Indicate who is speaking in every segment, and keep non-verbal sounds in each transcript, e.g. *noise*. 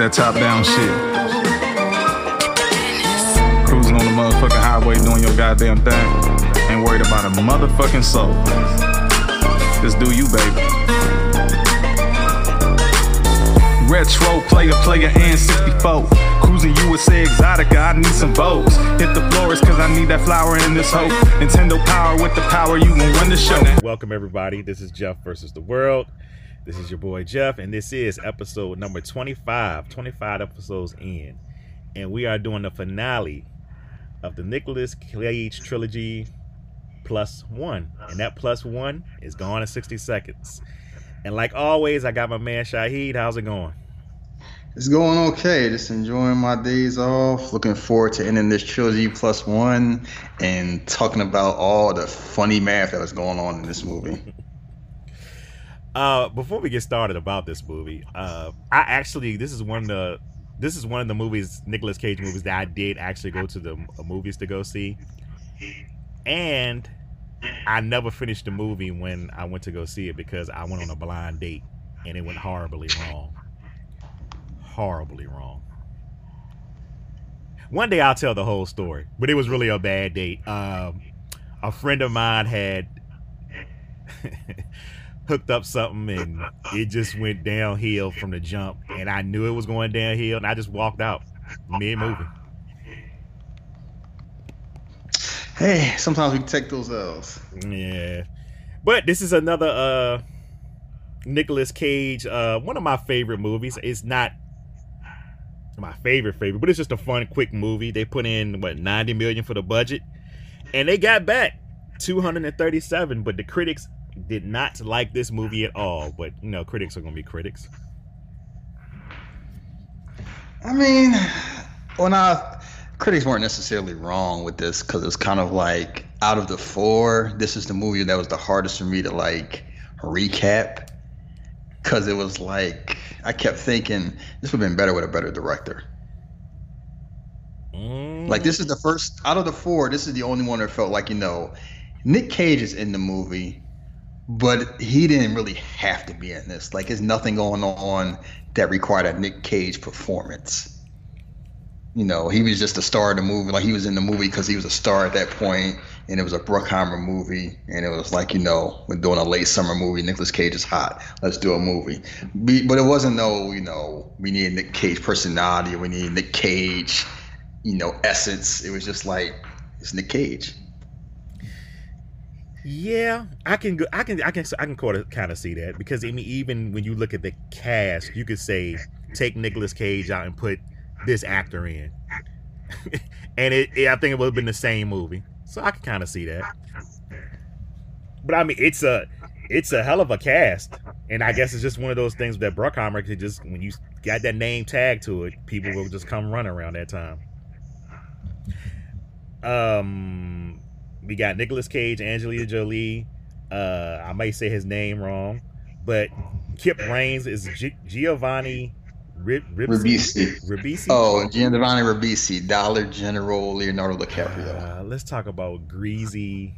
Speaker 1: that top down shit. Cruising on the motherfucking highway doing your goddamn thing. Ain't worried about a motherfucking soul. Just do you, baby. Retro player, player, and 64. Cruising USA Exotica, I need some votes. Hit the floors, cause I need that flower in this hope. Nintendo power with the power, you gon' run the show.
Speaker 2: Welcome, everybody. This is Jeff versus the world. This is your boy Jeff, and this is episode number 25. 25 episodes in. And we are doing the finale of the Nicolas Cage trilogy plus one. And that plus one is gone in 60 seconds. And like always, I got my man Shahid. How's it going?
Speaker 3: It's going okay. Just enjoying my days off. Looking forward to ending this trilogy plus one and talking about all the funny math that was going on in this movie.
Speaker 2: Uh, before we get started about this movie, uh, I actually this is one of the this is one of the movies Nicolas Cage movies that I did actually go to the uh, movies to go see, and I never finished the movie when I went to go see it because I went on a blind date and it went horribly wrong, horribly wrong. One day I'll tell the whole story, but it was really a bad date. Um, a friend of mine had *laughs* hooked up something and it just went downhill from the jump and I knew it was going downhill and I just walked out mid movie.
Speaker 3: Hey, sometimes we take those L's.
Speaker 2: Yeah. But this is another uh Nicolas Cage, uh one of my favorite movies. It's not my favorite favorite, but it's just a fun quick movie. They put in what 90 million for the budget and they got back 237, but the critics did not like this movie at all. But you know, critics are gonna be critics.
Speaker 3: I mean, when I critics weren't necessarily wrong with this because it's kind of like out of the four, this is the movie that was the hardest for me to like recap because it was like I kept thinking this would have been better with a better director.
Speaker 2: Mm.
Speaker 3: Like this is the first out of the four. This is the only one that felt like you know, Nick Cage is in the movie, but he didn't really have to be in this. Like there's nothing going on that required a Nick Cage performance. You know, he was just a star of the movie. Like he was in the movie because he was a star at that point, and it was a Bruckheimer movie, and it was like you know, we're doing a late summer movie. Nicolas Cage is hot. Let's do a movie. But it wasn't no, you know, we need Nick Cage personality. We need Nick Cage, you know, essence. It was just like it's Nick Cage.
Speaker 2: Yeah, I can go. I can. I can. I can kind of see that because I mean, even when you look at the cast, you could say take Nicolas Cage out and put this actor in, *laughs* and it, it. I think it would have been the same movie. So I can kind of see that. But I mean, it's a it's a hell of a cast, and I guess it's just one of those things that Bruckheimer could just when you got that name tag to it, people will just come run around that time. Um, we got Nicolas Cage, Angelina Jolie. Uh, I might say his name wrong, but Kip Raines is G- Giovanni Rib-
Speaker 3: Ribisi.
Speaker 2: Ribisi.
Speaker 3: Oh, Giovanni Ribisi, Dollar General Leonardo DiCaprio.
Speaker 2: Uh, let's talk about greasy,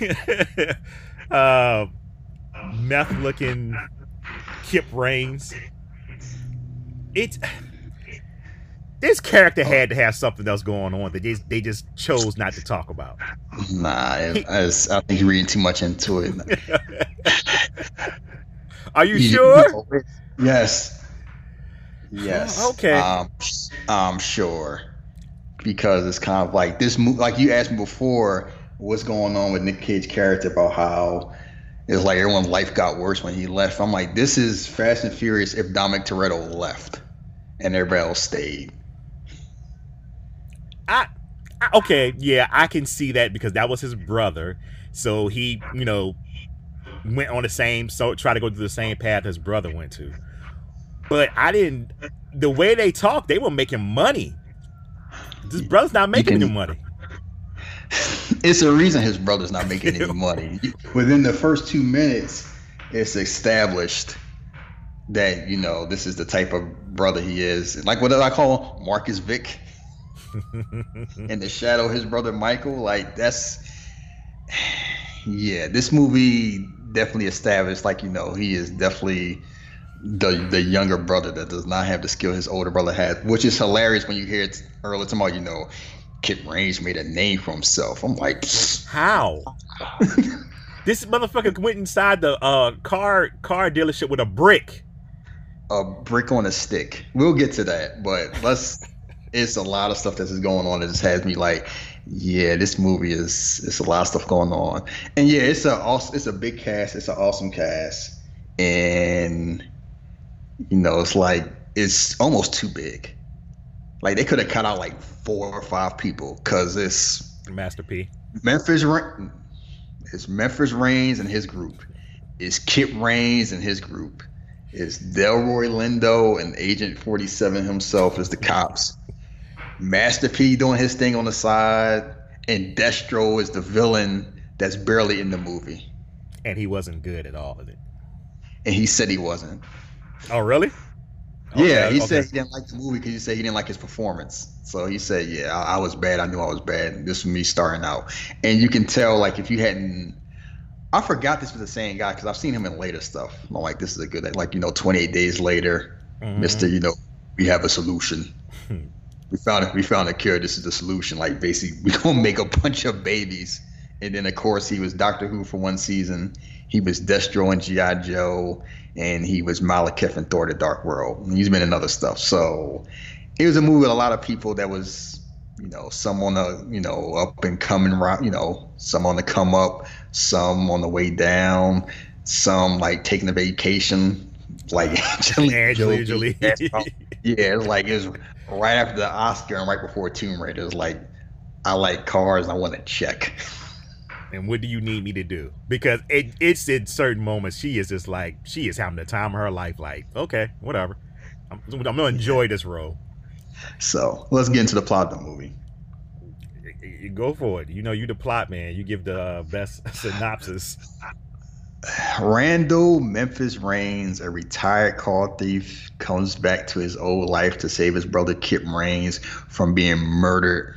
Speaker 2: *laughs* uh, meth-looking Kip Raines. It's this character had to have something else going on that they, they just chose not to talk about.
Speaker 3: Nah, I, I, was- I think you're reading too much into it. *laughs*
Speaker 2: Are you
Speaker 3: You-
Speaker 2: sure?
Speaker 3: Yes. Yes.
Speaker 2: Oh, okay.
Speaker 3: Um, I'm sure because it's kind of like this. Mo- like you asked me before, what's going on with Nick Cage's character about how it's like everyone's life got worse when he left. I'm like, this is Fast and Furious if Dominic Toretto left and everybody else stayed.
Speaker 2: I, I okay, yeah, I can see that because that was his brother. So he, you know, went on the same so try to go through the same path his brother went to. But I didn't the way they talked, they were making money. This brother's not making any money. *laughs*
Speaker 3: it's a reason his brother's not making any *laughs* money. Within the first two minutes, it's established that you know this is the type of brother he is. Like what did I call Marcus Vick in the shadow? His brother Michael. Like that's yeah. This movie definitely established like you know he is definitely the the younger brother that does not have the skill his older brother had, which is hilarious when you hear it earlier tomorrow. You know, Kip Range made a name for himself. I'm like,
Speaker 2: how? *laughs* this motherfucker went inside the uh, car car dealership with a brick.
Speaker 3: A brick on a stick. We'll get to that, but let's. It's a lot of stuff that's going on that just has me like, yeah, this movie is it's a lot of stuff going on, and yeah, it's a it's a big cast, it's an awesome cast, and you know, it's like it's almost too big. Like they could have cut out like four or five people because it's
Speaker 2: Master P.
Speaker 3: Memphis. It's Memphis Raines and his group. It's Kip Raines and his group. It's Delroy Lindo and Agent 47 himself as the cops. Master P doing his thing on the side, and Destro is the villain that's barely in the movie.
Speaker 2: And he wasn't good at all in it.
Speaker 3: And he said he wasn't.
Speaker 2: Oh, really?
Speaker 3: Okay, yeah, he okay. said he didn't like the movie because he said he didn't like his performance. So he said, "Yeah, I, I, was bad. I knew I was bad. This was me starting out." And you can tell, like, if you hadn't, I forgot this was the same guy because I've seen him in later stuff. I'm like, this is a good, like, you know, 28 days later, mm-hmm. Mister, you know, we have a solution. *laughs* we found. We found a cure. This is the solution. Like, basically, we gonna *laughs* make a bunch of babies. And then, of course, he was Doctor Who for one season. He was Destro and GI Joe and he was Malekith in Thor: The Dark World. he's been in other stuff. So it was a movie with a lot of people that was, you know, some on the, you know, up and coming, right? you know, some on the come up, some on the way down, some like taking a vacation, like *laughs* Angelina Jolie. yeah, like it was right after the Oscar and right before Tomb Raider. It was like I like cars. I want to check. *laughs*
Speaker 2: and what do you need me to do? Because it, it's in certain moments she is just like she is having the time of her life. Like, okay, whatever. I'm, I'm gonna enjoy this role.
Speaker 3: So let's get into the plot of the movie.
Speaker 2: You go for it. You know, you the plot man. You give the uh, best *laughs* synopsis.
Speaker 3: Randall Memphis Raines, a retired car thief, comes back to his old life to save his brother Kip Raines from being murdered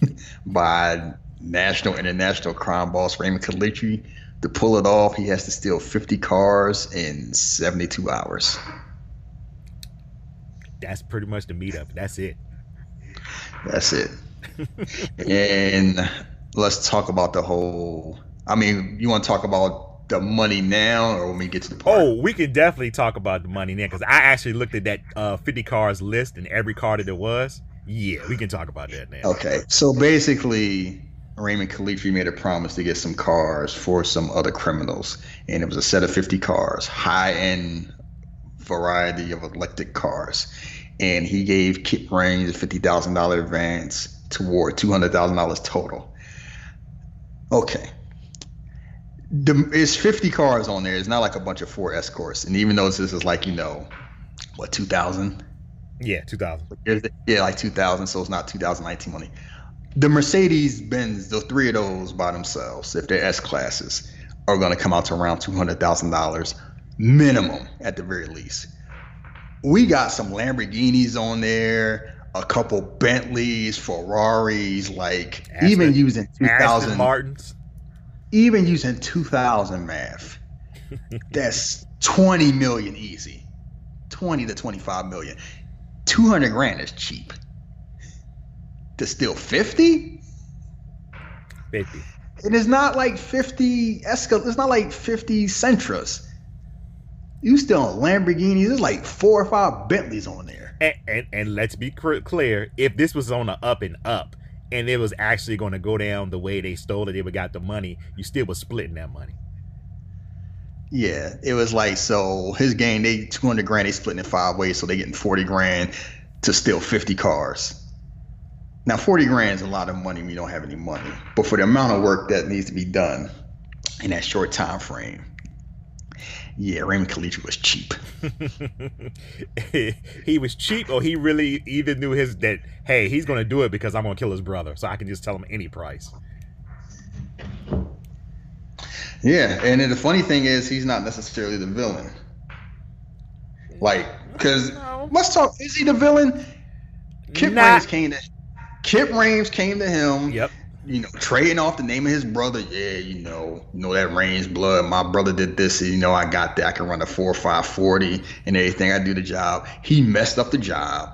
Speaker 3: *laughs* by national international crime boss Raymond Calitri. To pull it off, he has to steal 50 cars in 72 hours.
Speaker 2: That's pretty much the meetup. That's it.
Speaker 3: That's it. *laughs* and let's talk about the whole. I mean, you want to talk about the money now, or when we get to the part?
Speaker 2: Oh, we can definitely talk about the money now because I actually looked at that uh, 50 cars list and every car that there was. Yeah, we can talk about that now.
Speaker 3: Okay, so basically, Raymond Calitri made a promise to get some cars for some other criminals, and it was a set of 50 cars, high end variety of electric cars. And he gave Kip Raines a $50,000 advance toward $200,000 total. Okay. The, it's 50 cars on there. It's not like a bunch of Ford Escorts. And even though this is like, you know, what, 2000?
Speaker 2: Yeah, 2000.
Speaker 3: Yeah, like 2000. So it's not 2019 money the Mercedes Benz, the three of those by themselves, if they're S classes, are going to come out to around two hundred thousand dollars minimum at the very least. We got some Lamborghinis on there, a couple Bentleys, Ferraris, like Aston, even using two thousand
Speaker 2: Martins,
Speaker 3: even using two thousand math. *laughs* that's twenty million easy, twenty to twenty five million. Two hundred grand is cheap to steal 50?
Speaker 2: 50.
Speaker 3: And it's not like 50 Escal it's not like 50 Sentras. You still on Lamborghinis, there's like four or five Bentleys on there.
Speaker 2: And, and, and let's be clear, if this was on the up and up and it was actually going to go down the way they stole it, they would got the money, you still was splitting that money.
Speaker 3: Yeah, it was like so his game they 200 grand they splitting it five ways so they getting 40 grand to steal 50 cars. Now, 40 grand is a lot of money you don't have any money. But for the amount of work that needs to be done in that short time frame, yeah, Raymond Calitri was cheap. *laughs*
Speaker 2: he was cheap, or he really either knew his that hey, he's gonna do it because I'm gonna kill his brother, so I can just tell him any price.
Speaker 3: Yeah, and the funny thing is, he's not necessarily the villain. Like, because let's talk. Is he the villain? Kip Raines came to Kip Raines came to him.
Speaker 2: Yep.
Speaker 3: You know, trading off the name of his brother. Yeah, you know, you know that Raines blood. My brother did this. You know, I got that. I can run a four five forty and everything. I do the job. He messed up the job,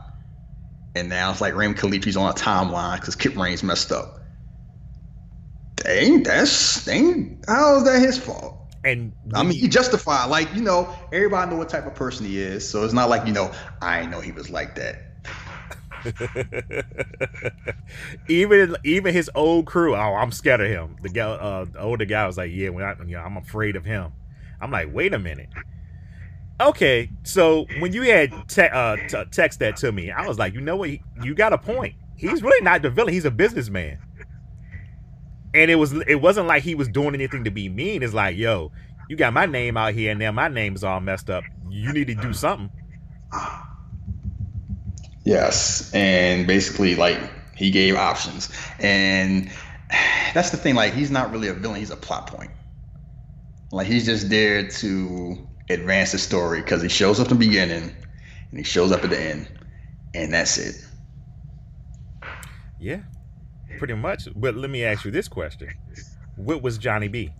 Speaker 3: and now it's like Ram Khalifi's on a timeline because Kip Raines messed up. Dang, that's dang. How is that his fault?
Speaker 2: And
Speaker 3: I mean, he justified. Like you know, everybody know what type of person he is, so it's not like you know, I know he was like that. *laughs*
Speaker 2: even even his old crew. Oh, I'm scared of him. The guy, uh, the older guy was like, "Yeah, when I, you know, I'm afraid of him." I'm like, "Wait a minute." Okay, so when you had te- uh, t- text that to me, I was like, "You know what? You got a point. He's really not the villain. He's a businessman." And it was it wasn't like he was doing anything to be mean. It's like, yo, you got my name out here, and now my name is all messed up. You need to do something.
Speaker 3: Yes, and basically like he gave options, and that's the thing. Like he's not really a villain; he's a plot point. Like he's just there to advance the story because he shows up in the beginning and he shows up at the end, and that's it.
Speaker 2: Yeah, pretty much. But let me ask you this question: What was Johnny B?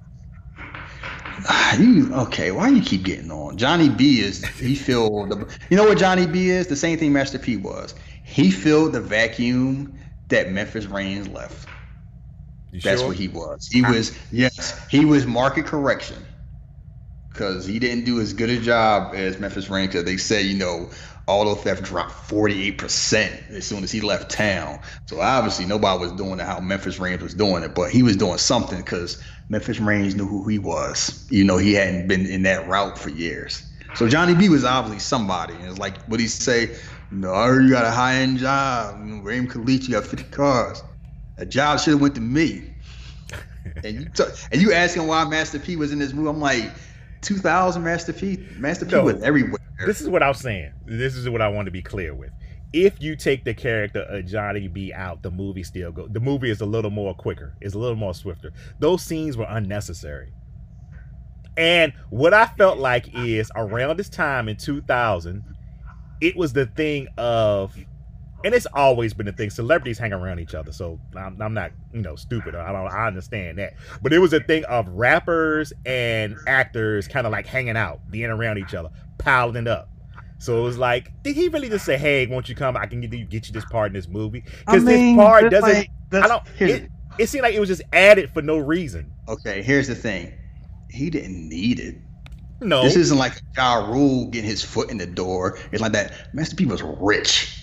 Speaker 2: *sighs*
Speaker 3: You okay? Why you keep getting on? Johnny B is he filled the. You know what Johnny B is? The same thing Master P was. He filled the vacuum that Memphis Raines left.
Speaker 2: You
Speaker 3: That's
Speaker 2: sure?
Speaker 3: what he was. He was yes, he was market correction because he didn't do as good a job as Memphis Raines. Because they said you know auto theft dropped forty eight percent as soon as he left town. So obviously nobody was doing it how Memphis Raines was doing it, but he was doing something because Memphis Raines knew who he was. You know he hadn't been in that route for years. So Johnny B was obviously somebody. And it's like what he say. Know, I heard you got a high end job. You know, Ram Khalid, you got fifty cars. A job should have went to me. and you t- and you asking why Master P was in this movie? I'm like, 2000 Master P. Master P
Speaker 2: No.
Speaker 3: was everywhere.
Speaker 2: This is what I'm saying. This is what I want to be clear with. If you take the character of Johnny B out, the movie still go. The movie is a little more quicker. It's a little more swifter. Those scenes were unnecessary. And what I felt like is around this time in 2000, it was the thing of, and it's always been the thing. Celebrities hang around each other, so I'm, I'm not, you know, stupid. I don't, I understand that. But it was a thing of rappers and actors kind of like hanging out, being around each other, piling up. So it was like, did he really just say, "Hey, won't you come? I can get you get you this part in this movie"? Because this part doesn't.
Speaker 3: like-
Speaker 2: I don't. It, it seemed like it was just added for no reason.
Speaker 3: okay, here's the thing. He didn't need it.
Speaker 2: No,
Speaker 3: This isn't like Ja Rule getting his foot in the door. It's like that. Master P was rich.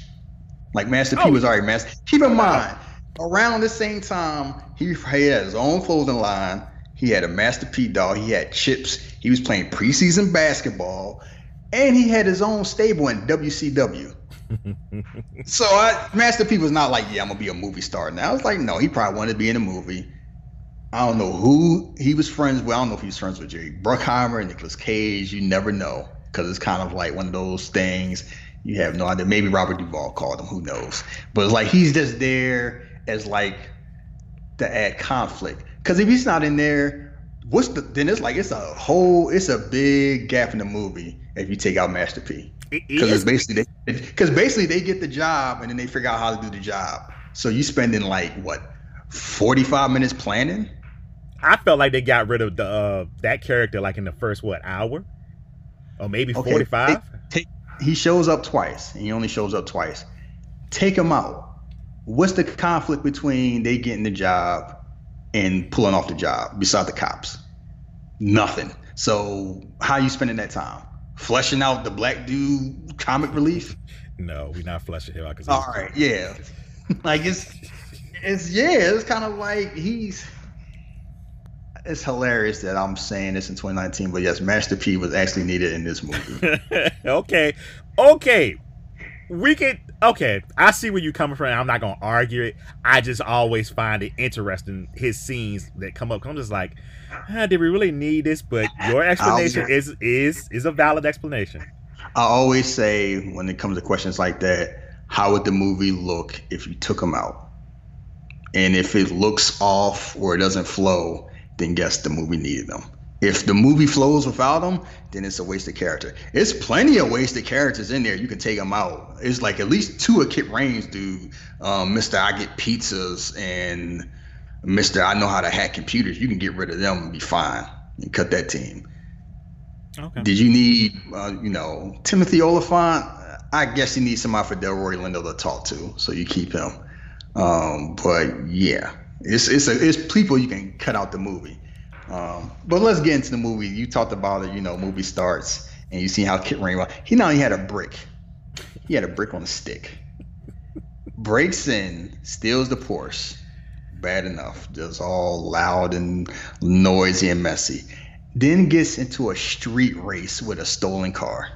Speaker 3: Like Master P
Speaker 2: Oh.
Speaker 3: was already master. Keep in mind, around the same time, he, he had his own clothing line. He had a Master P doll. He had chips. He was playing preseason basketball, and he had his own stable in WCW. *laughs* so I, Master P was not like, yeah, I'm gonna be a movie star now. I was like, no, he probably wanted to be in a movie. I don't know who he was friends with. I don't know if he was friends with Jerry Bruckheimer, Nicolas Cage. You never know because it's kind of like one of those things. You have no idea. Maybe Robert Duvall called him. Who knows? But it's like he's just there as like to add conflict. Because if he's not in there, what's the? Then it's like it's a whole. It's a big gap in the movie if you take out Master P.
Speaker 2: it
Speaker 3: Because
Speaker 2: is.
Speaker 3: basically because basically they get the job and then they figure out how to do the job. So you spending like what, forty five minutes planning?
Speaker 2: I felt like they got rid of the uh, that character like in the first what hour, or maybe
Speaker 3: Okay,
Speaker 2: forty five.
Speaker 3: He shows up twice, and he only shows up twice. Take him out. What's the conflict between they getting the job and pulling off the job beside the cops? Nothing. So how you spending that time? Fleshing out the black dude comic relief?
Speaker 2: No, we're not fleshing him out
Speaker 3: All right, yeah. *laughs* like it's it's yeah, it's kind of like he's it's hilarious that I'm saying this in 2019, but yes, Master P was actually needed in this movie. *laughs*
Speaker 2: okay, okay. We could. Okay, I see where you're coming from. I'm not gonna argue it. I just always find it interesting his scenes that come up. I'm just like, ah, did we really need this? But your explanation is is is a valid explanation.
Speaker 3: I always say when it comes to questions like that, how would the movie look if you took him out? And if it looks off or it doesn't flow, then guess the movie needed them. If the movie flows without them, then it's a wasted character. It's plenty of wasted characters in there. You can take them out. It's like at least two of Kit Rain's do. Um, Mr. I Get Pizzas and Mister, I know how to hack computers. You can get rid of them and be fine and cut that team. Okay. Did you need, uh, you know, Timothy Olyphant? I guess you need somebody for Delroy Lindo to talk to, so you keep him. Um, but yeah, it's it's a, it's people you can cut out the movie. Um, but let's get into the movie. You talked about it. You know, movie starts and you see how Kit Rain. He not only had a brick, he had a brick on a stick. Breaks in, steals the Porsche. Bad enough, just all loud and noisy and messy. Then gets into a street race with a stolen car.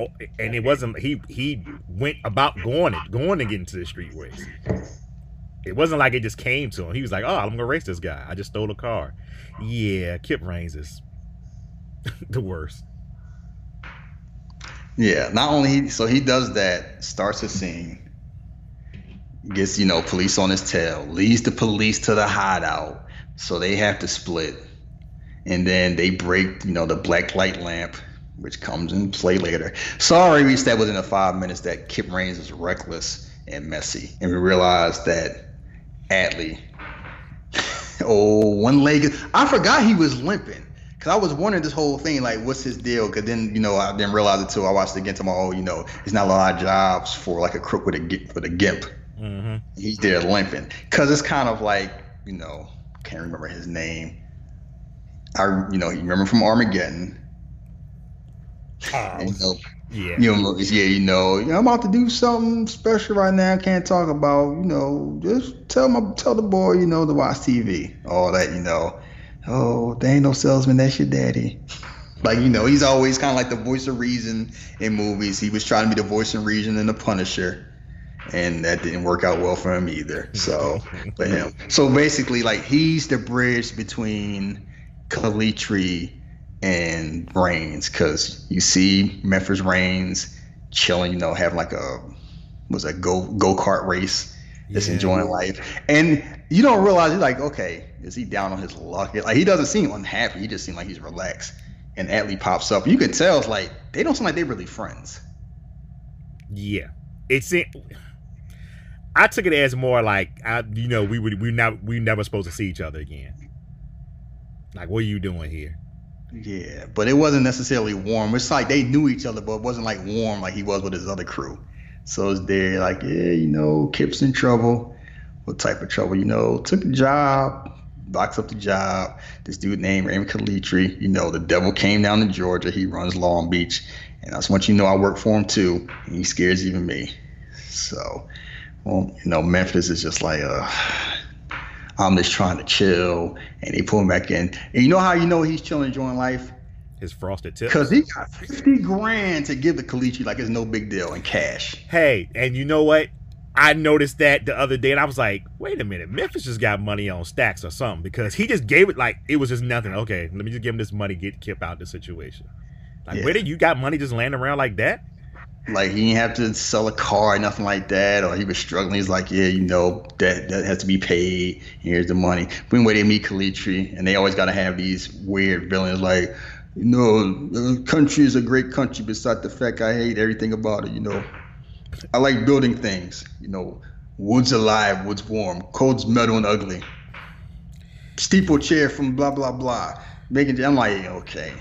Speaker 2: Oh, and it wasn't he. He went about going it, going to get into the street race. It wasn't like it just came to him. He was like, "Oh, I'm gonna race this guy. I just stole a car." Yeah, Kip Raines is *laughs* the worst.
Speaker 3: Yeah, not only he, so he does that, starts a scene, gets you know police on his tail, leads the police to the hideout, so they have to split, and then they break you know the black light lamp, which comes in play later. Sorry, we that within the five minutes that Kip Raines is reckless and messy, and we realized that Atley. oh, one leg. I forgot he was limping. Cause I was wondering this whole thing, like, what's his deal? Cause then, you know, I didn't realize it too. I watched it again tomorrow. Oh, you know, it's not a lot of jobs for like a crook with a with a gimp. Mm-hmm. He's there limping. Cause it's kind of like, you know, can't remember his name. I, you know, you remember from Armageddon.
Speaker 2: Oh, and, you know,
Speaker 3: yeah. You know, yeah, you know, I'm about to do something special right now. I can't talk about, you know, just tell my tell the boy, you know, to watch TV. All that, you know. Oh, they ain't no salesman, that's your daddy. *laughs* Like, you know, he's always kind of like the voice of reason in movies. He was trying to be the voice of reason in The Punisher. And that didn't work out well for him either. So, *laughs* for him. So basically, like, he's the bridge between Calitri and Raines because you see Memphis Raines chilling, you know, having like a was a go go kart race, just yeah. enjoying life, and you don't realize you're like, okay, is he down on his luck? Like he doesn't seem unhappy. He just seems like he's relaxed. And Atley pops up. You can tell it's like they don't seem like they're really friends.
Speaker 2: Yeah, it's it. I took it as more like I, you know, we would we not we never supposed to see each other again. Like, what are you doing here?
Speaker 3: Yeah, but it wasn't necessarily warm. It's like they knew each other, but it wasn't like warm like he was with his other crew. So it's there, like, yeah, you know, Kip's in trouble. What type of trouble? You know, took a job, box up the job. This dude named Raymond Calitri, you know, the devil came down to Georgia. He runs Long Beach. And I just want you to know I work for him too. And he scares even me. So, well, you know, Memphis is just like, uh, I'm just trying to chill, and they pull him back in. And you know how you know he's chilling, enjoying life?
Speaker 2: His frosted tips.
Speaker 3: Because he got 50 grand to give the Calitri like it's no big deal in cash.
Speaker 2: Hey, and you know what? I noticed that the other day, and I was like, "Wait a minute, Memphis just got money on stacks or something." Because he just gave it like it was just nothing. Okay, let me just give him this money, get Kip out the situation. Like, yeah. where did you got money just laying around like that?
Speaker 3: Like he didn't have to sell a car, or nothing like that, or he was struggling. He's like, yeah, you know, that that has to be paid. Here's the money. When they meet Calitri, and they always got to have these weird villains like, you know, the country is a great country. Besides the fact I hate everything about it, you know, I like building things. You know, wood's alive, wood's warm, cold's metal and ugly. Steeple chair from blah blah blah. Making, I'm like, okay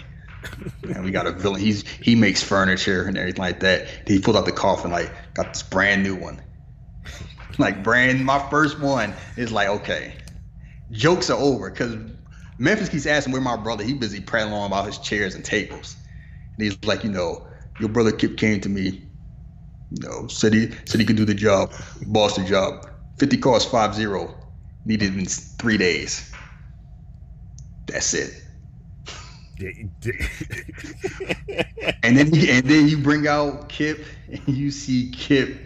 Speaker 3: and we got a villain. He's he makes furniture and everything like that. He pulled out the coffin, like got this brand new one. *laughs* like brand, my first one is like okay, jokes are over because Memphis keeps asking where my brother. He busy prattling on about his chairs and tables. And he's like, you know, your brother Kip came to me, you know, said he said he could do the job, boss the job. Fifty cost five zero, needed in three days. That's it. And then and then you bring out Kip and you see Kip,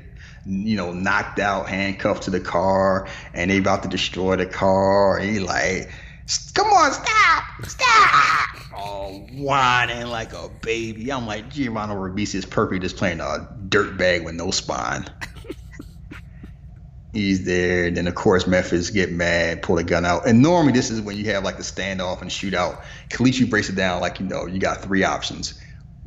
Speaker 3: you know, knocked out, handcuffed to the car, and they about to destroy the car. And he like, come on, stop, stop. Oh, whining like a baby. I'm like, Giovanni Ribisi is perfect just playing a dirt bag with no spine. He's there. Then of course Memphis get mad, pull the gun out. And normally this is when you have like the standoff and shootout. Calitri breaks it down like you know you got three options.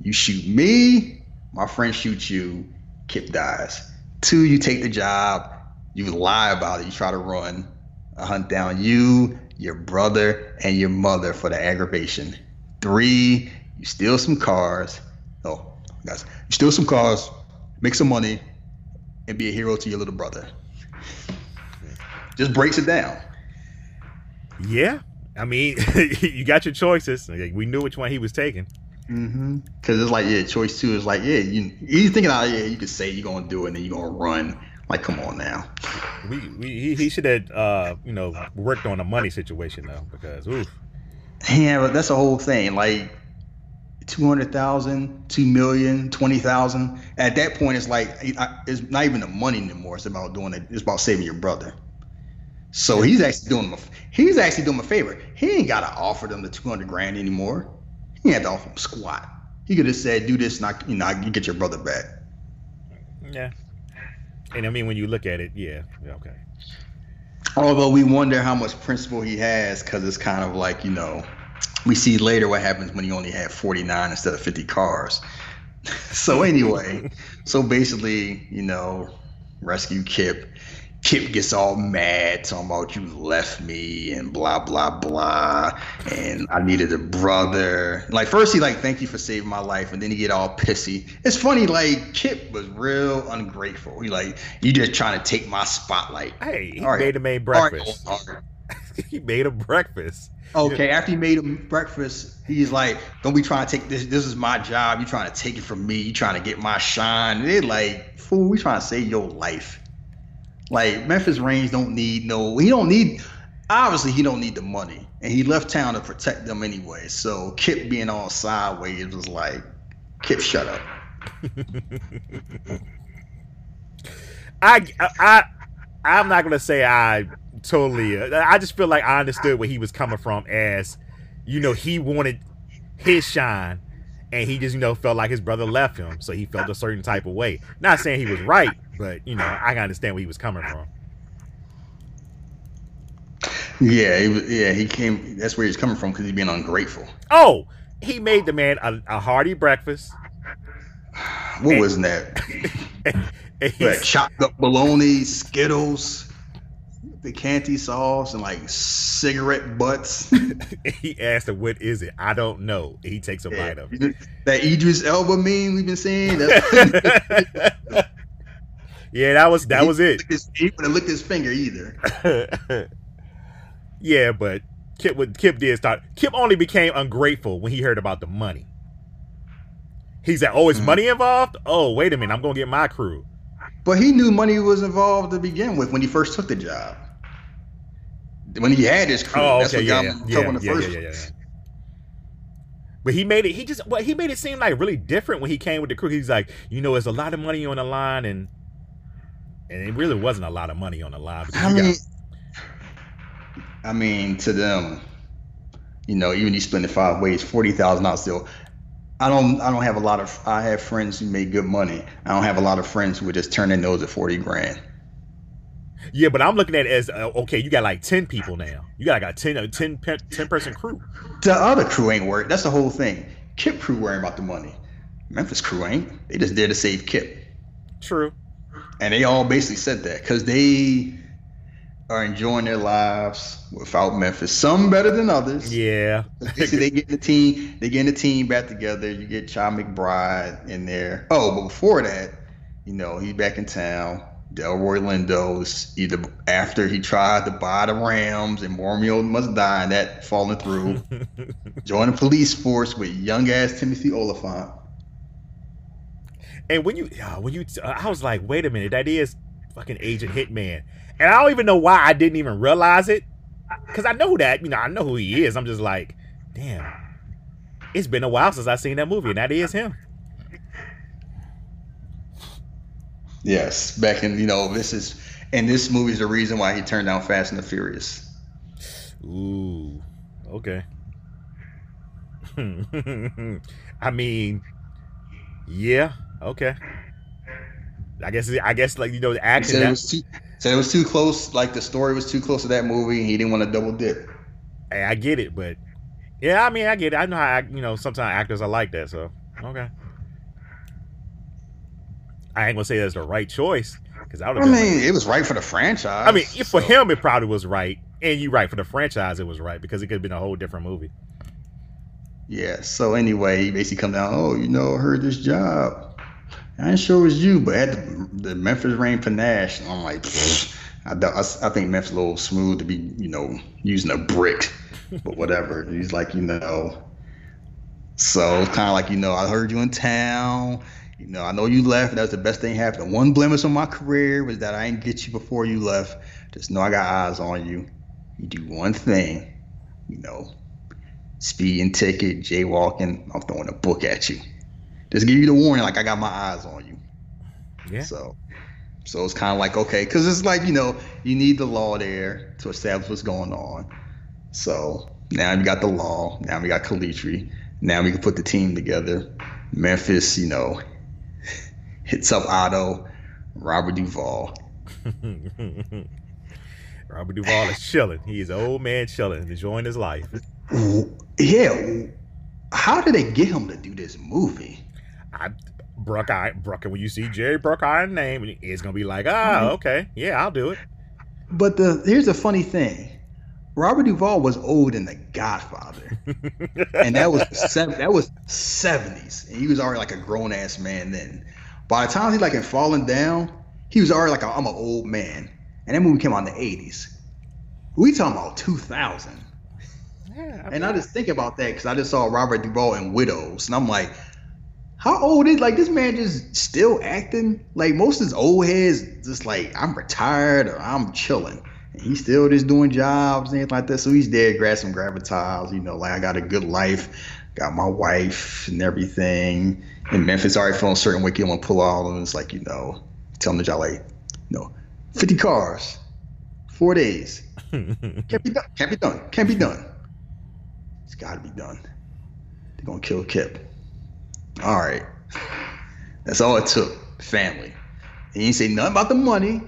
Speaker 3: You shoot me, my friend shoots you, Kip dies. Two, you take the job, you lie about it, you try to run. I hunt down you, your brother, and your mother for the aggravation. Three, you steal some cars. Oh, guys, you steal some cars, make some money, and be a hero to your little brother. Just breaks it down.
Speaker 2: Yeah, I mean, *laughs* you got your choices. We knew which one he was taking.
Speaker 3: Mm-hmm. Cause it's like, yeah, choice two is like, yeah, you he's thinking, oh, yeah, you could say you're gonna do it, and then you're gonna run. Like, come on now.
Speaker 2: We, we he, he should have, uh, you know, worked on a money situation though, because oof.
Speaker 3: Yeah, but that's the whole thing. Like, 200,000, 2 million, 20,000. At that point, it's like, it's not even the money anymore. It's about doing it. It's about saving your brother. So he's actually doing them. A, he's actually doing him a favor. He ain't got to offer them the 200 grand anymore. He had to offer him squat. He could have said, "Do this, not you know, you get your brother back."
Speaker 2: Yeah, and I mean, when you look at it, yeah, okay.
Speaker 3: Although we wonder how much principle he has, because it's kind of like you know, we see later what happens when he only had 49 instead of 50 cars. *laughs* so anyway, *laughs* so basically, you know, rescue Kip Kip gets all mad, talking about you left me and blah blah blah, and I needed a brother. Like first he like thank you for saving my life, and then he get all pissy. It's funny, like Kip was real ungrateful. He like you just trying to take my spotlight.
Speaker 2: Hey, he all made right. a breakfast. Right. *laughs* he made him breakfast.
Speaker 3: Okay, after he made him breakfast, he's like, "Don't be trying to take this. This is my job. You trying to take it from me. You trying to get my shine." And they like, "Fool, we trying to save your life." Like Memphis Raines don't need no. He don't need. Obviously, he don't need the money, and he left town to protect them anyway. So Kip being all sideways was like, Kip, shut up. *laughs*
Speaker 2: I I I'm not gonna say I totally. I just feel like I understood where he was coming from. As you know, he wanted his shine, and he just you know felt like his brother left him, so he felt a certain type of way. Not saying he was right, but you know I can understand where he was coming from.
Speaker 3: Yeah, he was, yeah, he came. That's where he's coming from because he's being ungrateful.
Speaker 2: Oh, he made the man a, a hearty breakfast.
Speaker 3: What and, was that? *laughs* like chopped up bologna, Skittles the Canty sauce and like cigarette butts. *laughs*
Speaker 2: he asked him, "What is it?" I don't know. He takes a yeah. bite of it.
Speaker 3: That Idris Elba meme we've been seeing. *laughs*
Speaker 2: yeah, that was that he, was it.
Speaker 3: His, *laughs* he would have licked his finger either. *laughs*
Speaker 2: yeah, but Kip, Kip did start. Kip only became ungrateful when he heard about the money. He said, "Oh, is mm-hmm. money involved? Oh, wait a minute, I'm gonna get my crew."
Speaker 3: But he knew money was involved to begin with when he first took the job when he had his crew. Oh, okay, that's what yeah, got yeah, yeah, the first yeah, yeah, yeah,
Speaker 2: But he made it. He just well, he made it seem like really different when he came with the crew. He's like, you know, there's a lot of money on the line, and and it really wasn't a lot of money on the line.
Speaker 3: I mean, got, I mean, to them, you know, even he split it five ways, forty thousand dollars still. I don't. I don't have a lot of. I have friends who made good money. I don't have a lot of friends who are just turning those at forty grand.
Speaker 2: Yeah, but I'm looking at it as uh, okay, you got like 10 people now. You got like 10, 10, 10 person crew.
Speaker 3: The other crew ain't worried. That's the whole thing. Kip crew worrying about the money. Memphis crew ain't. They just there to save Kip.
Speaker 2: True.
Speaker 3: And they all basically said that because they are enjoying their lives without Memphis. Some better than others.
Speaker 2: Yeah. *laughs*
Speaker 3: see, they get the team. They get the team back together. You get Chi McBride in there. Oh, but before that, you know, he's back in town. Delroy Lindo's either after he tried to buy the Rams and Romeo must die and that falling through. *laughs* Join the police force with young ass Timothy Olyphant.
Speaker 2: And when you uh, when you uh, I was like, wait a minute, that is fucking Agent Hitman, and I don't even know why I didn't even realize it, because I know that you know I know who he is. I'm just like, damn, it's been a while since I seen that movie, and that is him.
Speaker 3: Yes, back in you know this is and this movie is the reason why he turned down Fast and the Furious.
Speaker 2: Ooh, okay. *laughs* I mean, yeah, okay. I guess I guess like you know the acting.
Speaker 3: Said it was too, said it was too close. Like the story was too close to that movie. He didn't want to double dip.
Speaker 2: Hey, I get it, but yeah, I mean, I get it. I know how you know sometimes actors are like that. So okay. I ain't gonna say that's the right choice. Because I,
Speaker 3: I mean,
Speaker 2: like-
Speaker 3: it was right for the franchise.
Speaker 2: I mean, for
Speaker 3: so-
Speaker 2: him it probably was right, and you right for the franchise it was right because it could have been a whole different movie.
Speaker 3: Yeah. So anyway, he basically come down. Oh, you know, I heard this job. I ain't sure it was you, but had the, the Memphis Rain panache. I'm like, I, I I think Memphis a little smooth to be, you know, using a brick, but whatever. He's like, you know. So it's kind of like, you know, I heard you in town. You know, I know you left. That was the best thing happened. One blemish on my career was that I didn't get you before you left. Just know I got eyes on you. You do one thing, you know, speeding ticket, jaywalking, I'm throwing a book at you. Just give you the warning, like I got my eyes on you.
Speaker 2: Yeah.
Speaker 3: So, so it's kind of like okay, because it's like you know you need the law there to establish what's going on. So now we got the law. Now we got Calitri. Now we can put the team together. Memphis, you know, *laughs* hits up Otto, Robert Duvall. *laughs*
Speaker 2: Robert Duvall is chilling. He's an old man chilling, enjoying his life.
Speaker 3: Yeah, how did they get him to do this movie?
Speaker 2: I Bruckeye, Brucker, when you see Jerry Bruckeye's name, it's gonna be like, ah, okay, yeah, I'll do it.
Speaker 3: But the here's the funny thing. Robert Duvall was old in The Godfather, and that was seven, that was seventies, and he was already like a grown ass man then. By the time he like had Falling Down, he was already like i I'm an old man, and that movie came out in the eighties. We talking about two thousand,
Speaker 2: Yeah,
Speaker 3: and I just think about that because I just saw Robert Duvall in Widows, and I'm like, how old is like this man just still acting? Like most of his old heads, just like I'm retired or I'm chilling. And he's still just doing jobs and like that. So he's there, grab some gravitas, you know, like I got a good life, got my wife and everything. In Memphis, already feeling certain way, want to pull all of them. it's like, you know, tell them the job like, you know, 50 cars, four days. *laughs* Can't be done. Can't be done. Can't be done. It's got to be done. They're gonna kill Kip. All right. That's all it took. Family. He didn't say nothing about the money.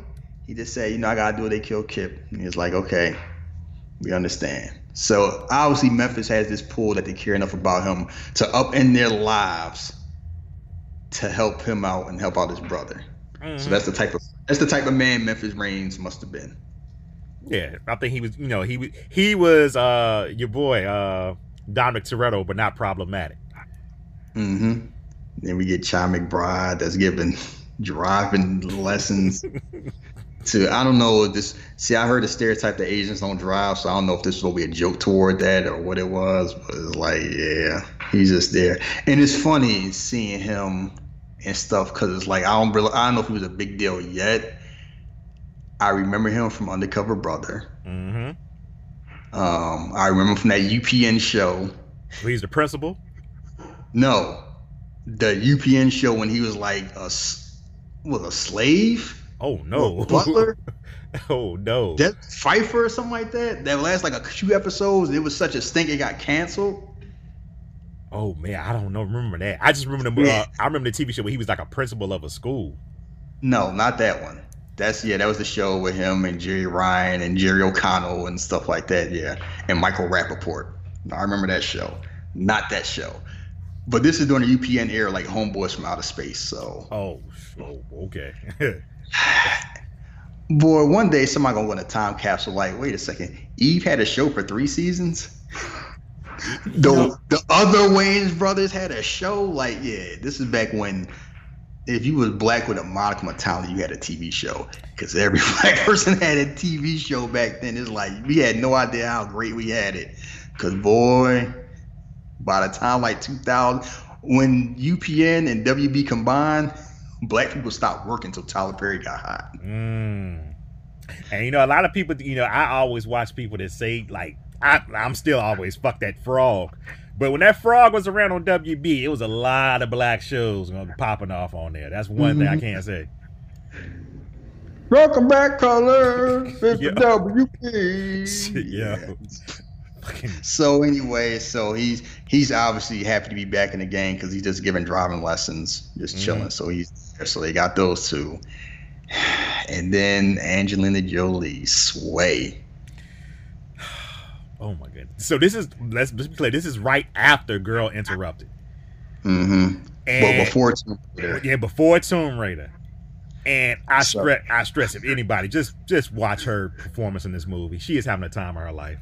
Speaker 3: He just said, you know, I gotta do it. They kill Kip. And he was like, okay, we understand. So obviously Memphis has this pull that they care enough about him to upend their lives to help him out and help out his brother. So that's the type of that's the type of man Memphis Raines must have been.
Speaker 2: yeah. I think he was, you know, he was he was uh your boy uh Dominic Toretto, but not problematic.
Speaker 3: Mm-hmm. Then we get Chi McBride that's giving *laughs* driving lessons *laughs* to I don't know if this see I heard the stereotype that Asians don't drive, so I don't know if this will be a joke toward that or what it was, but it's like, yeah, he's just there. And it's funny seeing him and stuff because it's like I don't really I don't know if he was a big deal yet. I remember him from Undercover Brother.
Speaker 2: Mm-hmm.
Speaker 3: Um, I remember from that UPN show.
Speaker 2: He's the principal.
Speaker 3: No, the UPN show when he was like a was a slave,
Speaker 2: Oh no,
Speaker 3: butler, *laughs*
Speaker 2: oh no.
Speaker 3: Desmond Pfeiffer or something like that. That last like a few episodes. It was such a stink it got canceled.
Speaker 2: Oh man, I don't know. Remember that? I just remember the. Uh, I remember the TV show where he was like a principal of a school.
Speaker 3: No, not that one. That's yeah, that was the show with him and Jeri Ryan and Jerry O'Connell and stuff like that. Yeah, and Michael Rapaport. I remember that show. Not that show. But this is during the UPN era, like Homeboys from Outer Space. So,
Speaker 2: Oh, oh okay. *laughs*
Speaker 3: boy, one day somebody gonna win a time capsule. Like, wait a second, Eve had a show for three seasons. *laughs* The the other Wayans brothers had a show. Like, yeah, this is back when if you was black with a modicum of talent, you had a TV show. Because every *laughs* black person had a TV show back then. It's like we had no idea how great we had it. Because boy, by the time like 2000, when UPN and WB combined, black people stopped working until Tyler Perry got hot.
Speaker 2: Mm. And you know, a lot of people, you know, I always watch people that say like, I, I'm still always fuck that frog. But when that frog was around on WB, it was a lot of black shows popping off on there. That's one thing I can't say.
Speaker 3: Welcome back, color. It's
Speaker 2: Yeah. *laughs*
Speaker 3: the WP. *laughs* So anyway, so he's he's obviously happy to be back in the game because he's just giving driving lessons, just
Speaker 2: Mhm.
Speaker 3: chilling. So he's there. so they got those two, and then Angelina Jolie, Sway. *sighs*
Speaker 2: Oh my goodness. So this is let's, let's be clear. This is right after Girl Interrupted.
Speaker 3: Mm-hmm.
Speaker 2: And
Speaker 3: But before Tomb Raider.
Speaker 2: yeah, before Tomb Raider. And I stress, I stress if anybody just just watch her performance in this movie. She is having a time of her life.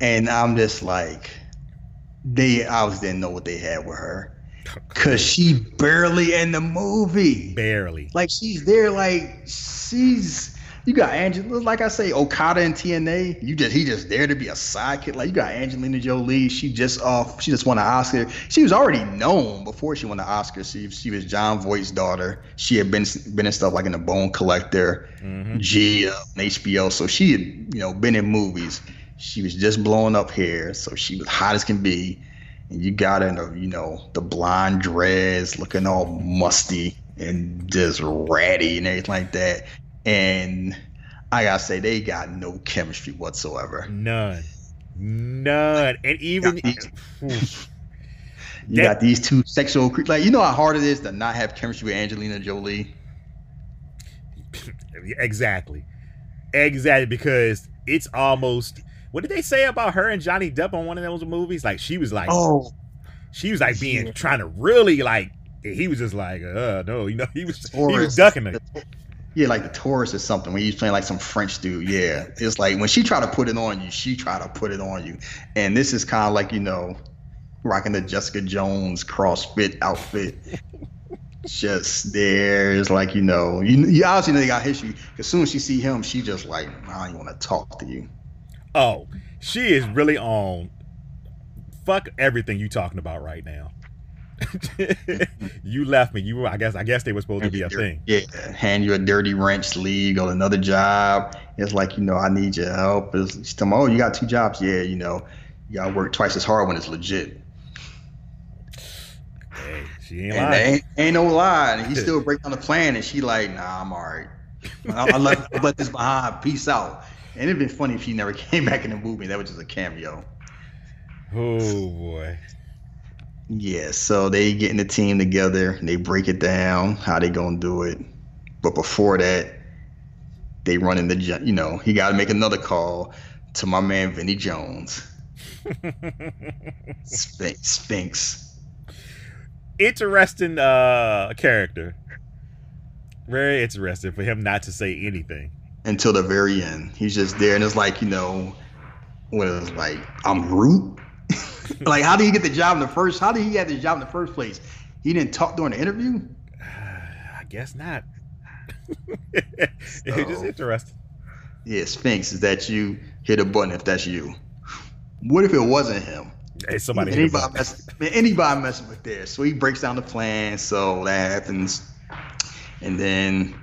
Speaker 3: And I'm just like, they obviously didn't know what they had with her. *laughs* Cause she barely in the movie.
Speaker 2: Barely.
Speaker 3: Like she's there, like she's you got Angela, like I say, Okada and TNA. You just he just there to be a sidekick. Like you got Angelina Jolie. She just off. She just won an Oscar. She was already known before she won the Oscar. She she was Jon Voight's daughter. She had been been in stuff like in the Bone Collector,
Speaker 2: Mhm.
Speaker 3: Gia, and HBO. So she had you know been in movies. She was just blowing up here, so she was hot as can be. And you got her in the you know the blonde dreads, looking all musty and just ratty and everything like that. And I gotta say, they got no chemistry whatsoever.
Speaker 2: None. None. And even *laughs* *laughs*
Speaker 3: You
Speaker 2: That-
Speaker 3: got these two sexual creeps. Like you know how hard it is to not have chemistry with Angelina Jolie.
Speaker 2: exactly. Exactly because it's almost what did they say about her and Johnny Depp on one of those movies? Like she was like
Speaker 3: Oh,
Speaker 2: she was like being
Speaker 3: yeah.
Speaker 2: trying to really like he was just like uh no you know *laughs* he was he was ducking it
Speaker 3: Yeah, like the Tourist or something. When he's playing like some French dude. Yeah, it's like when she try to put it on you, she try to put it on you. And this is kind of like you know, rocking the Jessica Jones CrossFit outfit. *laughs* just there. It's like you know, you, you obviously know they got history. As soon as she see him, she just like, I don't want to talk to you.
Speaker 2: Oh she is really on fuck everything you talking about right now *laughs* you left me you were I guess I guess they were supposed to be a thing
Speaker 3: Yeah, hand you a dirty wrench, leave, go to another job. It's like, you know, I need your help. It's, she's telling oh, you got two jobs. Yeah, you know, you to work twice as hard when it's legit.
Speaker 2: hey she ain't lying
Speaker 3: ain't, ain't no lie. And he *laughs* still break down the plan, and she like, nah, I'm all right. I, I, left, I left this behind. Peace out. And it'd been funny if she never *laughs* came back in the movie. That was just a cameo.
Speaker 2: oh boy
Speaker 3: Yeah, so they getting the team together and they break it down how they gonna do it. But before that, they run in the you know he got to make another call to my man Vinnie Jones, *laughs* Sphinx. Sphinx.
Speaker 2: interesting uh character very interesting for him not to say anything
Speaker 3: Until the very end, he's just there and it's like you know, when it's like I'm Root. *laughs* like how did he get the job in the first? How did he get the job in the first place? He didn't talk during the interview. *sighs*
Speaker 2: I guess not *laughs* it's just interesting
Speaker 3: Yeah, Sphinx. Is that you? Hit a button if that's you. What if it wasn't him?
Speaker 2: hey somebody
Speaker 3: anybody, mess, man, anybody messing with there. So he breaks down the plan. So that happens. And then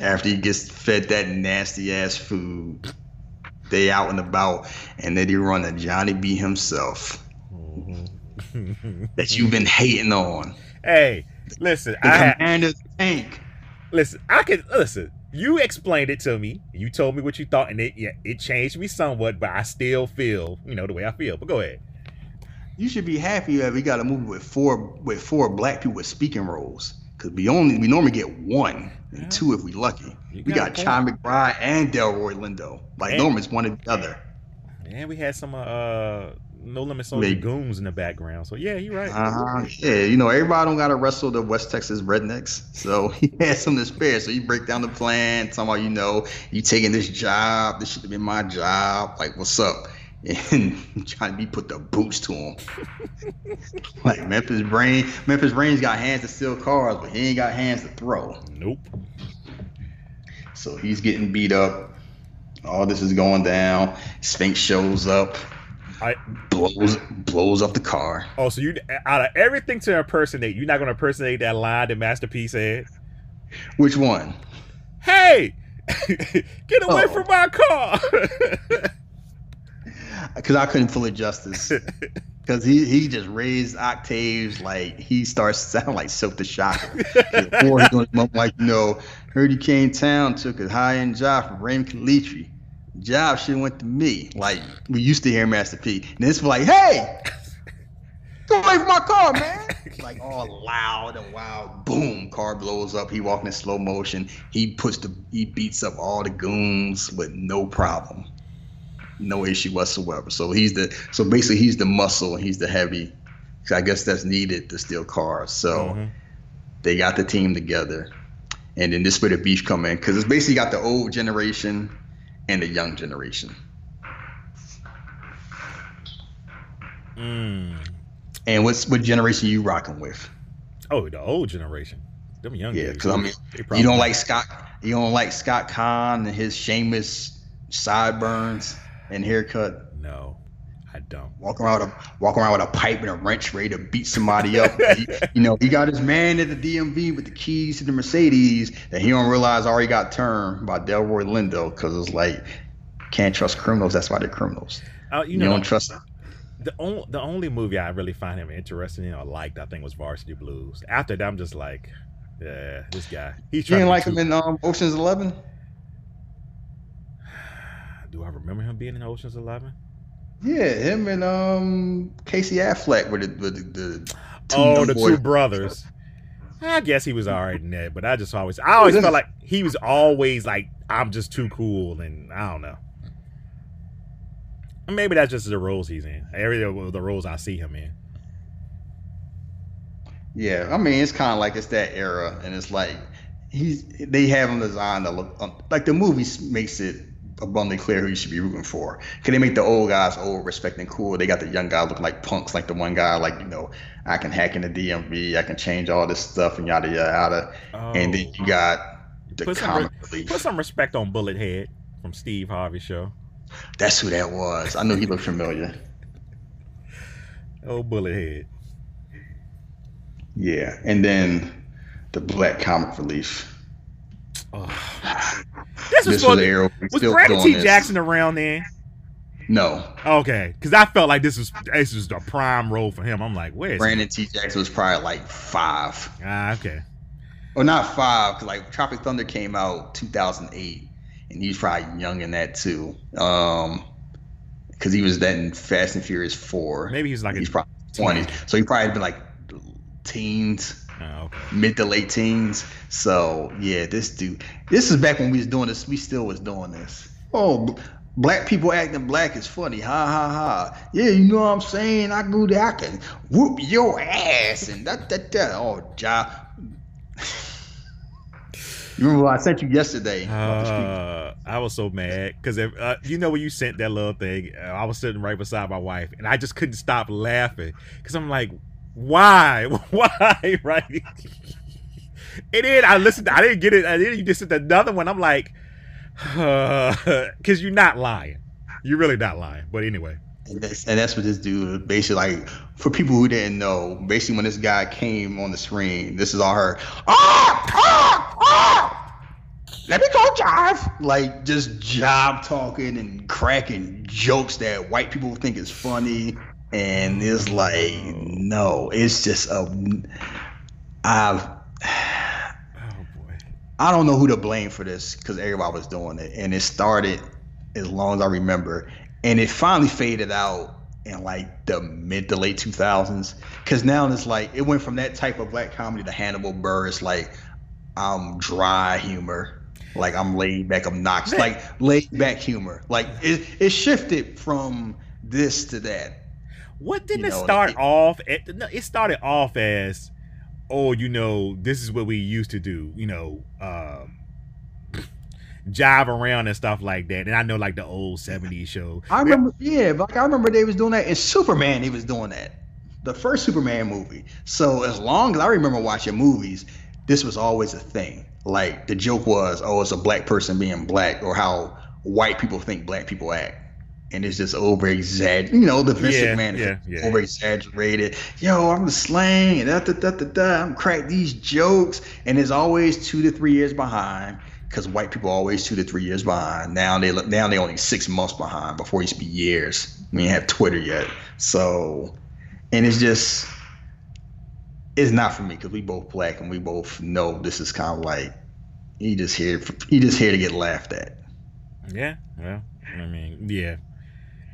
Speaker 3: after he gets fed that nasty ass food, they out and about. And then he run to Johnny B himself mm-hmm. that you've been hating on.
Speaker 2: hey listen
Speaker 3: The
Speaker 2: I had,
Speaker 3: commander tank.
Speaker 2: listen I can listen you explained it to me you told me what you thought and it yeah it changed me somewhat but I still feel you know the way I feel but go ahead
Speaker 3: You should be happy that we got a movie with four with four black people with speaking roles. Cause we only we normally get one and
Speaker 2: Yeah.
Speaker 3: two if we lucky.
Speaker 2: You
Speaker 3: We
Speaker 2: got
Speaker 3: got Chi McBride and Delroy Lindo. Like
Speaker 2: And-
Speaker 3: normally one or the other.
Speaker 2: and we had some uh no limit soldier
Speaker 3: Maybe.
Speaker 2: goons in the background so yeah you're right
Speaker 3: Uh-huh. Yeah, you know, everybody don't gotta wrestle the West Texas rednecks. So *laughs* he had some to spare. So you break down the plan, about, you know, you taking this job, this should have been my job. Like, what's up? *laughs* And trying to be put the boots to him. *laughs* like Memphis Raines, Memphis Raines' got hands to steal cars, but he ain't got hands to throw.
Speaker 2: nope
Speaker 3: So he's getting beat up. All this is going down. Sphinx shows up,
Speaker 2: I
Speaker 3: blows blows up the car.
Speaker 2: oh so you out of everything to impersonate you're not gonna impersonate that line that Master P said
Speaker 3: Which one?
Speaker 2: hey *laughs* get away
Speaker 3: Oh.
Speaker 2: from my car
Speaker 3: Because I couldn't fully justice. *laughs* Because he, he just raised octaves like he starts sounding like Silk the Shocker. Before he goes up like, you know, heard he came town, took a high end job from Raymond Calitri. Job should went to me. Like we used to hear Master P. And this it's like, hey, go away from my car, man. Like all loud and wild. Boom, car blows up. He walking in slow motion. He puts the he beats up all the goons with no problem no issue whatsoever. So he's the so basically he's the muscle and he's the heavy. I guess that's needed to steal cars. So
Speaker 2: Mhm.
Speaker 3: they got the team together. and then this is where the beef come in because it's basically got the old generation and the young generation.
Speaker 2: Mm.
Speaker 3: And what's what generation you rocking with?
Speaker 2: Oh, the old generation. Them young
Speaker 3: Yeah, because I mean, you don't like Scott. You don't like Scott Caan and his shameless sideburns and haircut.
Speaker 2: No, I don't.
Speaker 3: Walk around with a walk around with a pipe and a wrench ready to beat somebody up. He- you know, he got his man at the DMV with the keys to the Mercedes that he don't realize already got turned by Delroy Lindo because it's like can't trust criminals. That's why they're criminals.
Speaker 2: Uh, you
Speaker 3: You,
Speaker 2: know,
Speaker 3: don't trust.
Speaker 2: the only the only movie I really find him interesting in or liked, I think, was Varsity Blues. After that, I'm just like, yeah, this guy. He's
Speaker 3: You didn't like him in um, Ocean's Eleven?
Speaker 2: Do I remember him being in Ocean's Eleven?
Speaker 3: Yeah, him and um Casey Affleck were the, the, the two
Speaker 2: Oh, the two brothers. I guess he was all right in that, but I just always, I always felt like he was always like, I'm just too cool, and I don't know. Maybe that's just the roles he's in. Every the roles I see him in.
Speaker 3: Yeah, I mean it's kind of like it's that era, and it's like he's they have him designed to look um, like the movie makes it abundantly clear who you should be rooting for. Can they make the old guys old, respecting cool. They got the young guys looking like punks, like the one guy like you know I can hack in the DMV, I can change all this stuff and yada yada yada. And then you oh. got the
Speaker 2: Oh. Put some
Speaker 3: comic
Speaker 2: Put some respect on Bullet Head from Steve Harvey show.
Speaker 3: That's who that was. I knew he looked familiar.
Speaker 2: Oh, Bullet Head.
Speaker 3: Yeah, and then the black comic relief.
Speaker 2: Oh. This was,
Speaker 3: This
Speaker 2: for,
Speaker 3: was Arrow.
Speaker 2: Was Brandon T.
Speaker 3: this.
Speaker 2: Jackson around then?
Speaker 3: No,
Speaker 2: Okay, because I felt like this was this was the prime role for him. I'm like, where's
Speaker 3: Brandon T. Jackson was probably like five.
Speaker 2: Ah, okay.
Speaker 3: Well, not five, because like Tropic Thunder came out 2008, and he was probably young in that too. Um, because he was that in Fast and Furious Four.
Speaker 2: Maybe he's like
Speaker 3: he's probably 20, so he probably had been like teens,
Speaker 2: Oh, okay.
Speaker 3: mid to late teens. So yeah, this dude, this is back when we was doing this. We still was doing this. Oh, black people acting black is funny. Ha ha ha. Yeah, you know what I'm saying? I go there, I can whoop your ass and that that that. Oh, ja. *laughs* You remember what I sent you yesterday?
Speaker 2: Uh, I was so mad because if uh, you know when you sent that little thing, uh, I was sitting right beside my wife, and I just couldn't stop laughing because I'm like, why, *laughs* why, right? and then I listened. I didn't get it. And then you just sent another one. I'm like, *sighs* because you're not lying. You're really not lying. But anyway,
Speaker 3: And that's, and that's what this dude basically like for people who didn't know. Basically, when this guy came on the screen, this is all her. Ah, ah, ah! Let me go jive. Like just job talking and cracking jokes that white people think is funny, and it's like no, it's just a. I've.
Speaker 2: oh boy,
Speaker 3: I don't know who to blame for this because everybody was doing it, and it started as long as I remember, and it finally faded out in like the mid to late 2000s. Because now it's like it went from that type of black comedy to Hannibal Buress, like I'm dry humor, like I'm laid back, obnoxious, like laid back humor. Like it, it shifted from this to that.
Speaker 2: What didn't
Speaker 3: You
Speaker 2: it start
Speaker 3: it-
Speaker 2: off? At, no, it started off as, oh, you know, this is what we used to do. You know, um, jive around and stuff like that. And I know like the old '70s show.
Speaker 3: I remember, yeah, but like, I remember they was doing that in Superman. He was doing that, the first Superman movie. So as long as I remember watching movies, this was always a thing. Like the joke was, oh, it's a black person being black, or how white people think black people act. And it's just over exaggerated. You know, the Vince
Speaker 2: Yeah,
Speaker 3: McMahon
Speaker 2: yeah, yeah.
Speaker 3: over exaggerated. Yo, I'm the slang and da da da da da. I'm crack these jokes, and it's always two to three years behind because white people are always two to three years behind. Now they look now they only six months behind. Before it used to be years. We ain't have Twitter yet, so and it's just it's not for me because we both black and we both know this is kind of like you just here you just here to get laughed at.
Speaker 2: Yeah, well, I mean, yeah,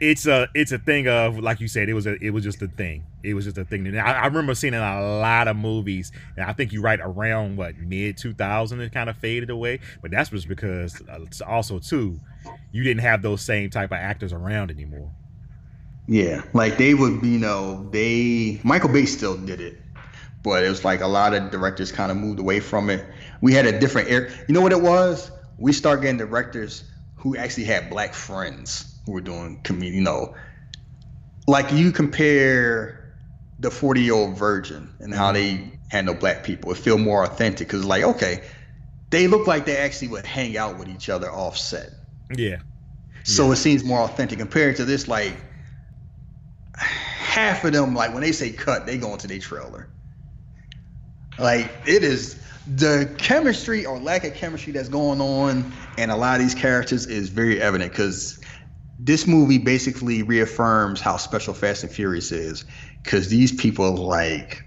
Speaker 2: it's a it's a thing of like you said, it was a it was just a thing. It was just a thing. I, I remember seeing in a lot of movies, and I think you're right around what mid 2000 it kind of faded away. But that's just because uh, also too, you didn't have those same type of actors around anymore.
Speaker 3: Yeah, like they would, you know, they Michael Bay still did it, but it was like a lot of directors kind of moved away from it. We had a different air. You know what it was? We start getting directors who actually had black friends were doing comedy. You know, like you compare the 40 year old virgin and how they handle black people. It feel more authentic because like okay, they look like they actually would hang out with each other offset.
Speaker 2: Yeah.
Speaker 3: So
Speaker 2: Yeah.
Speaker 3: it seems more authentic compared to this. Like half of them, like when they say cut, they go into their trailer. Like it is the chemistry or lack of chemistry that's going on, and a lot of these characters is very evident because this movie basically reaffirms how special Fast and Furious is. Because these people like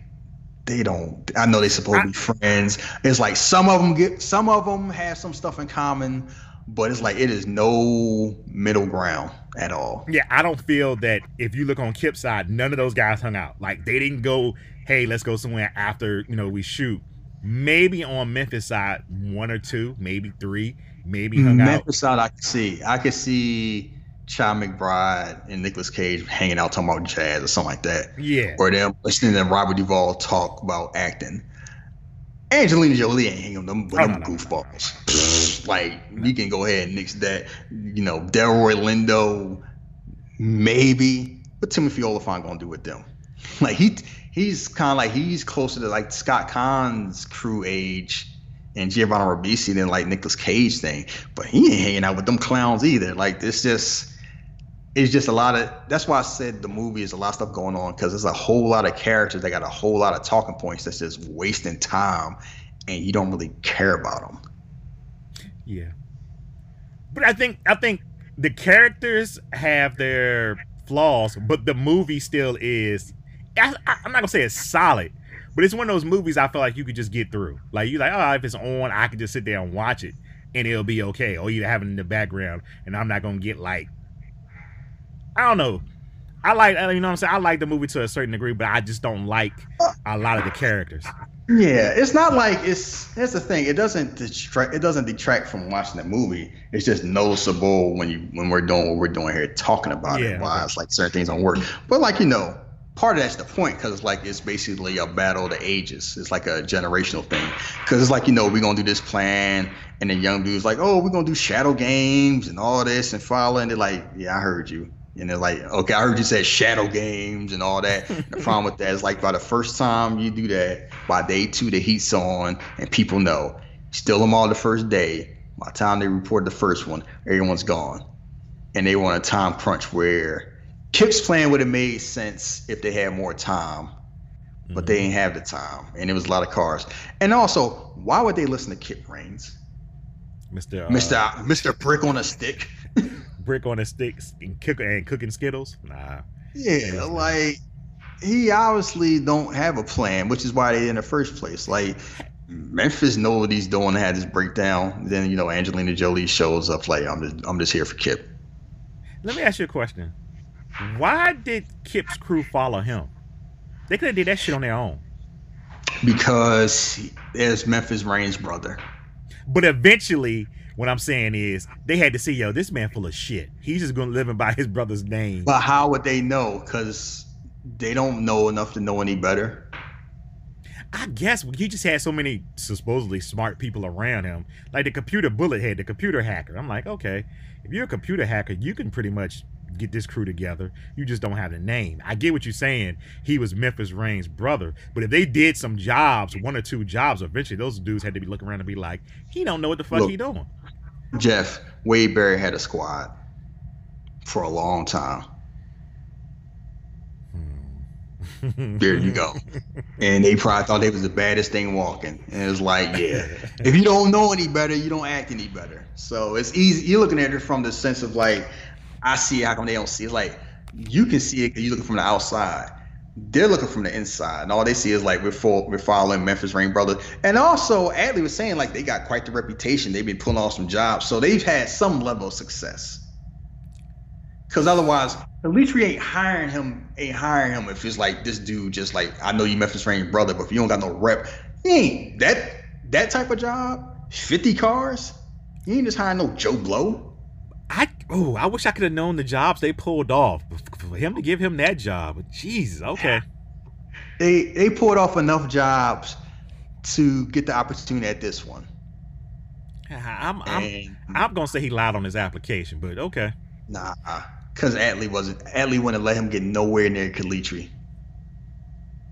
Speaker 3: they don't. I know they're supposed to be friends. It's like some of them get some of them have some stuff in common, but it's like it is no middle ground at all.
Speaker 2: Yeah, I don't feel that if you look on Kip's side, none of those guys hung out. Like they didn't go, hey, let's go somewhere after, you know, we shoot. Maybe on Memphis side, one or two, maybe three, maybe hung out.
Speaker 3: Memphis side, I could see. I could see Chad McBride and Nicolas Cage hanging out talking about jazz or something like that,
Speaker 2: Yeah.
Speaker 3: or them listening to Robert Duvall talk about acting. Angelina Jolie ain't hanging with them, with
Speaker 2: Oh,
Speaker 3: them
Speaker 2: no, no, no,
Speaker 3: goofballs. like you can go ahead and nix that. You know, Delroy Lindo, maybe, but Timothy Olyphant gonna do with them. Like he he's kind of like he's closer to like Scott Caan's crew age and Giovanni Ribisi than like Nicolas Cage thing. But he ain't hanging out with them clowns either. Like it's just it's just a lot of that's why I said the movie is a lot of stuff going on because there's a whole lot of characters that got a whole lot of talking points that's just wasting time and you don't really care about them.
Speaker 2: Yeah. But I think I think the characters have their flaws, but the movie still is. I, I'm not gonna say it's solid, but it's one of those movies I feel like you could just get through. Like you like, oh, if it's on, I can just sit there and watch it, and it'll be okay. Or you have it in the background, and I'm not gonna get like, I don't know. I like, you know what I'm saying. I like the movie to a certain degree, but I just don't like a lot of the characters.
Speaker 3: Yeah, it's not like it's. That's the thing. It doesn't distract. It doesn't detract from watching the movie. It's just noticeable when you when we're doing what we're doing here, talking about
Speaker 2: Yeah,
Speaker 3: it. Why
Speaker 2: okay.
Speaker 3: it's like certain things don't work. But like you know, part of that's the point because it's like it's basically a battle of the ages. It's like a generational thing. Because it's like you know we're gonna do this plan, and the young dudes like, oh, we're gonna do shadow games and all this and follow, and they're like, yeah, I heard you. And they're like, okay, I heard you say shadow games and all that. *laughs* the problem with that is like by the first time you do that, by day two the heat's on and people know. Steal them all the first day. By the time they report the first one, everyone's gone. And they want a time crunch where Kip's plan would have made sense if they had more time, but they didn't have the time. And it was a lot of cars. And also, why would they listen to Kip Raines?
Speaker 2: Mr. Uh,
Speaker 3: Mr. Mr. Brick on a stick. *laughs*
Speaker 2: Brick on a stick and, cook, and cooking Skittles. Nah.
Speaker 3: Yeah, like he obviously don't have a plan, which is why they in the first place. Like Memphis know what he's doing, had this breakdown. Then you know Angelina Jolie shows up like I'm just I'm just here for Kip.
Speaker 2: Let me ask you a question. Why did Kip's crew follow him? They could have did that shit on their own.
Speaker 3: Because he- there's Memphis Raines' brother.
Speaker 2: But eventually, what I'm saying is, they had to see, yo, this man full of shit. He's just gonna live by his brother's name.
Speaker 3: But how would they know? Because they don't know enough to know any better.
Speaker 2: I guess he just had so many supposedly smart people around him. Like the computer bullet head, the computer hacker. I'm like, okay, if you're a computer hacker, you can pretty much get this crew together. You just don't have the name. I get what you're saying. He was Memphis Raines' brother, but if they did some jobs, one or two jobs, eventually those dudes had to be looking around and be like, he don't know what the fuck
Speaker 3: Look.
Speaker 2: he doing.
Speaker 3: Jeff Wade Barry had a squad for a long time. Hmm. There you go. *laughs* And they probably thought they was the baddest thing walking. And it's like, yeah, if you don't know any better, you don't act any better. So it's easy. You're looking at it from the sense of like, I see it, how come they don't see it? Like, you can see it because you're looking from the outside. They're looking from the inside, and all they see is like we're fo- we're following Memphis Raines Brothers. And also, Atley was saying like they got quite the reputation. They've been pulling off some jobs, so they've had some level of success. Because otherwise, at least we ain't hiring him. Ain't hiring him if it's like this dude. Just like I know you Memphis Raines brother, but if you don't got no rep, ain't that that type of job. Fifty cars. You ain't just hiring no Joe Blow.
Speaker 2: Oh, I wish I could have known the jobs they pulled off for him to give him that job. Jesus, okay.
Speaker 3: they they pulled off enough jobs to get the opportunity at this one. *laughs*
Speaker 2: I'm I'm,
Speaker 3: And-
Speaker 2: I'm gonna say he lied on his application, but okay.
Speaker 3: Nah, because Atley wasn't. Atley wouldn't let him get nowhere near Calitri.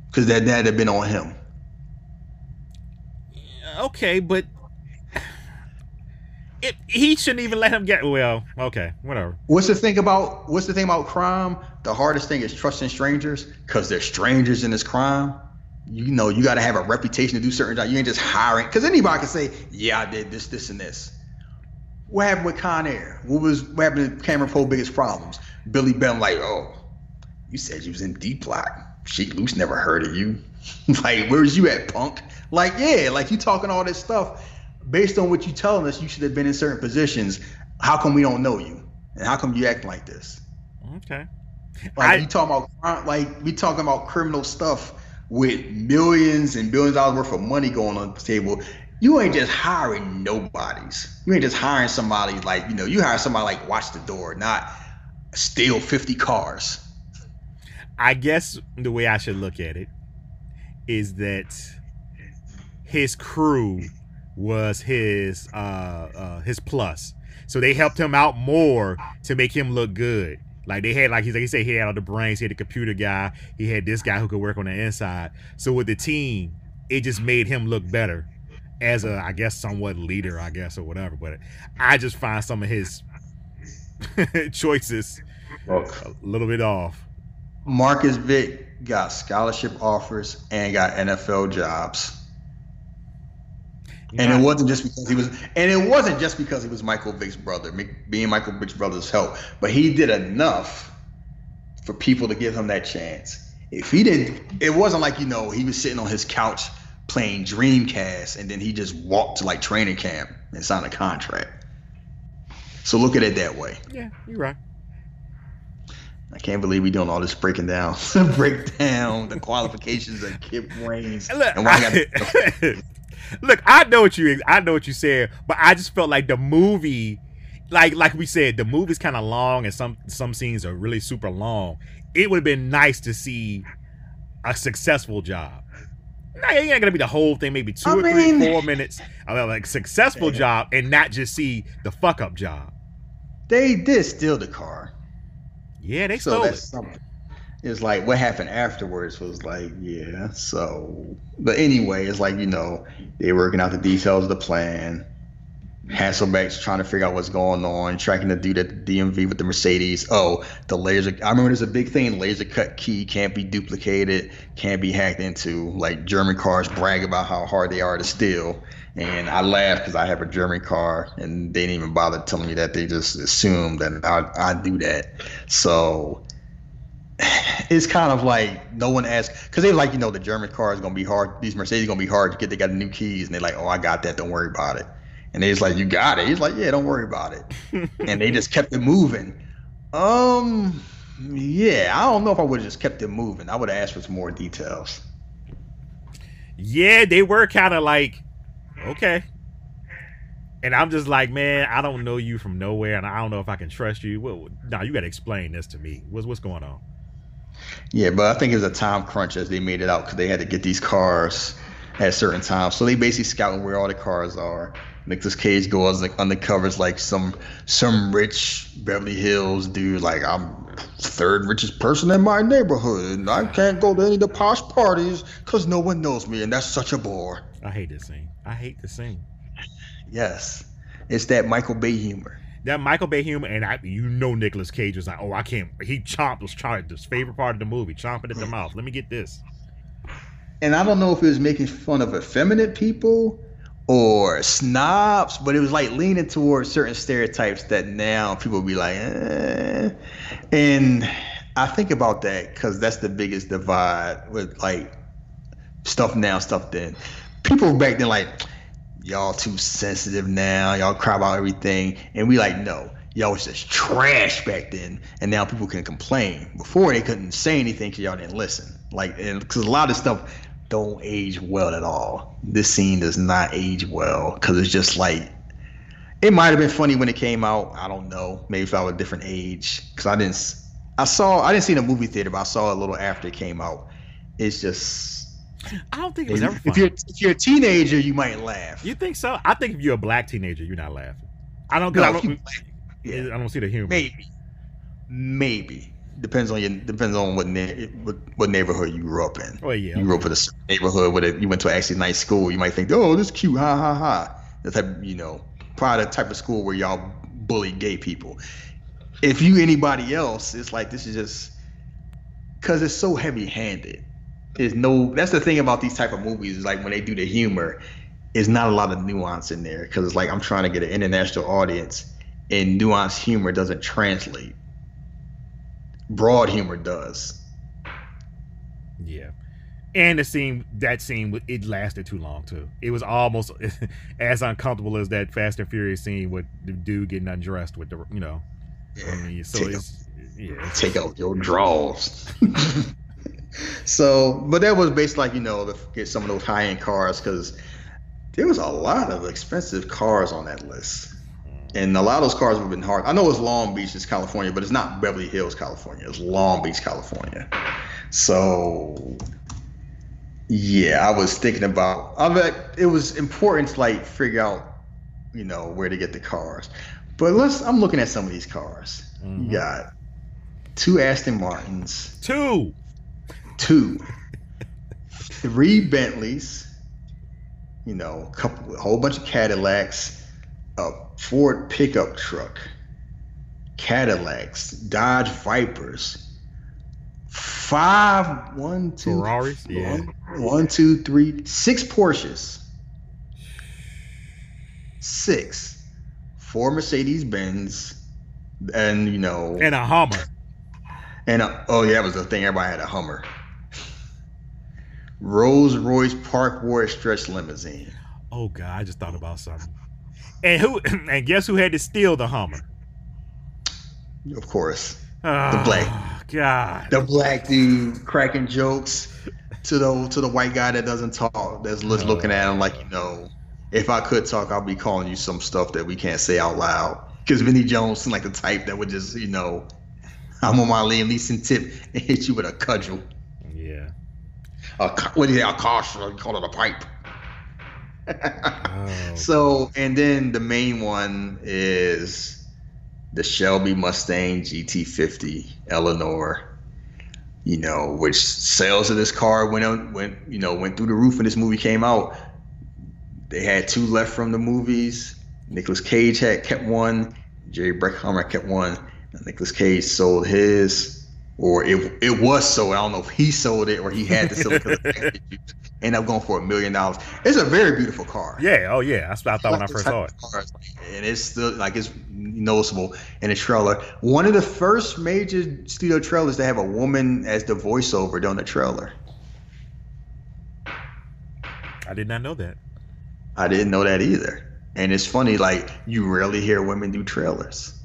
Speaker 3: Because that that had been on him.
Speaker 2: Okay, but it, he shouldn't even let him get. Well, okay, whatever.
Speaker 3: What's the thing about what's the thing about crime? The hardest thing is trusting strangers because they're strangers in this crime. You know, you got to have a reputation to do certain jobs. You ain't just hiring because anybody can say, "Yeah, I did this, this, and this." What happened with Con Air? What was what happened to Cameron Poe's biggest problems? Billy Bell, like, oh, you said you was in D Block. Sheik Luce never heard of you. *laughs* like, where's you at, punk? Like, yeah, like you talking all this stuff based on what you're telling us. You should have been in certain positions. How come we don't know you? And how come you act like this?
Speaker 2: Okay.
Speaker 3: Like
Speaker 2: I-
Speaker 3: you talking about like we talking about criminal stuff with millions and billions of dollars worth of money going on the table. You ain't just hiring nobodies. You ain't just hiring somebody like you know. You hire somebody like watch the door, not steal fifty cars.
Speaker 2: I guess the way I should look at it is that his crew was his uh, uh his plus. So they helped him out more to make him look good. Like they had like he's like he said he had all the brains, he had the computer guy, he had this guy who could work on the inside. So with the team, it just made him look better as a I guess somewhat leader, I guess, or whatever. But I just find some of his *laughs* choices a little bit off.
Speaker 3: Marcus Vick got scholarship offers and got NFL jobs. And it wasn't just because he was, and it wasn't just because he was Michael Vick's brother, being Michael Vick's brother's help, but he did enough for people to give him that chance. If he didn't, it wasn't like you know he was sitting on his couch playing Dreamcast, and then he just walked to like training camp and signed a contract. So look at it that way.
Speaker 2: Yeah, you're right.
Speaker 3: I can't believe we're doing all this breaking down, *laughs* break down the qualifications of Kip Raines'
Speaker 2: Look,
Speaker 3: and why I
Speaker 2: I,
Speaker 3: got. *laughs*
Speaker 2: look, I know what you I know what you said, but I just felt like the movie, like like we said, the movie's kind of long and some some scenes are really super long. It would have been nice to see a successful job. Nah, it ain't gonna be the whole thing, maybe two
Speaker 3: I
Speaker 2: or three, four minutes. I mean, like successful job and not just see the fuck up job.
Speaker 3: They did steal the car.
Speaker 2: Yeah, they
Speaker 3: so
Speaker 2: stole
Speaker 3: that's
Speaker 2: it.
Speaker 3: something. It's like what happened afterwards was like, yeah. So, but anyway, it's like you know they're working out the details of the plan. Castlebeck's trying to figure out what's going on, tracking the dude at the DMV with the Mercedes. Oh, the laser! I remember there's a big thing: laser cut key can't be duplicated, can't be hacked into. Like German cars brag about how hard they are to steal, and I laughed because I have a German car, and they didn't even bother telling me that. They just assumed that I I do that. So *sighs* it's kind of like no one asked because they like you know the German car is gonna be hard. These Mercedes gonna be hard to get. They got the new keys, and they're like, oh, I got that. Don't worry about it. And they just like, you got it. He's like, yeah, don't worry about it. *laughs* and they just kept it moving. Um, yeah, I don't know if I would have just kept it moving. I would have asked for some more details.
Speaker 2: Yeah, they were kind of like, okay. And I'm just like, man, I don't know you from nowhere, and I don't know if I can trust you. Well, now you got to explain this to me. What's what's going on?
Speaker 3: Yeah, but I think it was a time crunch as they made it out because they had to get these cars at certain times. So they basically scouting where all the cars are. Nicolas Cage goes like undercovers like some some rich Beverly Hills dude. Like I'm third richest person in my neighborhood, and I can't go to any of the posh parties because no one knows me, and that's such a bore.
Speaker 2: I hate this scene. I hate this scene.
Speaker 3: Yes, it's that Michael Bay humor.
Speaker 2: That Michael Bay humor, and I, you know, Nicolas Cage was like, oh, I can't. He chomped was chomped his favorite part of the movie, chomping at the mouth. Let me get this.
Speaker 3: and I don't know if it was making fun of effeminate people or snobs, but it was like leaning towards certain stereotypes that now people be like, eh. and I think about that because that's the biggest divide with like stuff now, stuff then. People back then like, y'all too sensitive now, y'all cry about everything, and we like, no. Y'all was just trash back then, and now people can complain. Before they couldn't say anything because y'all didn't listen. Like, because a lot of stuff don't age well at all. This scene does not age well because it's just like it might have been funny when it came out. I don't know. Maybe if I was a different age because I didn't. I saw. I didn't see it in the movie theater, but I saw it a little after it came out, it's just.
Speaker 2: I don't think it was
Speaker 3: If,
Speaker 2: ever
Speaker 3: if you're if you're a teenager, you might laugh.
Speaker 2: You think so? I think if you're a black teenager, you're not laughing. I don't. 'cause
Speaker 3: No,
Speaker 2: I
Speaker 3: if you
Speaker 2: don't.
Speaker 3: yeah,
Speaker 2: I don't see the humor.
Speaker 3: maybe, maybe depends on your depends on what na- what, what neighborhood you grew up in.
Speaker 2: Oh yeah.
Speaker 3: You grew up in a neighborhood where you went to actually nice school. You might think, oh, this is cute, ha ha ha. The type, you know, probably the type of school where y'all bully gay people. If you anybody else, it's like this is just because it's so heavy-handed. There's no. That's the thing about these type of movies. Is like when they do the humor, is not a lot of nuance in there because it's like I'm trying to get an international audience, and nuanced humor doesn't translate. Broad humor does.
Speaker 2: Yeah. And the scene, that scene, it lasted too long too. It was almost *laughs* as uncomfortable as that Fast and Furious scene with the dude getting undressed with the, you know. I mean, so
Speaker 3: Take
Speaker 2: it's yeah.
Speaker 3: take out your draws. *laughs* so, but that was based like you know to get some of those high end cars because there was a lot of expensive cars on that list, and a lot of those cars would have been hard. I know it's Long Beach, it's California, but it's not Beverly Hills, California. It's Long Beach, California. So, yeah, I was thinking about. I bet it was important to like figure out, you know, where to get the cars. But let's. I'm looking at some of these cars.
Speaker 2: Mhm.
Speaker 3: You got two Aston Martins,
Speaker 2: Two.
Speaker 3: Two, three Bentleys, you know, a couple, a whole bunch of Cadillacs, a Ford pickup truck, Cadillacs, Dodge Vipers, five, one, two,
Speaker 2: Ferraris? Yeah.
Speaker 3: one, one, two, three, six Porsches, six, four Mercedes Benz, and you know,
Speaker 2: And a Hummer.
Speaker 3: and uh, oh yeah, that was the thing. Everybody had a Hummer. Rolls Royce Park Ward stretch limousine.
Speaker 2: Oh God, I just thought about something. And who? *clears throat* And guess who had to steal the Hummer?
Speaker 3: Of course,
Speaker 2: Oh,
Speaker 3: black.
Speaker 2: God.
Speaker 3: the black dude cracking jokes to the to the white guy that doesn't talk. That's just looking at him like you know, if I could talk, I'll be calling you some stuff that we can't say out loud. Because Vinnie Jones seemed like the type that would just you know, I'm on my Liam Neeson tip and hit you with a cudgel.
Speaker 2: Yeah.
Speaker 3: A, what do you say? A? Call it a pipe.
Speaker 2: Oh, *laughs*
Speaker 3: So, and then the main one is the Shelby Mustang GT50 Eleanor. You know, which sales of this car went out, went you know went through the roof when this movie came out. They had two left from the movies. Nicolas Cage had kept one. Jerry Bruckheimer kept one. Nicolas Cage sold his, or it it was sold. I don't know if he sold it or he had to sell it because ended up going for a million dollars. It's a very beautiful car.
Speaker 2: yeah. Oh yeah. That's what I thought when I
Speaker 3: Like the
Speaker 2: first saw it.
Speaker 3: cars, And it's still like it's noticeable in the trailer. One of the first major studio trailers to have a woman as the voiceover on the trailer.
Speaker 2: I did not know that.
Speaker 3: I didn't know that either. And it's funny, like you rarely hear women do trailers.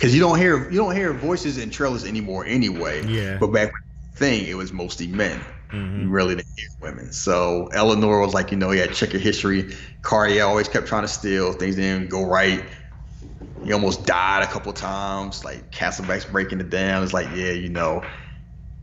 Speaker 3: Cause you don't hear you don't hear voices in trailers anymore anyway.
Speaker 2: Yeah.
Speaker 3: But back thing, it was mostly men.
Speaker 2: Mhm.
Speaker 3: You really didn't hear women. So Eleanor was like, you know, he had check your history. Cartier always kept trying to steal. Things didn't go right. He almost died a couple times. Like Castlebeck's breaking it down. It's like, yeah, you know,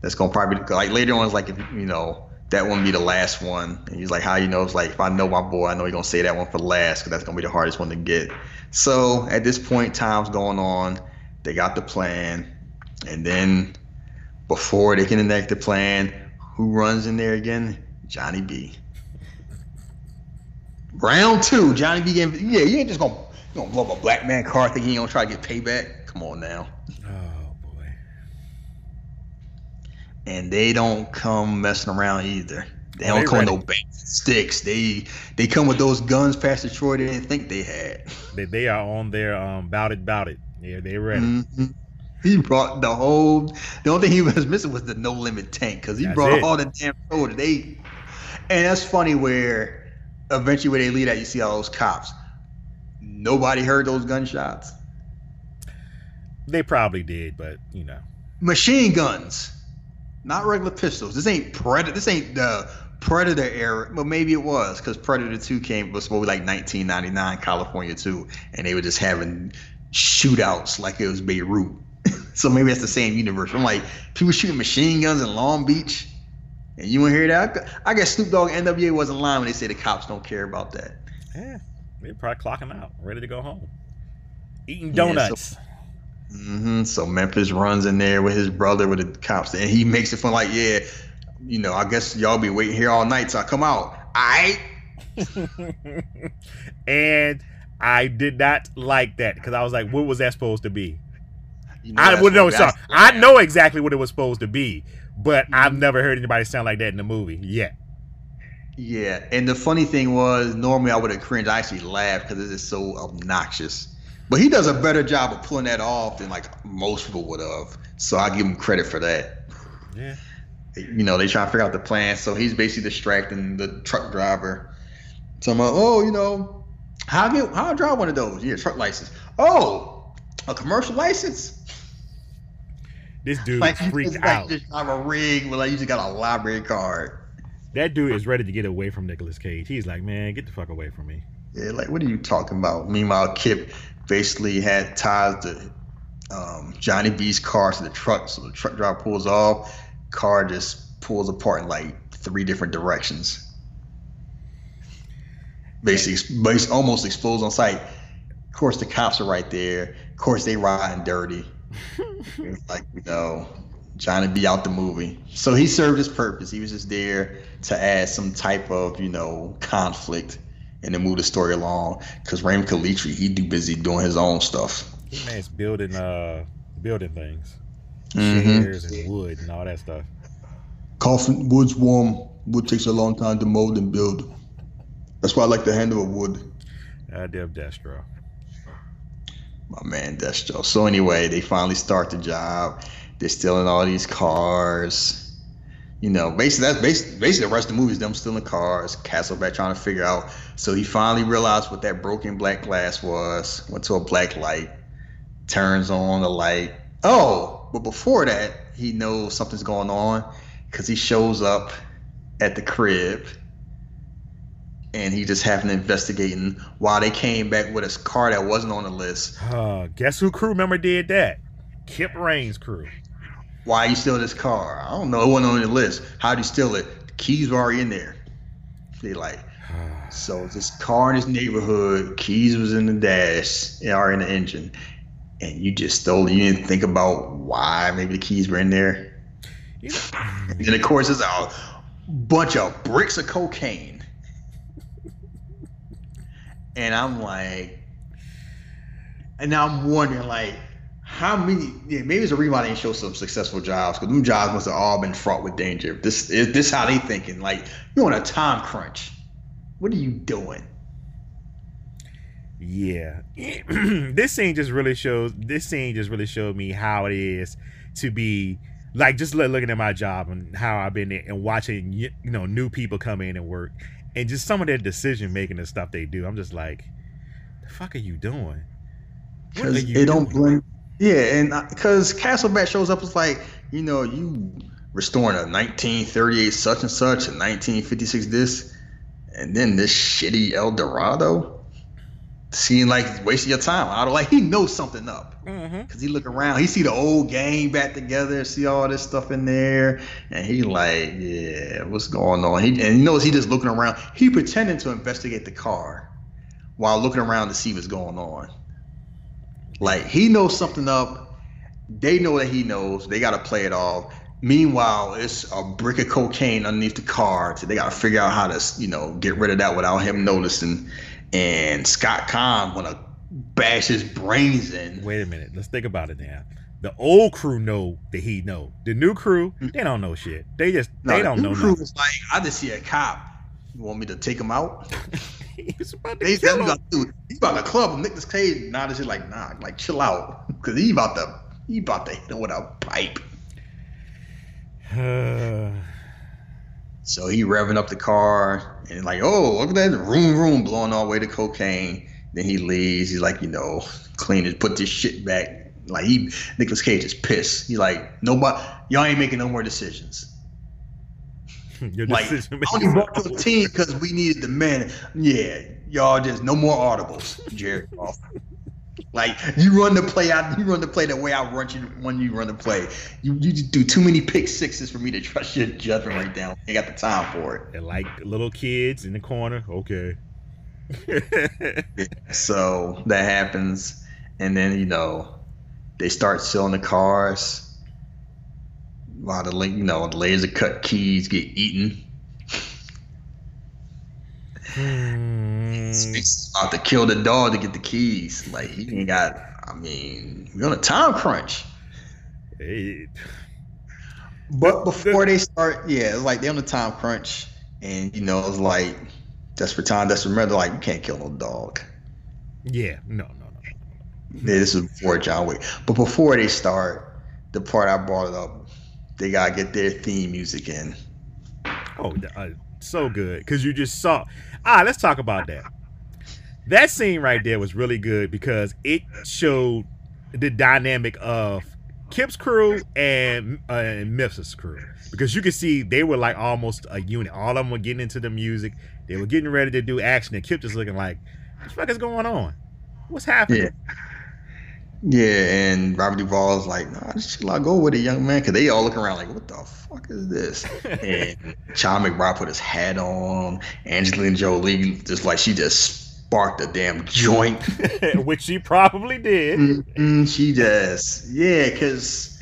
Speaker 3: that's gonna probably like later on. It's like, if, you know, that one be the last one. And he's like, how you know? It's like if I know my boy, I know he's gonna say that one for last because that's gonna be the hardest one to get. So at this point, time's going on. They got the plan, and then before they can enact the plan, who runs in there again? Johnny B. Round two, Johnny B. Getting, yeah, you ain't just you gonna blow up a black man car thinking you gonna try to get payback. Come on now.
Speaker 2: Oh.
Speaker 3: And they don't come messing around either. They don't
Speaker 2: they
Speaker 3: come with
Speaker 2: ready.
Speaker 3: no bait sticks. They they come with those guns past Detroit they didn't think they had.
Speaker 2: They, they are on their um bout it bout it. Yeah, they ready.
Speaker 3: Mhm. He brought the whole. The only thing he was *laughs* missing was the no limit tank because he
Speaker 2: That's
Speaker 3: brought
Speaker 2: it.
Speaker 3: all the damn soda. They, and that's funny where eventually where they lead at, you see all those cops. Nobody heard those gunshots.
Speaker 2: They probably did, but you know.
Speaker 3: Machine guns, not regular pistols. This ain't predator. This ain't the Predator era, but maybe it was because Predator Two came was supposed to be like 1999 California 2. and they were just having shootouts like it was Beirut. *laughs* so maybe that's the same universe. I'm like, people shooting machine guns in Long Beach. And you want to hear that? I guess Snoop Dogg and NWA wasn't lying when they say the cops don't care about that.
Speaker 2: Yeah, they're probably clocking out, ready to go home, eating donuts.
Speaker 3: Yeah, so, mm-hmm, so Memphis runs in there with his brother with the cops, and he makes it fun like, yeah, you know, I guess y'all be waiting here all night, so I come out. I. *laughs*
Speaker 2: and I did not like that because I was like, what was that supposed to be? You know, I would know. Sorry, I know exactly what it was supposed to be, but mm-hmm. I've never heard anybody sound like that in the movie yet.
Speaker 3: Yeah, and the funny thing was, normally I would have cringed. I actually laughed because it is so obnoxious. But he does a better job of pulling that off than like most people would have. So I give him credit for that.
Speaker 2: Yeah.
Speaker 3: You know, they try to figure out the plan. So he's basically distracting the truck driver. So I'm like, oh, you know, how I get how I drive one of those? Yeah, truck license. Oh, a commercial license.
Speaker 2: This dude like, freaked *laughs*
Speaker 3: just,
Speaker 2: out.
Speaker 3: Like, just have a rig, but like you just got a library card.
Speaker 2: That dude is ready to get away from Nicolas Cage. He's like, man, get the fuck away from me.
Speaker 3: Yeah, like what are you talking about? Meanwhile, Kip basically had ties to um, Johnny B's car to the truck, so the truck driver pulls off. Car just pulls apart in like three different directions. Basically, basically almost explodes on sight. Of course, the cops are right there. Of course, they riding dirty. *laughs* like you know, trying to be out the movie. So he served his purpose. He was just there to add some type of you know conflict and to move the story along. Because Raymond Calitri, he too busy doing his own stuff.
Speaker 2: He man's building uh building things, mm-hmm. chairs and wood and all that stuff.
Speaker 3: Coffin wood's warm. Wood takes a long time to mold and build. That's why I like the handle of wood.
Speaker 2: Idea of Destro
Speaker 3: my man Destro. So anyway, they finally start the job. They're stealing all these cars. You know, basically that's basically, basically the rest of the movie is them stealing cars. Castlebeck trying to figure out. So he finally realized what that broken black glass was. Went to a black light, turns on the light. Oh, but before that, he knows something's going on because he shows up at the crib and he just happened investigating while they came back with a car that wasn't on the list.
Speaker 2: Uh, guess who crew member did that? Kip Raines' crew.
Speaker 3: Why you steal this car? I don't know. It wasn't on the list. How'd you steal it? The keys were already in there. They like, so this car in this neighborhood, keys was in the dash, are in the engine, and you just stole it. You didn't think about why maybe the keys were in there. Yeah. and of course, it's a bunch of bricks of cocaine and I'm like, and now I'm wondering like how many yeah, maybe it's a reason why they didn't show some successful jobs because them jobs must have all been fraught with danger. This is this how they thinking like you're on a time crunch. What are you doing?
Speaker 2: Yeah, *clears throat* this scene just really shows. This scene just really showed me how it is to be like just looking at my job and how I've been there and watching you know new people come in and work and just some of their decision making and stuff they do. I'm just like, the fuck are you doing?
Speaker 3: Because they don't blend. Yeah, and uh, because Castlebeck shows up, it's like you know you restoring a 1938 such and such, a 1956 this, and then this shitty El Dorado. Seeing like wasting your time. I don't like he knows something up because mm-hmm. he look around, he see the old gang back together, see all this stuff in there, and he like, yeah, what's going on? He and he knows he just looking around. He pretending to investigate the car while looking around to see what's going on. Like he knows something up. They know that he knows. They got to play it off. Meanwhile, it's a brick of cocaine underneath the car. So they got to figure out how to, you know, get rid of that without him noticing and Scott Caan want to bash his brains in.
Speaker 2: Wait a minute, let's think about it now. The old crew know that he know. The new crew, mm. they don't know shit. They just no, they don't the know. Crew nothing. is
Speaker 3: like, I just see a cop. You want me to take him out? *laughs*
Speaker 2: he's about to they, kill him.
Speaker 3: About to, he's about to club him. Nicolas Cage this is like, nah, like chill out, because he about to he about to hit him with a pipe. *sighs* So he revving up the car and like, oh, look at that room, room, blowing all the way to cocaine. Then he leaves. He's like, you know, *laughs* clean it, put this shit back. Like he, Nicolas Cage is pissed. He's like, nobody, y'all ain't making no more decisions. *laughs* Your like, decision I only brought to the team because we needed the men. Yeah, y'all just no more audibles, Jared. *laughs* Like you run the play out, you run the play the way I run you when you run the play. You you do too many pick sixes for me to trust your judgment right now. You got the time for it.
Speaker 2: And like little kids in the corner, okay. *laughs*
Speaker 3: so that happens, and then you know they start selling the cars. A lot of you know the laser cut keys get eaten.
Speaker 2: Hmm.
Speaker 3: about to kill the dog to get the keys. Like he ain't got. I mean, we're on a time crunch.
Speaker 2: Hey,
Speaker 3: But before they start, yeah, it's like they're on the time crunch, and you know it's like desperate time, desperate remember. Like you can't kill no dog.
Speaker 2: yeah, no, no, no.
Speaker 3: Yeah, this is before John Wick. But before they start, the part I brought it up, they gotta get their theme music in.
Speaker 2: Oh, uh, so good because you just saw. Ah, let's talk about that. That scene right there was really good because it showed the dynamic of Kip's crew and uh, and Memphis' crew because you could see they were like almost a unit. All of them were getting into the music. They were getting ready to do action, and Kip just looking like, "What the fuck is going on? What's happening?"
Speaker 3: Yeah. Yeah, and Robert Duvall is like, nah, just chill out, go with it, young man, because they all look around like, what the fuck is this? and *laughs* Sean McBride put his hat on. Angelina Jolie, just like she just sparked a damn joint. *laughs*
Speaker 2: Which she probably did.
Speaker 3: Mm-mm, she just, yeah, because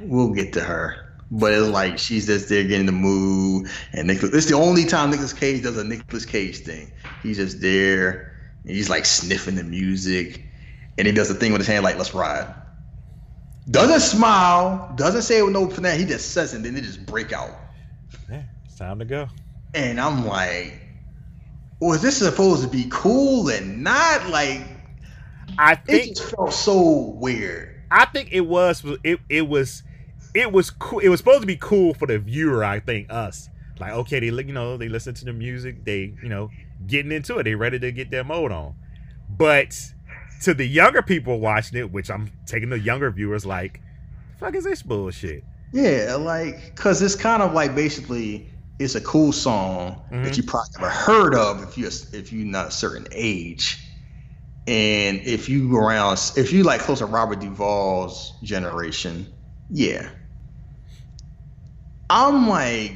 Speaker 3: we'll get to her. But it's like she's just there getting the mood, and Nicolas. It's the only time Nicolas Cage does a Nicolas Cage thing. He's just there, and he's like sniffing the music, and he does the thing with his hand like, "Let's ride." Doesn't smile, doesn't say it with no finesse. He just says it, and then they just break out.
Speaker 2: Yeah, it's time to go.
Speaker 3: And I'm like, was this supposed to be cool and not like?
Speaker 2: I think It
Speaker 3: just felt so weird.
Speaker 2: I think it was it it was it was cool. It was supposed to be cool for the viewer. I think us like okay, they you know they listen to the music, they you know getting into it, they ready to get their mode on. But to the younger people watching it, which I'm taking the younger viewers, like, fuck is this bullshit?
Speaker 3: Yeah, like because it's kind of like basically it's a cool song
Speaker 2: Mhm.
Speaker 3: that you probably never heard of if you if you're not a certain age, and if you around if you like close to Robert Duvall's generation, yeah. I'm like,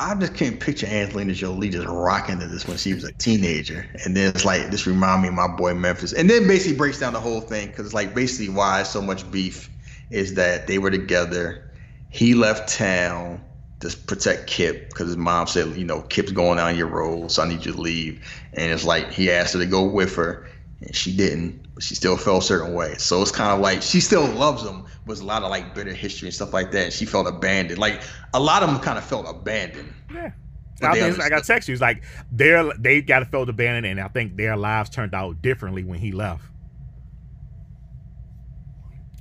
Speaker 3: I just can't picture Angelina Jolie just rocking to this when she was a teenager, and then it's like this remind me of my boy Memphis, and then basically breaks down the whole thing because it's like basically why so much beef is that they were together. He left town to protect Kip because his mom said, you know, Kip's going on your road, so I need you to leave. And it's like he asked her to go with her, and she didn't, but she still felt a certain way. So it's kind of like she still loves him, but there's a lot of like bitter history and stuff like that. And she felt abandoned. Like a lot of them kind of felt abandoned.
Speaker 2: Yeah. I
Speaker 3: they
Speaker 2: mean, like I
Speaker 3: understood.
Speaker 2: text you, it's like they're they got to felt abandoned, and I think their lives turned out differently when he left.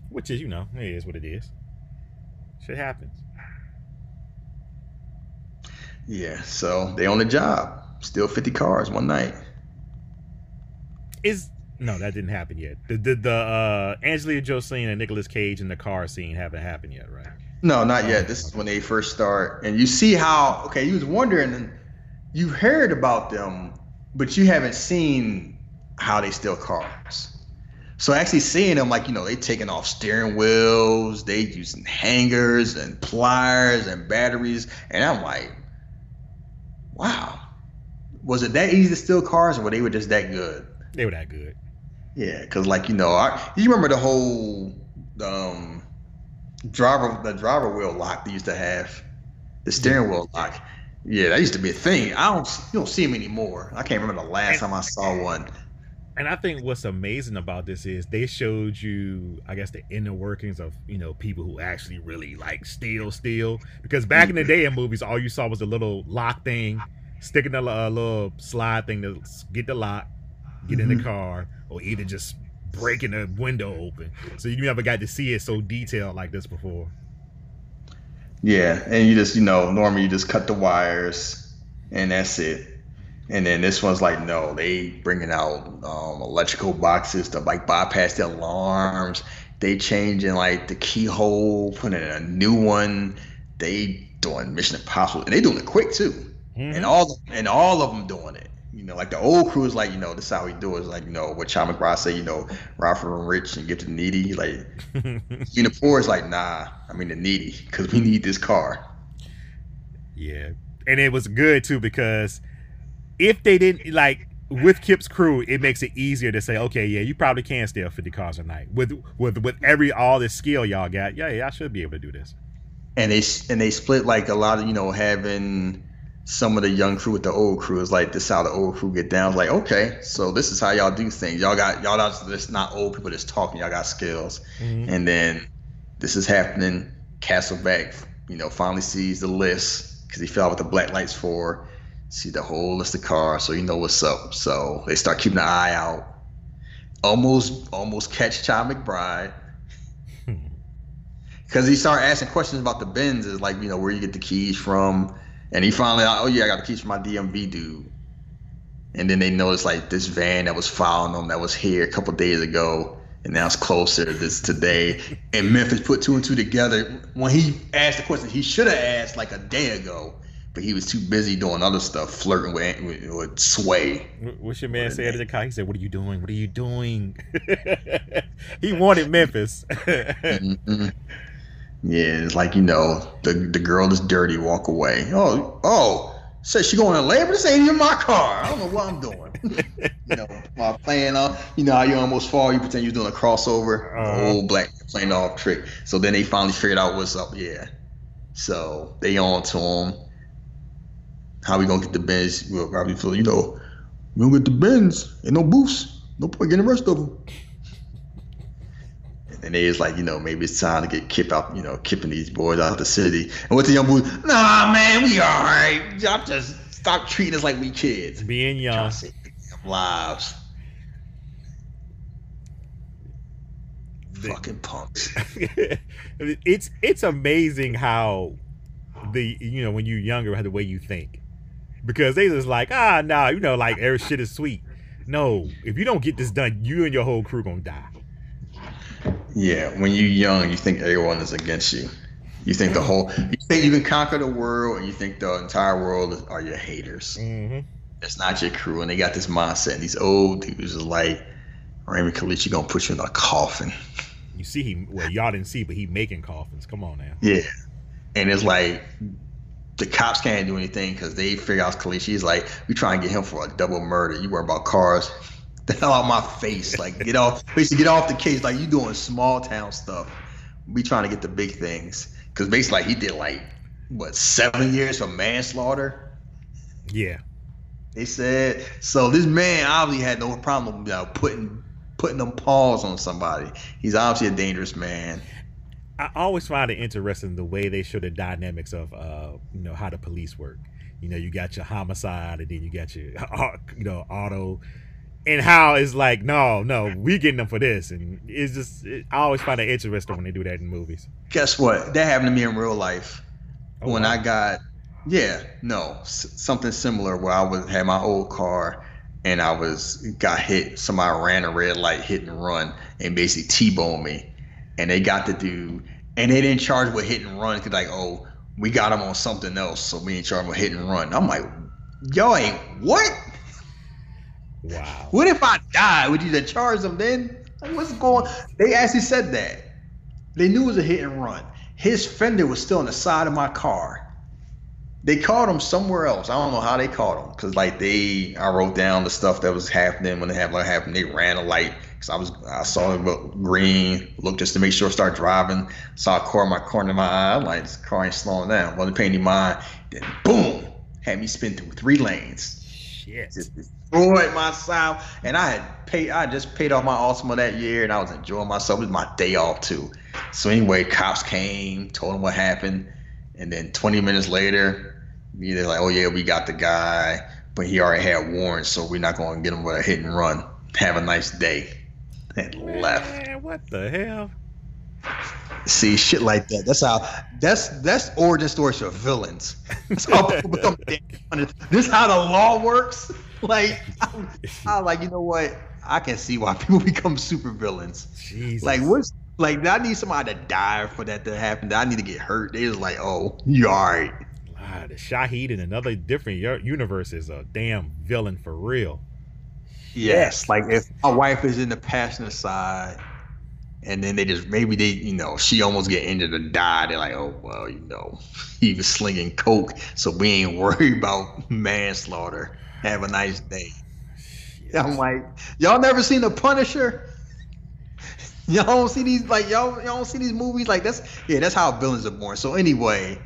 Speaker 2: Which is, you know, it is what it is. Shit happens.
Speaker 3: Yeah. So they on the job, still 50 cars one night.
Speaker 2: Is no, that didn't happen yet. The the, the uh, Angelina Jolie and Nicolas Cage in the car scene haven't happened yet, right?
Speaker 3: No, not yet. This is when they first start, and you see how okay. You was wondering, you heard about them, but you haven't seen how they steal cars. So actually seeing them, like you know, they taking off steering wheels, they using hangers and pliers and batteries, and I'm like, wow, was it that easy to steal cars, or were they were just that good?
Speaker 2: They were that good.
Speaker 3: Yeah, because like you know, I, you remember the whole um, driver the driver wheel lock they used to have, the steering wheel lock. Yeah, that used to be a thing. I don't you don't see them anymore. I can't remember the last time I saw one.
Speaker 2: And I think what's amazing about this is they showed you, I guess, the inner workings of you know people who actually really like steal, steal. Because back in the day in movies, all you saw was a little lock thing, sticking a uh, little slide thing to get the lock, get in the
Speaker 3: Mhm.
Speaker 2: car, or either just breaking the window open. So you never got to see it so detailed like this before.
Speaker 3: Yeah, and you just you know normally you just cut the wires and that's it. And then this one's like no, they bringing out um, electrical boxes to like bypass the alarms. They changing like the keyhole, putting in a new one. They doing Mission Impossible, and they doing it quick too.
Speaker 2: Mhm.
Speaker 3: And all and all of them doing it. You know, like the old crew is like, you know, this is how we do it. It's like, you know, what Chad McBride say, you know, for the rich and get to the needy. Like, *laughs* you know, poor is like, nah, I mean the needy, because we need this car.
Speaker 2: Yeah. And it was good too because if they didn't like with Kip's crew, it makes it easier to say, okay, yeah, you probably can steal 50 cars a night. With with with every all this skill y'all got, yeah, yeah, I should be able to do this.
Speaker 3: And they and they split like a lot of, you know, having some of the young crew with the old crew is like this is how the old crew get down. Like, okay, so this is how y'all do things. Y'all got y'all not just not old people just talking, y'all got skills.
Speaker 2: Mhm.
Speaker 3: And then this is happening. Castlebeck, you know, finally sees the list because he fell out with the black lights for. See the whole list of cars, so you know what's up. So they start keeping an eye out. Almost, almost catch Chad McBride *laughs* because he started asking questions about the Benz. Is like, you know, where you get the keys from, and he finally, oh yeah, I got the keys from my DMV dude. And then they noticed like this van that was following them that was here a couple days ago, and now it's closer to this today. And Memphis put two and two together when he asked the question he should have asked like a day ago, but he was too busy doing other stuff, flirting with with, with Sway.
Speaker 2: What's your man say to the car? He said, "What are you doing? What are you doing?" *laughs* he wanted Memphis. *laughs*
Speaker 3: Mhm. Yeah, it's like you know the the girl is dirty. Walk away. Oh oh, says she going to labor. This ain't even my car. I don't know what I'm doing. *laughs* you know, while playing off. You know how you almost fall. You pretend you're doing a crossover.
Speaker 2: Uh-huh.
Speaker 3: Old black playing off trick. So then they finally figured out what's up. Yeah. So they on to him. How we gonna get the bins? We'll probably feel you know we gonna get the Benz. Ain't no boost. No point getting the rest of them. And they is like, you know, maybe it's time to get Kip out, you know, kipping these boys out of the city. And what the young boys, nah, man, we all right. Y'all just stop treating us like we kids.
Speaker 2: Being young,
Speaker 3: lives.
Speaker 2: The-
Speaker 3: Fucking punks. *laughs*
Speaker 2: it's it's amazing how the you know when you're younger how the way you think because they just like ah nah you know like every shit is sweet. No, if you don't get this done, you and your whole crew gonna die.
Speaker 3: Yeah, when you're young, you think everyone is against you. You think the whole, you think you can conquer the world, and you think the entire world are your haters.
Speaker 2: Mm-hmm.
Speaker 3: It's not your crew, and they got this mindset. And these old dudes are like, Raymond Calitri gonna put you in a coffin.
Speaker 2: You see, he well y'all didn't see, but he making coffins. Come on now.
Speaker 3: Yeah, and it's like the cops can't do anything because they figure out Calitri. He's like, we try and get him for a double murder. You worry about cars. The hell out my face! Like get off, basically get off the case. Like you doing small town stuff. We trying to get the big things because basically like, he did like what seven years for manslaughter.
Speaker 2: Yeah,
Speaker 3: They said so. This man obviously had no problem you know, putting putting them paws on somebody. He's obviously a dangerous man.
Speaker 2: I always find it interesting the way they show the dynamics of uh you know how the police work. You know, you got your homicide, and then you got your *laughs* you know auto, and how it's like no, no, we getting them for this, and it's just it, I always find it interesting when they do that in movies.
Speaker 3: Guess what? That happened to me in real life.
Speaker 2: Oh,
Speaker 3: when
Speaker 2: wow.
Speaker 3: I got yeah no s- something similar where I was had my old car and I was got hit somebody ran a red light hit and run and basically t-boned me and they got the dude and they didn't charge with hit and run because like oh we got him on something else so we ain't charge him with hit and run I'm like y'all ain't what
Speaker 2: wow,
Speaker 3: what if I die would you charge them then like, what's going they actually said that they knew it was a hit and run his fender was still on the side of my car they caught him somewhere else. I don't know how they caught him because like they, I wrote down the stuff that was happening when it happened. Like happened, they ran a light because I was, I saw it green, looked just to make sure, start driving. Saw a car in my corner of my eye. I'm like, this car ain't slowing down. Wasn't paying any mind. Then boom, had me spin through three lanes.
Speaker 2: shit,
Speaker 3: Just destroyed myself, and I had paid. I just paid off my Altima that year, and I was enjoying myself. It was my day off too. So anyway, cops came, told them what happened, and then 20 minutes later, they're like, "Oh yeah, we got the guy, but he already had warrants, so we're not going to get him with a hit and run. Have a nice day." And left.
Speaker 2: Man, what the hell?
Speaker 3: See shit like that. That's how. That's that's origin stories for villains. That's how *laughs* people become. this is how the law works. *laughs* Like, I, I like you know what? I can see why *laughs* people become super villains.
Speaker 2: Jesus,
Speaker 3: Like what's like I need somebody to die for that to happen. I need to get hurt. They was like, oh, you all right.
Speaker 2: a uh, the Shahid in another different universe is a damn villain for real.
Speaker 3: Yes, like if my wife is in the passenger side, and then they just maybe they you know she almost get injured or die. They're like, oh well, you know, *laughs* he was slinging coke, so we ain't worried about manslaughter. Have a nice day. I'm like, y'all never seen the Punisher? *laughs* Y'all don't see these like y'all y'all don't see these movies like that's yeah that's how villains are born. So anyway,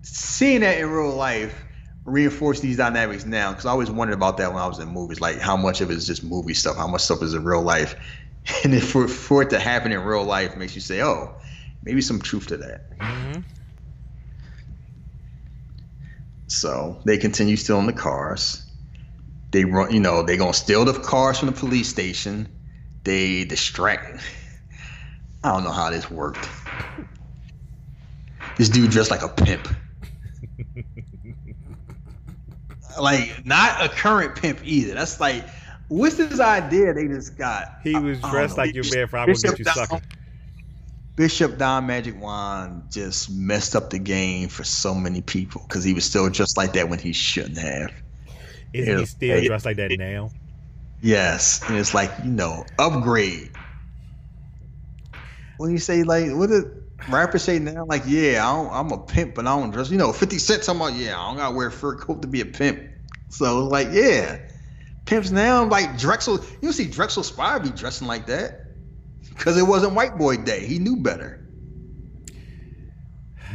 Speaker 3: seeing that in real life reinforce these dynamics now because I always wondered about that when I was in movies, like how much of it is just movie stuff, how much stuff is in real life, *laughs* and if for, for it to happen in real life makes you say, oh, maybe some truth to that.
Speaker 2: Mm-hmm.
Speaker 3: So they continue stealing the cars. They run, you know, they gonna steal the cars from the police station. They distract. I don't know how this worked. This dude dressed like a pimp. *laughs* like not a current pimp either. That's like, what's this idea they just got?
Speaker 2: He was
Speaker 3: I- I
Speaker 2: dressed
Speaker 3: don't
Speaker 2: like your man for I will get you
Speaker 3: Bishop
Speaker 2: sucker.
Speaker 3: Don- Bishop Don Magic Juan just messed up the game for so many people because he was still just like that when he shouldn't have.
Speaker 2: Isn't he still dressed like that now?
Speaker 3: Yes, and it's like you know, upgrade. When you say like, what did rappers say now? Like, yeah, I don't, I'm a pimp, but I don't dress. You know, Fifty Cent talking about, yeah, I don't gotta wear a fur coat to be a pimp. So it's like, yeah, pimps now like Drexel. You see Drexel Spivey be dressing like that because it wasn't White Boy Day. He knew better.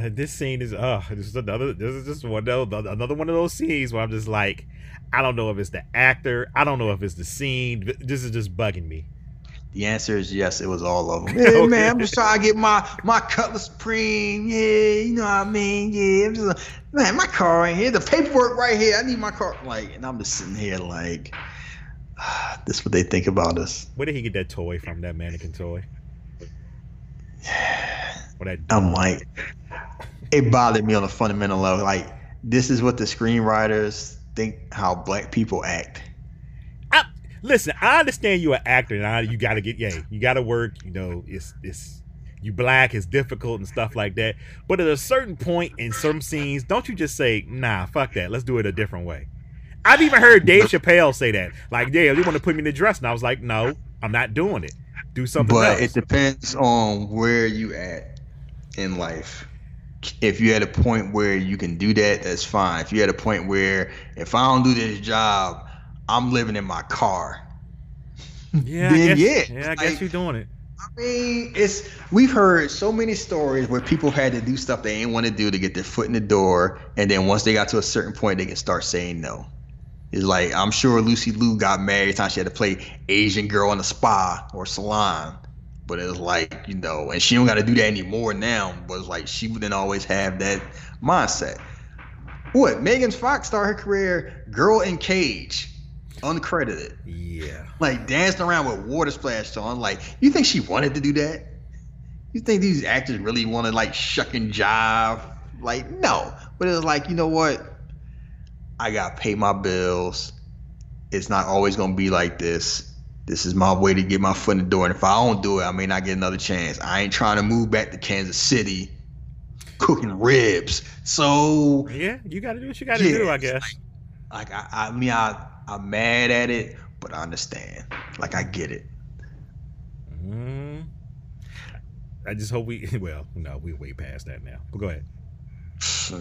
Speaker 2: This scene is uh this is another this is just one of those, another one of those scenes where I'm just like, I don't know if it's the actor, I don't know if it's the scene. This is just bugging me.
Speaker 3: The answer is yes. It was all of them. Yeah, *laughs* man, I'm just trying to get my my Cutlass Supreme. Yeah, you know what I mean. Yeah, I'm just man, my car right here. The paperwork right here. I need my car. Like, and I'm just sitting here like, *sighs* this is what they think about us.
Speaker 2: Where did he get that toy from? That mannequin toy? What that
Speaker 3: I'm like, it bothered me on a fundamental level. Like, this is what the screenwriters think how black people act.
Speaker 2: I, listen, I understand you're an actor and I, you got to get, yeah, you got to work. You know, it's it's you black, it's difficult and stuff like that. But at a certain point in some scenes, don't you just say, nah, fuck that, let's do it a different way. I've even heard Dave Chappelle say that, like, yeah, you want to put me in the dress, and I was like, no, I'm not doing it. Do something
Speaker 3: but
Speaker 2: else.
Speaker 3: it depends on where you at in life if you're at a point where you can do that that's fine. If you're at a point where if i don't do this job i'm living in my car.
Speaker 2: Yeah, I guess,
Speaker 3: yeah,
Speaker 2: yeah, I guess you're doing it.
Speaker 3: i mean it's we've heard so many stories where people had to do stuff they didn't want to do to get their foot in the door and then once they got to a certain point they can start saying no. It's like i'm sure lucy liu got married time she had to play asian girl in a spa or salon but it was like you know and she don't got to do that anymore now but it's like she wouldn't always have that mindset. What? Megan fox started her career girl in cage uncredited.
Speaker 2: Yeah.
Speaker 3: like dancing around with water splashed on like you think she wanted to do that? You think these actors really want to like shuck and jive? Like no. But it was like you know what? I gotta pay my bills. It's not always gonna be like this this is my way to get my foot in the door and if i don't do it i may not get another chance i ain't trying to move back to kansas city cooking ribs so
Speaker 2: Yeah, you got to do what you got to
Speaker 3: Yeah,
Speaker 2: do, I guess.
Speaker 3: like I, I mean I I'm mad at it, but I understand. Like I get it.
Speaker 2: Mm. I just hope we. *laughs* Well, no, we're way past that now. But go ahead. *sighs*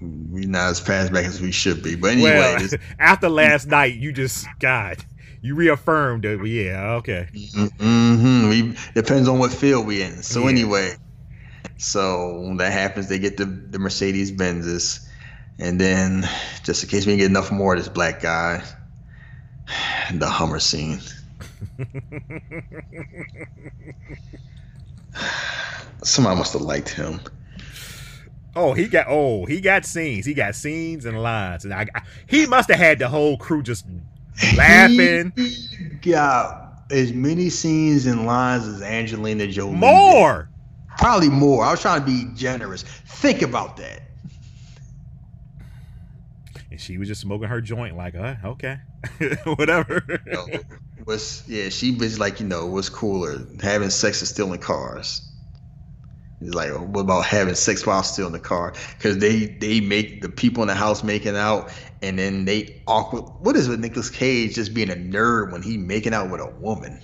Speaker 3: We're not as fast back as we should be. But anyway,
Speaker 2: well, *laughs* after last night, you just God, you reaffirmed that. Yeah, okay.
Speaker 3: Mm hmm we depends on what field we in. So
Speaker 2: Yeah.
Speaker 3: anyway, so when that happens, they get the the Mercedes Benzes, and then just in case we can get enough more of this black guy, the Hummer scene. *laughs* Somebody must have liked him.
Speaker 2: Oh, he got. Oh, he got scenes. He got scenes and lines, and I. I- he must have had the whole crew just laughing.
Speaker 3: He got as many scenes and lines as Angelina Jolie. did.
Speaker 2: More.
Speaker 3: Probably more. I was trying to be generous. Think about that.
Speaker 2: And she was just smoking her joint, like, uh, okay, *laughs* whatever.
Speaker 3: You know, was yeah, she was like, you know, what's cooler, having sex or stealing cars. It's like, what about having sex while still in the car? Because they they make the people in the house making out, and then they awkward. What is with Nicolas Cage just being a nerd when he making out with a woman?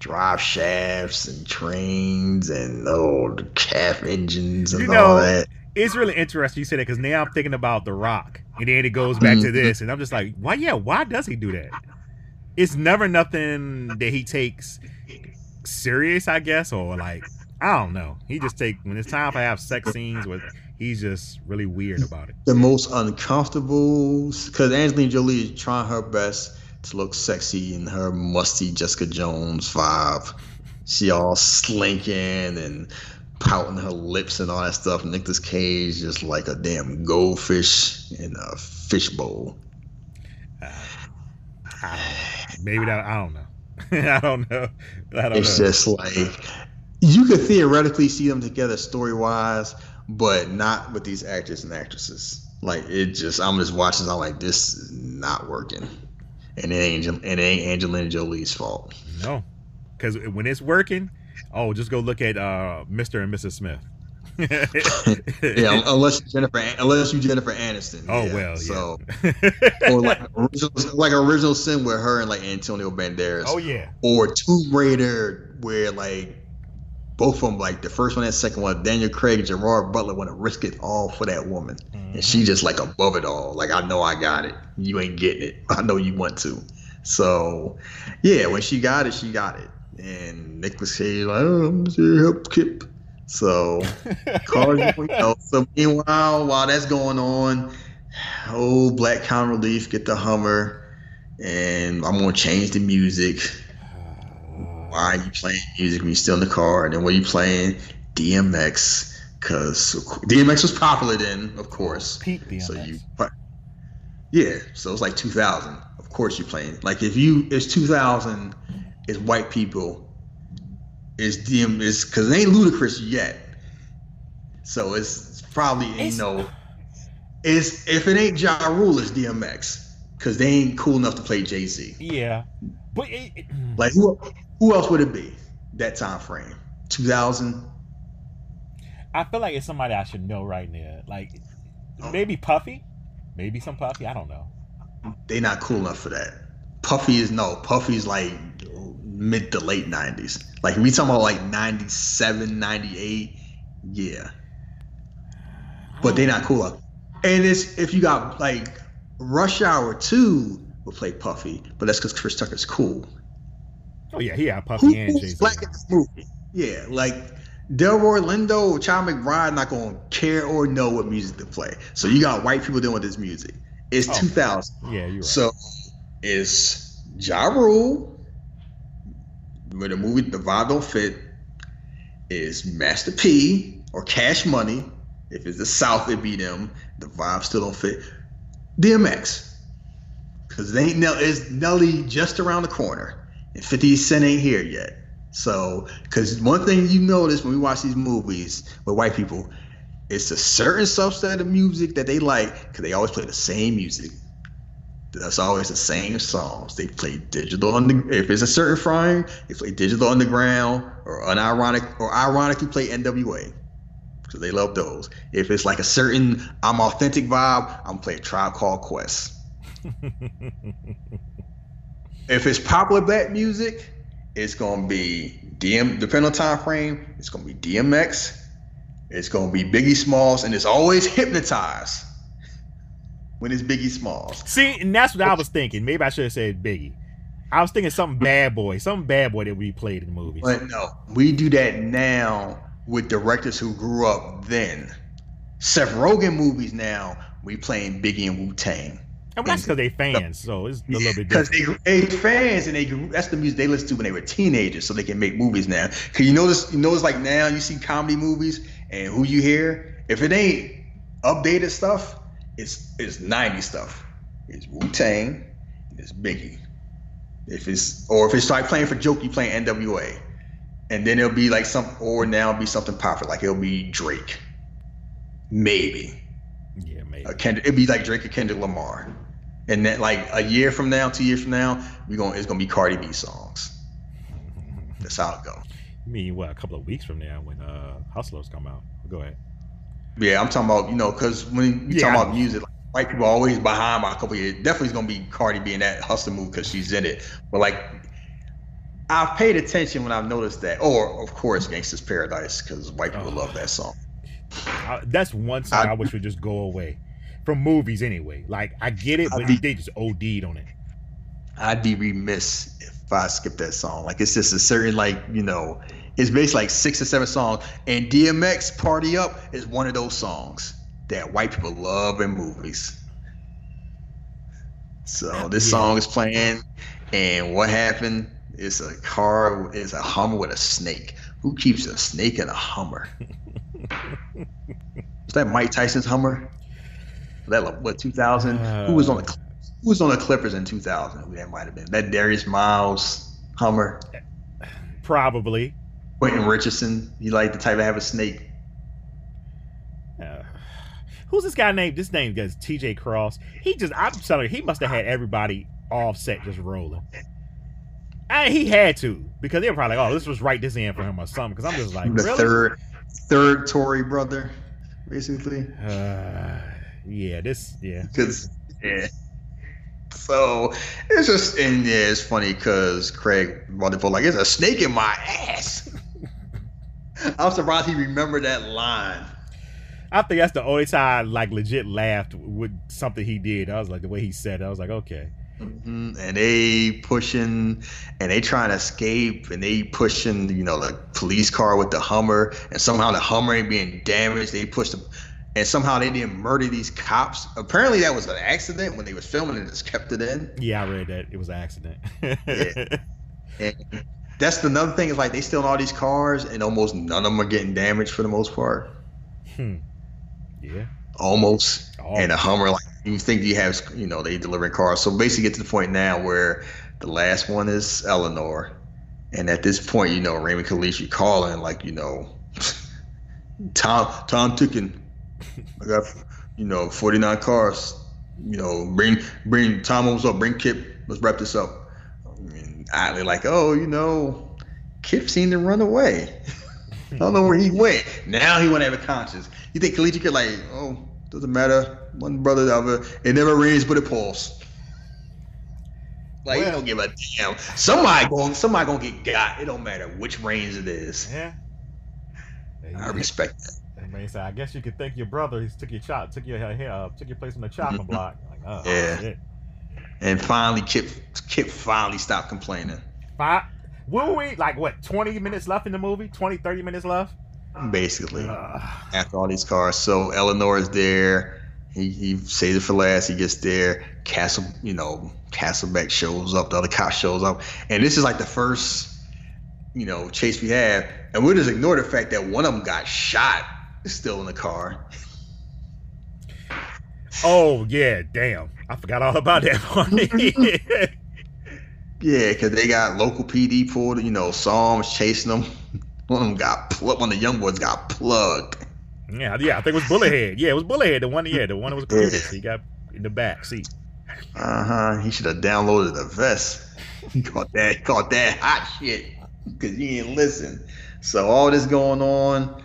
Speaker 3: Drive shafts and trains and oh, the calf engines and
Speaker 2: You
Speaker 3: all
Speaker 2: know,
Speaker 3: that.
Speaker 2: It's really interesting you say that because now I'm thinking about The Rock, and then it goes back to
Speaker 3: Mhm.
Speaker 2: this, and I'm just like, why? Yeah, why does he do that? It's never nothing that he takes serious, I guess, or like I don't know. He just take when it's time for have sex scenes with. He's just really weird about it.
Speaker 3: the most uncomfortable because Angelina Jolie is trying her best to look sexy in her musty Jessica Jones vibe. She all slinking and pouting her lips and all that stuff. Nicolas Cage just like a damn goldfish in a fishbowl. *sighs*
Speaker 2: I. Maybe that I don't know. *laughs* I don't know. I don't
Speaker 3: It's
Speaker 2: know.
Speaker 3: just like you could theoretically see them together story wise, but not with these actors and actresses. Like it just, I'm just watching. I'm like, this is not working, and it ain't, Angel- it ain't Angelina Jolie's fault.
Speaker 2: No, because when it's working, oh, just go look at uh, Mr. and Mrs. Smith. *laughs*
Speaker 3: Yeah, unless you Jennifer, unless you Jennifer Aniston.
Speaker 2: Oh
Speaker 3: yeah.
Speaker 2: well, yeah.
Speaker 3: So or like original, like original sin with her and like Antonio Banderas.
Speaker 2: oh yeah.
Speaker 3: or Tomb Raider, where like both of them, like the first one and second one, Daniel Craig and Gerard Butler want to risk it all for that woman, and she mm-hmm. just like above it all. Like I know I got it, you ain't getting it. *laughs* I know you want to. So yeah, when she got it, she got it. And Nicolas Cage like, oh, I'm here to help Kip. So *laughs* cars, you know. So meanwhile, while that's going on, oh Black Counter Relief get the Hummer, and I'm gonna change the music why are you playing music when you're still in the car? And then what are you playing? DMX, because DMX was popular then, of course.
Speaker 2: Peak DMX.
Speaker 3: So you, yeah. So it's like 2000. Of course you're playing. Like if you, it's 2000, it's white people. It's DM, it's because it ain't Ludacris yet. So it's probably
Speaker 2: It's-
Speaker 3: you know, it's if it ain't Ja Rule, it's DMX because they ain't cool enough to play Jay Z.
Speaker 2: yeah, but it-
Speaker 3: Like who who else would it be that time frame? 2000.
Speaker 2: I feel like it's somebody I should know right now. Like oh. maybe Puffy, maybe some Puffy. I don't know.
Speaker 3: They not cool enough for that. Puffy is no. Puffy's like mid to late 90s. Like we talking about like 97, 98. Yeah, but they not cool enough. And it's if you got like Rush Hour 2 will play Puffy, but that's because Chris Tucker's cool.
Speaker 2: Oh yeah, yeah,
Speaker 3: Who,
Speaker 2: Puffy and Jay
Speaker 3: who's
Speaker 2: Z.
Speaker 3: black in this movie? Yeah, like Delroy Lindo or Chi McBride not gonna care or know what music to play. So you got white people dealing with this music. It's
Speaker 2: Oh.
Speaker 3: 2000.
Speaker 2: Yeah, you're right.
Speaker 3: So it's Ja Rule, where the movie the vibe don't fit, is Master P or Cash Money. If it's the South, it be them. The vibe still don't fit. DMX. Cause they ain't Nell is Nelly just around the corner. And 50 Cent ain't here yet. So, cause one thing you notice when we watch these movies with white people, it's a certain subset of music that they like, cause they always play the same music. That's always the same songs. They play digital under if it's a certain frame, they play digital underground or unironic or ironically play NWA. Because they love those. If it's like a certain I'm authentic vibe, I'm playing Tribe Called Quest. *laughs* If it's popular black music, it's gonna be DM depending on time frame, it's gonna be DMX, it's gonna be Biggie Smalls, and it's always hypnotized when it's Biggie Smalls.
Speaker 2: See, and that's what I was thinking. Maybe I should have said Biggie. I was thinking something bad boy, something bad boy that we played in the movies.
Speaker 3: But no, we do that now with directors who grew up then. Seth Rogen movies now, we playing Biggie and Wu Tang.
Speaker 2: And that's because they fans, so it's a little bit
Speaker 3: Because they, they fans and they that's the music they listen to when they were teenagers, so they can make movies now. Cause you notice you notice like now you see comedy movies and who you hear if it ain't updated stuff, it's it's 90 stuff. It's Wu Tang, it's Biggie. If it's or if it's like playing for joke, you playing NWA, and then it'll be like some or now it'll be something popular like it'll be Drake, maybe.
Speaker 2: Yeah, maybe.
Speaker 3: Kendrick, it'd be like Drake or Kendrick Lamar, and then like a year from now, two years from now, we going it's gonna be Cardi B songs. That's how it go.
Speaker 2: I mean, what a couple of weeks from now when uh Hustlers come out. Go ahead.
Speaker 3: Yeah, I'm talking about you know because when you
Speaker 2: Yeah,
Speaker 3: talk about music, like, white people are always behind by a couple of years. Definitely, going to be Cardi B in that hustler move because she's in it. But like, I've paid attention when I've noticed that. Or of course, Gangsta's Paradise because white people
Speaker 2: Oh.
Speaker 3: love that song.
Speaker 2: I, that's one song I,
Speaker 3: I-
Speaker 2: wish would just go away from movies anyway. Like I get it, but
Speaker 3: think-
Speaker 2: they just OD'd on it.
Speaker 3: I'd be remiss if I skipped that song. Like it's just a certain like you know, it's basically like six or seven songs, and DMX "Party Up" is one of those songs that white people love in movies. So this
Speaker 2: Yeah.
Speaker 3: song is playing, and what happened? It's a car, it's a Hummer with a snake. Who keeps a snake in a Hummer? *laughs* Is that Mike Tyson's Hummer? That what 2000? Who was on the Who was on the Clippers in 2000? Who that might have been? That Darius Miles Hummer.
Speaker 2: Probably.
Speaker 3: Quentin Richardson. He like the type to have a snake.
Speaker 2: Uh, who's this guy named? This name is T.J. Cross. He just, I'm telling you, he must have had everybody offset just rolling. And he had to because they were probably like, "Oh, this was right this end for him or something." Because I'm just like,
Speaker 3: the
Speaker 2: really?
Speaker 3: third, third Tory brother, basically.
Speaker 2: Uh, yeah, this, yeah.
Speaker 3: Because yeah. So it's just and yeah, it's funny because Craig Rutherford like it's a snake in my ass. *laughs* I'm surprised he remembered that line.
Speaker 2: I think that's the only time I, like legit laughed with something he did. I was like the way he said it. I was like, okay.
Speaker 3: Mhm. And they pushing, and they trying to escape, and they pushing, you know, the police car with the Hummer, and somehow the Hummer ain't being damaged. They push them, and somehow they didn't murder these cops. Apparently, that was an accident when they was filming and just kept it in.
Speaker 2: Yeah, I read that. It was an accident.
Speaker 3: Yeah. *laughs* And that's the another thing is like they steal all these cars, and almost none of them are getting damaged for the most part.
Speaker 2: hmm. Yeah.
Speaker 3: Almost.
Speaker 2: Oh,
Speaker 3: and a Hummer, like you think you have, you know, they delivering cars. So basically, get to the point now where the last one is Eleanor, and at this point, you know, Raymond Calitri calling, like, you know, *laughs* Tom, Tom ticking. I got, you know, forty nine cars. You know, bring, bring Tom what's up? Bring Kip. Let's wrap this up. I mean, like, oh, you know, Kip seemed to run away. *laughs* I don't know where he went. Now he won't have a conscience. You think Calitri could like, oh, doesn't matter. One brother, the other. It never rains, but it pours. Like
Speaker 2: Well-
Speaker 3: you don't give a damn. Somebody going, somebody gonna get got. It don't matter which rains it is.
Speaker 2: yeah.
Speaker 3: I respect that.
Speaker 2: That man said, I guess you could thank your brother. He took your chop, took your hair, uh, took your place on the chopping block. Like, oh,
Speaker 3: Yeah.
Speaker 2: shit.
Speaker 3: And finally, Kip, Kip finally stopped complaining.
Speaker 2: Five. Will we like what? Twenty minutes left in the movie? 20, 30 minutes left.
Speaker 3: Basically,
Speaker 2: Ugh.
Speaker 3: after all these cars, so Eleanor is there. He, he saves it for last. He gets there. Castle, you know, Castlebeck shows up. The other cop shows up, and this is like the first, you know, chase we have. And we'll just ignore the fact that one of them got shot. Still in the car.
Speaker 2: oh yeah, damn! I forgot all about that *laughs* part. *laughs*
Speaker 3: Yeah, because they got local PD pulled. You know, saw him chasing them. *laughs* One of them got pl- one of the young boys got plugged.
Speaker 2: yeah, yeah. I think it was Bullethead. Yeah, it was Bullethead. The one, yeah, the one that was computed. He got in the back seat.
Speaker 3: Uh huh. He should have downloaded the vest. He caught that. Caught that hot shit because you didn't listen. So all this going on,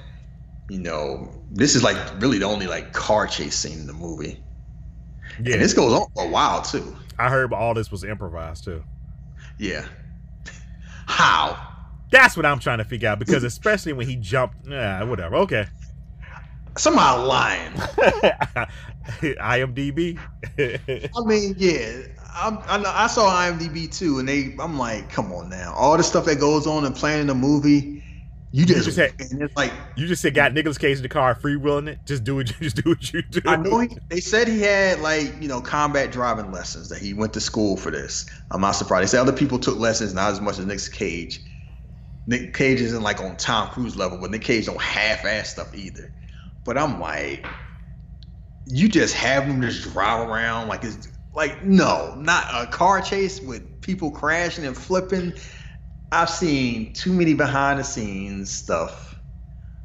Speaker 3: you know, this is like really the only like car chase scene in the movie,
Speaker 2: Yeah,
Speaker 3: and this goes on for a while too.
Speaker 2: I heard all this was improvised too.
Speaker 3: Yeah. How?
Speaker 2: That's what I'm trying to figure out because especially when he jumped, nah, whatever. Okay.
Speaker 3: Somebody lying. *laughs*
Speaker 2: IMDb.
Speaker 3: I mean, yeah. I'm, I, I saw IMDb too, and they. I'm like, come on now. All the stuff that goes on and playing in the movie, you just.
Speaker 2: just had-
Speaker 3: and it's like
Speaker 2: you just said got Nicolas Cage in the car, freewheeling it. Just do what you *laughs* just do what you do.
Speaker 3: I know he, they said he had like you know combat driving lessons that he went to school for this. I'm not surprised. They said other people took lessons, not as much as Nick Cage. Nick Cage isn't like on Tom Cruise level, but Nick Cage don't half-ass stuff either. But I'm like, you just have him just drive around like it's like no, not a car chase with people crashing and flipping. I've seen too many behind the scenes stuff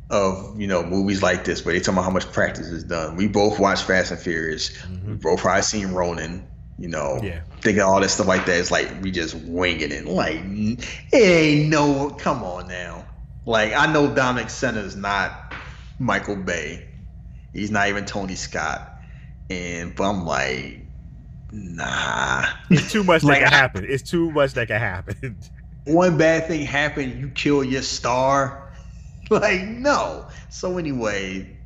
Speaker 3: of you know movies like this where they talk about how much practice is done. We both watch Fast and Furious. We
Speaker 2: Mhm.
Speaker 3: both probably seen Ronin. You know,
Speaker 2: Yeah.
Speaker 3: thinking all this stuff like that. It's like we just winging it. Like, it ain't no. Come on now. Like I know Dominic Sena is not Michael Bay. He's not even Tony Scott. And but I'm like, nah.
Speaker 2: It's too much
Speaker 3: Like,
Speaker 2: that can happen. It's too much that can happen. *laughs*
Speaker 3: One bad thing happened, you kill your star. *laughs* Like, no. So anyway,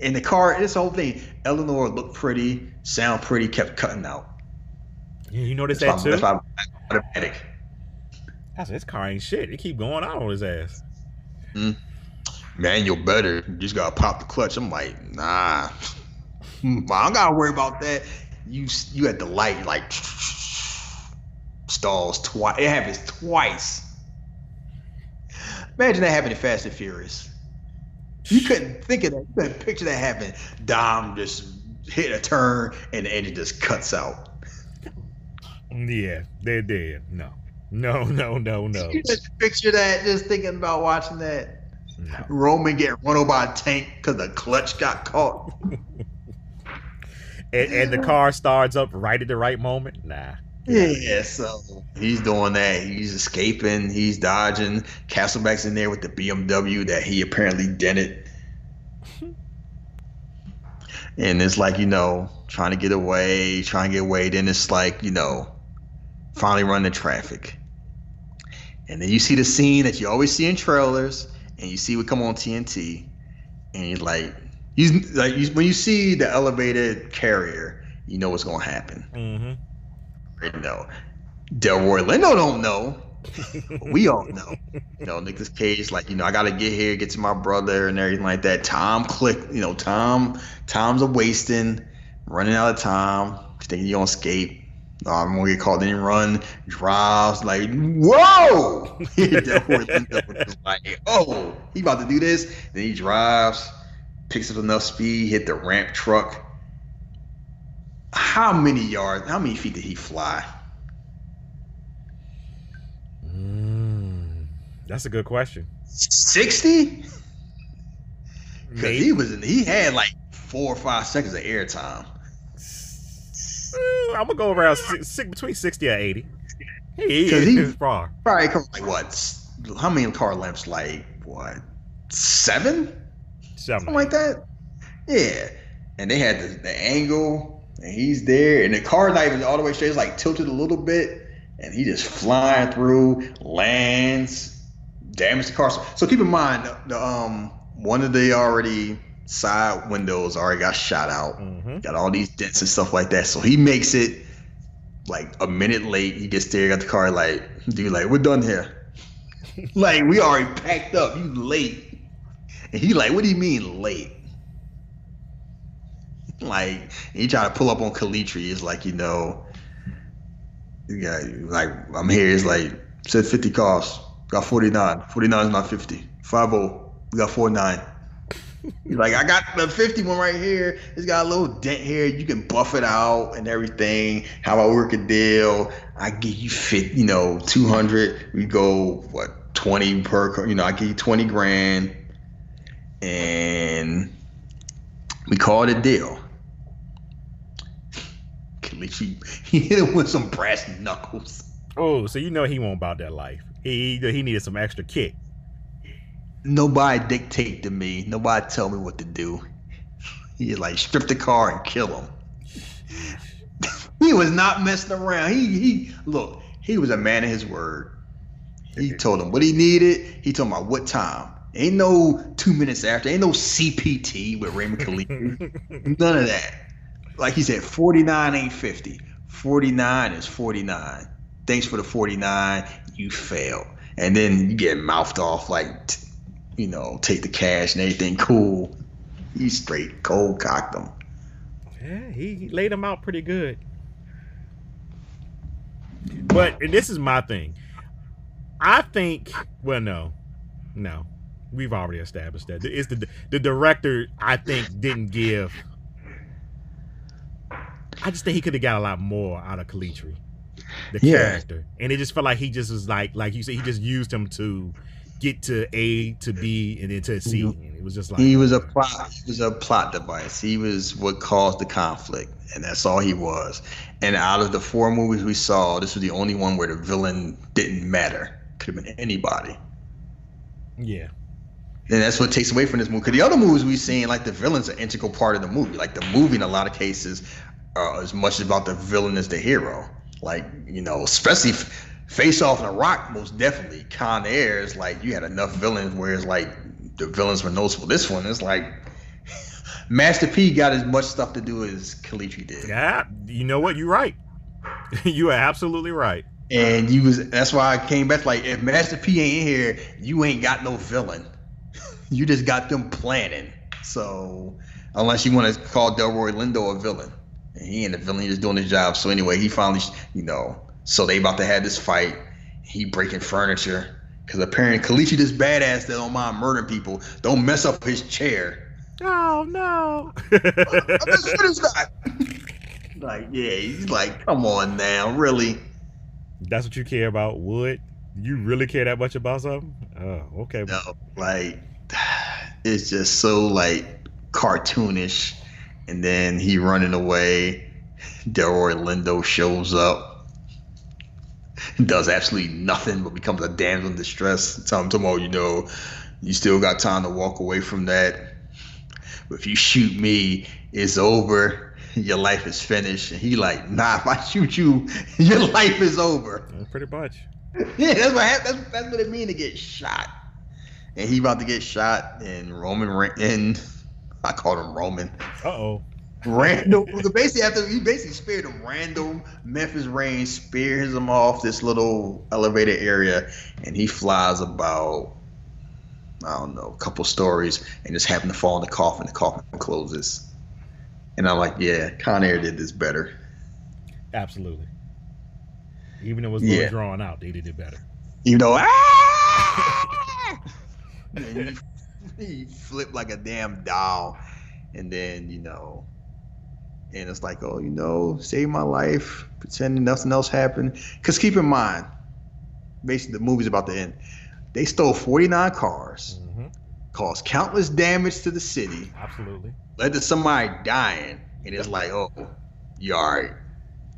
Speaker 3: in the car, this whole thing, Eleanor looked pretty, sound pretty, kept cutting out.
Speaker 2: you notice
Speaker 3: That's
Speaker 2: that
Speaker 3: why,
Speaker 2: too?
Speaker 3: that's why I'm automatic.
Speaker 2: Said, this car ain't shit. It keep going out on his ass. Hmm.
Speaker 3: Man, you're better. You just gotta pop the clutch. I'm like, nah. *laughs* I don't gotta worry about that. You you at the light like *laughs* stalls twice. It happens twice. Imagine that happening in Fast and Furious. You couldn't think of that. You couldn't picture that happen. Dom just hit a turn and the engine just cuts out.
Speaker 2: Yeah, they're dead. No. No, no, no, no.
Speaker 3: You just picture that. Just thinking about watching that.
Speaker 2: no.
Speaker 3: Roman get run over by a tank because the clutch got caught. *laughs*
Speaker 2: And, and the car starts up right at the right moment. Nah.
Speaker 3: Yeah, so he's doing that. He's escaping. He's dodging. Castlebeck's in there with the BMW that he apparently dented. *laughs* And it's like, you know, trying to get away, trying to get away. Then it's like, you know, finally run the traffic. And then you see the scene that you always see in trailers, and you see what come on TNT, and you're like, you like you, when you see the elevated carrier, you know what's gonna happen.
Speaker 2: Mm-hmm.
Speaker 3: Know, Delroy Lindo don't know. *laughs* we all know. You know, Nicolas Cage, like, you know, I gotta get here, get to my brother and everything like that. Tom click, you know, Tom, Tom's a wasting, running out of time, thinking you gonna escape. No, I'm gonna get caught. He run, drives, like, whoa! *laughs* Delroy Lindo was like, oh, he about to do this. Then he drives, picks up enough speed, hit the ramp truck. How many yards, how many feet did he fly?
Speaker 2: Mm, that's a good question.
Speaker 3: 60? Because he was in, he had like four or five seconds of airtime.
Speaker 2: I'm gonna go around six, six, between sixty and eighty. He
Speaker 3: 'Cause he-
Speaker 2: is far.
Speaker 3: Probably come like what? How many car lengths? Like what? Seven?
Speaker 2: Something
Speaker 3: Something like that? Yeah. And they had the, the angle, and he's there, and the car not even all the way straight. It's like tilted a little bit, and he just flying through, lands, damaged the car. So, so keep in mind, the, the, um, one of the already side windows already got shot out.
Speaker 2: hmm
Speaker 3: got all these dents and stuff like that. So he makes it like a minute late. He gets there, got the car, like, *laughs* dude, like, we're done here. *laughs* like, we already packed up. You late. And he like, what do you mean late? Like, he try to pull up on Calitri. It's like, you know, yeah, like, I'm here. It's like, said 50 cars. Got 49. 49 is not 50. 50. We got 49. He's like, I got the 50 one right here. It's got a little dent here. You can buff it out and everything. How I work a deal. I give you fit, you know, 200. We go, what, 20 per, you know, I give you 20 grand. And we call it a deal. Calitri, *laughs* he hit him with some brass knuckles.
Speaker 2: Oh, so you know he won't about that life. He he needed some extra kick.
Speaker 3: Nobody dictate to me. Nobody tell me what to do. *laughs* He like strip the car and kill him. *laughs* he was not messing around. He he look. He was a man of his word. He told him what he needed. He told him about what time. Ain't no two minutes after. Ain't no CPT with Raymond Khalid. None of that. Like he said, 49 ain't 50. 49 is 49. Thanks for the 49. You failed. And then you get mouthed off like, you know, take the cash and everything cool. He straight cold cocked him.
Speaker 2: Yeah, he, laid him out pretty good. But this is my thing. I think. Well, no, no, we've already established that. It's the the director. I think didn't give. I just think he could have got a lot more out of Calitri, the
Speaker 3: Yeah.
Speaker 2: character, and it just felt like he just was like, like you said, he just used him to get to A to B and then to C. Mm-hmm. And it was just like
Speaker 3: He was a uh, plot. He was a plot device. He was what caused the conflict, and that's all he was. And out of the four movies we saw, this was the only one where the villain didn't matter. Could have been anybody.
Speaker 2: Yeah,
Speaker 3: And that's what takes away from this movie. Because the other movies we've seen, like the villain's an integral part of the movie. Like the movie, in a lot of cases, are as much about the villain as the hero. Like you know, especially f- Face Off and The Rock, most definitely. Con Air is like you had enough villains, whereas like the villains were noticeable. This one is like *laughs* Master P got as much stuff to do as Calitri did.
Speaker 2: Yeah, you know what? You're right. *laughs* you are absolutely right.
Speaker 3: And you was that's why I came back like if Master P ain't here, you ain't got no villain. *laughs* you just got them planning. So unless you want to call Delroy Lindo a villain, he ain't the villain, just doing his job. So anyway, he finally, you know, so they about to have this fight. He breaking furniture because apparently Calitri this badass that don't mind murdering people. Don't mess up his chair.
Speaker 2: Oh no! *laughs*
Speaker 3: is like yeah, he's like, come on now, really.
Speaker 2: That's what you care about, Wood? You really care that much about something? Oh, okay.
Speaker 3: No, like *sighs* it's just so like cartoonish. And then he running away. Delroy Lindo shows up, does absolutely nothing, but becomes a damsel in distress. Tell him tomorrow, you know, you still got time to walk away from that. But if you shoot me, it's over. Your life is finished. And he like, nah, if I shoot you, *laughs* your life is over.
Speaker 2: Pretty much. *laughs*
Speaker 3: Yeah, that's what that's, that's what it mean to get shot. And he about to get shot, and Roman and I called him Roman.
Speaker 2: Uh oh.
Speaker 3: Randall, *laughs* basically after he basically spared him. Randall Memphis Raines spears him off this little elevated area, and he flies about I don't know a couple stories, and just happened to fall in the coffin. The coffin closes, and I'm like, yeah, Con Air did this better.
Speaker 2: Absolutely. Even though it was a little
Speaker 3: Yeah.
Speaker 2: drawn out, they did it better.
Speaker 3: You know, *laughs* ah! *laughs* he, flipped like a damn doll, and then you know, and it's like, oh, you know, save my life, pretending nothing else happened. Because keep in mind, basically, the movie's about to end. They stole 49 cars,
Speaker 2: hmm
Speaker 3: caused countless damage to the city,
Speaker 2: Absolutely.
Speaker 3: led to somebody dying, and it's like, oh, you all right?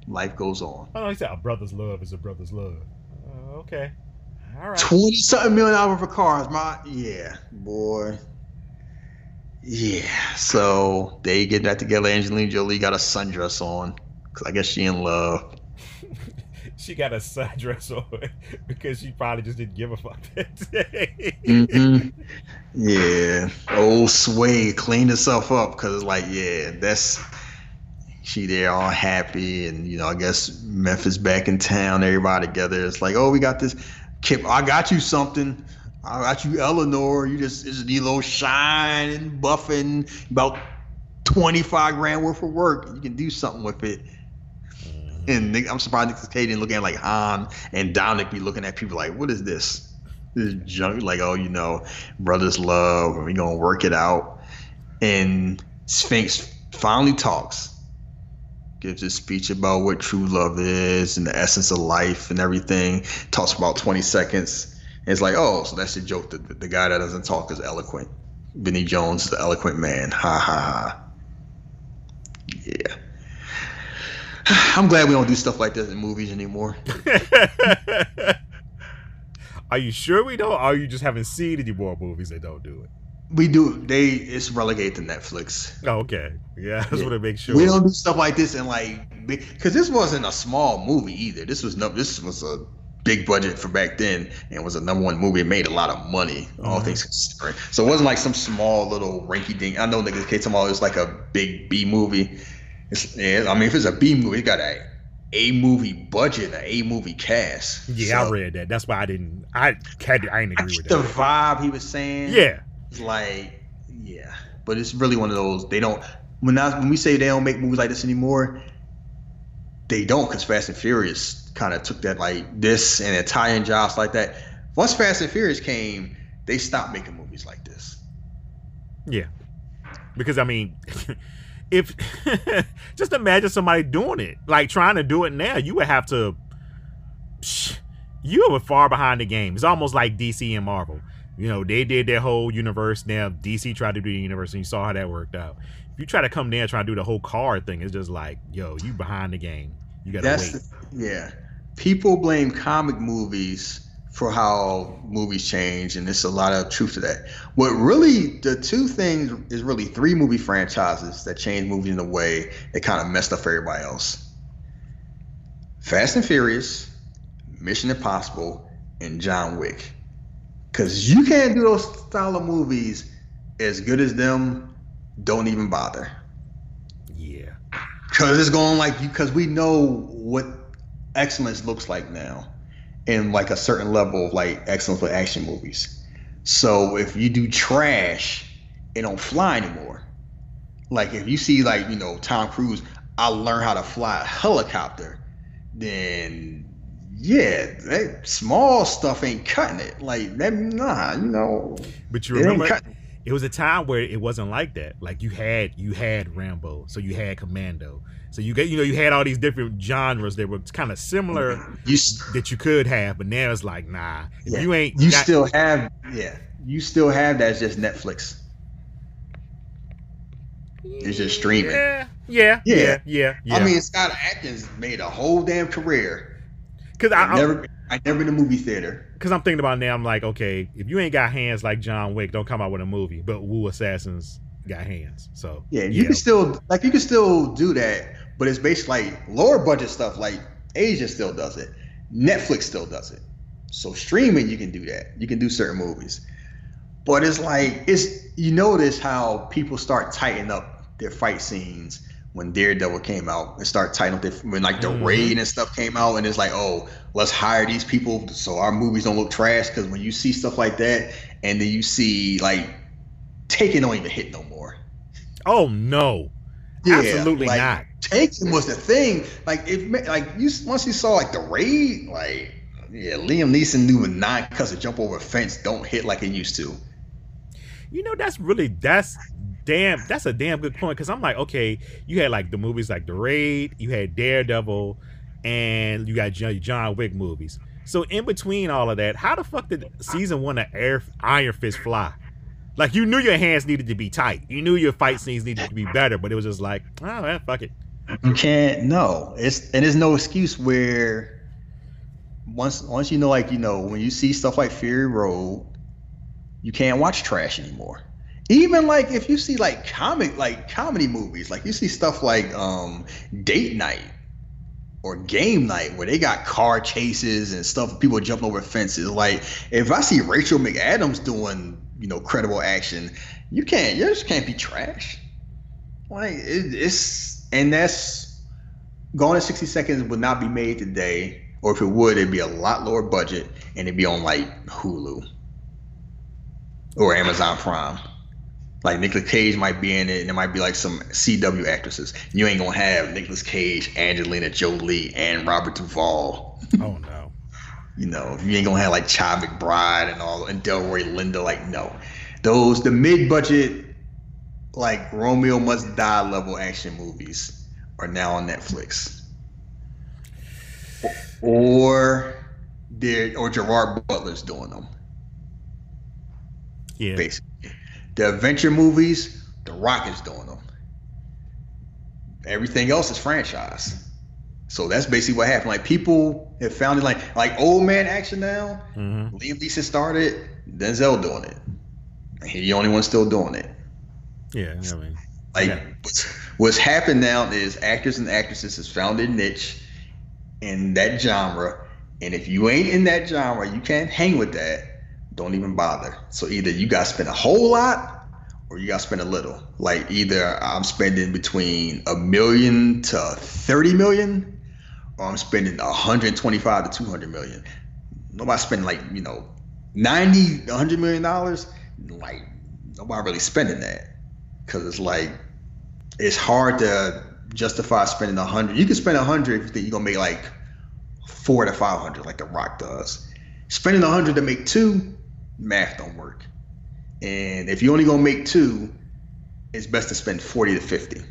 Speaker 3: Life goes on.
Speaker 2: Oh, he said a brother's love is a brother's love. Uh, okay. All right.
Speaker 3: Twenty something million dollars for cars, my yeah, boy. Yeah. So they get that together. Angelina Jolie got a sundress on because I guess she in love. *laughs*
Speaker 2: she got a sundress on *laughs* because she probably just didn't give a fuck *laughs* that day.
Speaker 3: Mhm. Yeah. Old Sway cleaned herself up because it's like, yeah, that's she there all happy and you know I guess Memphis back in town, everybody together. It's like, oh, we got this. Kip, I got you something. I got you Eleanor. You just just need a little shine and buffing about twenty five grand worth of work. You can do something with it. Mm. And Nick- I'm surprised Nick Cage didn't look at like Han and Dominic be looking at people like, what is this? This junk like, oh, you know, brothers love, and we gonna work it out. And Sphinx finally talks, gives his speech about what true love is and the essence of life and everything. Talks about 20 seconds. And it's like, oh, so that's the joke. The, the guy that doesn't talk is eloquent. Vinnie Jones the eloquent man. Ha ha ha. Yeah. *sighs* I'm glad we don't do stuff like this in movies anymore. *laughs*
Speaker 2: Are you sure we don't? Are you just haven't seen any more movies that don't do it?
Speaker 3: We do. They it's relegated to Netflix.
Speaker 2: Oh, okay. Yeah, *laughs* I just
Speaker 3: Yeah.
Speaker 2: want to make sure.
Speaker 3: We don't do stuff like this and like because this wasn't a small movie either. This was no. This was a big budget for back then and was a number one movie. It made a lot of money, all
Speaker 2: Mhm.
Speaker 3: things considered. So it wasn't like some small little rinky dink. I know niggas case tomorrow it's like a big B movie. It's, yeah, I mean, if it's a B movie, it got a A movie budget, an A movie cast.
Speaker 2: Yeah, I read that. That's why I didn't. I had. I didn't agree with
Speaker 3: get the vibe he was saying.
Speaker 2: Yeah.
Speaker 3: Like, yeah, but it's really one of those. They don't when I, when we say they don't make movies like this anymore, they don't because Fast and Furious kind of took that like this and Italian jobs like that. Once Fast and Furious came, they stopped making movies like this.
Speaker 2: Yeah. Because I mean, *laughs* if *laughs* just imagine somebody doing it, like trying to do it now, you would have to. You were far behind the game. It's almost like DC and Marvel. You know, they did their whole universe. Now DC tried to do the universe, and you saw how that worked out. If you try to come there and try to do the whole card thing, it's just like, yo, you behind the game. You gotta
Speaker 3: That's
Speaker 2: wait.
Speaker 3: the, yeah. People blame comic movies for how movies change, and there's a lot of truth to that. What really, the two things is really three movie franchises that changed movies in a way that kind of messed up everybody else. Fast and Furious, Mission Impossible, and John Wick. Because you can't do those style of movies as good as them. Don't even bother.
Speaker 2: Yeah.
Speaker 3: Because it's going like you. Because we know what excellence looks like now, in like a certain level of like excellence for action movies. So if you do trash, it don't fly anymore. Like if you see like you know Tom Cruise, I learn how to fly a helicopter, then yeah, that small stuff ain't cutting it. Like that, nah, you know.
Speaker 2: But you remember,
Speaker 3: cutting.
Speaker 2: it was a time where it wasn't like that. Like you had you had Rambo, so you had Commando, so you get you know you had all these different genres that were kind of similar
Speaker 3: You
Speaker 2: that you could have, but now it's like nah, if
Speaker 3: Yeah.
Speaker 2: you ain't
Speaker 3: you
Speaker 2: got-
Speaker 3: still have yeah, you still have that. It's just Netflix. It's just streaming.
Speaker 2: Yeah, yeah,
Speaker 3: Yeah.
Speaker 2: yeah, yeah. yeah.
Speaker 3: I mean, Scott Adkins made a whole damn career.
Speaker 2: Because
Speaker 3: I,
Speaker 2: I,
Speaker 3: never, I never been to movie theater.
Speaker 2: because I'm thinking about now. I'm like, okay, if you ain't got hands like John Wick, don't come out with a movie. But Wu Assassins got hands, so
Speaker 3: Yeah, you can still like you can still do that, but it's basically like lower budget stuff. Like Asia still does it, Netflix still does it. So streaming, you can do that. You can do certain movies, but it's like it's you notice how people start tightening up their fight scenes when Daredevil came out and start tightening up when like the
Speaker 2: Mhm.
Speaker 3: raid and stuff came out and it's like oh let's hire these people so our movies don't look trash because when you see stuff like that and then you see like Taken don't even hit no more.
Speaker 2: Oh no,
Speaker 3: Yeah,
Speaker 2: absolutely
Speaker 3: like,
Speaker 2: not.
Speaker 3: Taken was the thing. Like if like you once you saw like the raid, like yeah, Liam Neeson knew a nine cuts to jump over a fence don't hit like it used to.
Speaker 2: You know, that's really that's damn that's a damn good point because I'm like, okay, you had like the movies like The Raid, you had Daredevil, and you got John, Wick movies. So in between all of that, how the fuck did season one of Air, Iron Fist fly? Like you knew your hands needed to be tight, you knew your fight scenes needed to be better, but it was just like, oh man, fuck it.
Speaker 3: You can't no. It's and there's no excuse where once once you know like you know when you see stuff like Fury Road, you can't watch trash anymore. Even like if you see like comic like comedy movies, like you see stuff like um Date Night or Game Night where they got car chases and stuff, people jumping over fences. Like if I see Rachel McAdams doing you know credible action, you can't you just can't be trash. Like it, it's and that's Gone in 60 Seconds would not be made today, or if it would, it'd be a lot lower budget and it'd be on like Hulu or Amazon Prime. Like Nicolas Cage might be in it, and it might be like some CW actresses. You ain't gonna have Nicolas Cage, Angelina Jolie, and Robert Duvall. *laughs*
Speaker 2: Oh no.
Speaker 3: You know, you ain't gonna have like Chi McBride and all and Delroy Lindo. Like, no, those the mid-budget, like Romeo Must Die level action movies are now on Netflix. Or or Gerard Butler's doing them.
Speaker 2: Yeah.
Speaker 3: Basically, the adventure movies, The Rock is doing them. Everything else is franchise. So that's basically what happened. Like people have found it like like old man action now.
Speaker 2: Mm-hmm.
Speaker 3: Liam Neeson started, Denzel doing it. He the only one still doing it.
Speaker 2: Yeah. I mean,
Speaker 3: Like
Speaker 2: Yeah.
Speaker 3: what's, what's happened now is actors and actresses has found their niche in that genre. And if you ain't in that genre, you can't hang with that. Don't even bother. So either you got to spend a whole lot or you got to spend a little. Like either I'm spending between a million to 30 million or I'm spending 125 to 200 million. Nobody's spending like, you know, 90, 100 million dollars. Like nobody really spending that because it's like it's hard to justify spending a hundred. You can spend a hundred if you think you're gonna make like four to five hundred, like The Rock does. Spending a hundred to make two, math don't work. And if you're only gonna make two, it's best to spend forty to fifty.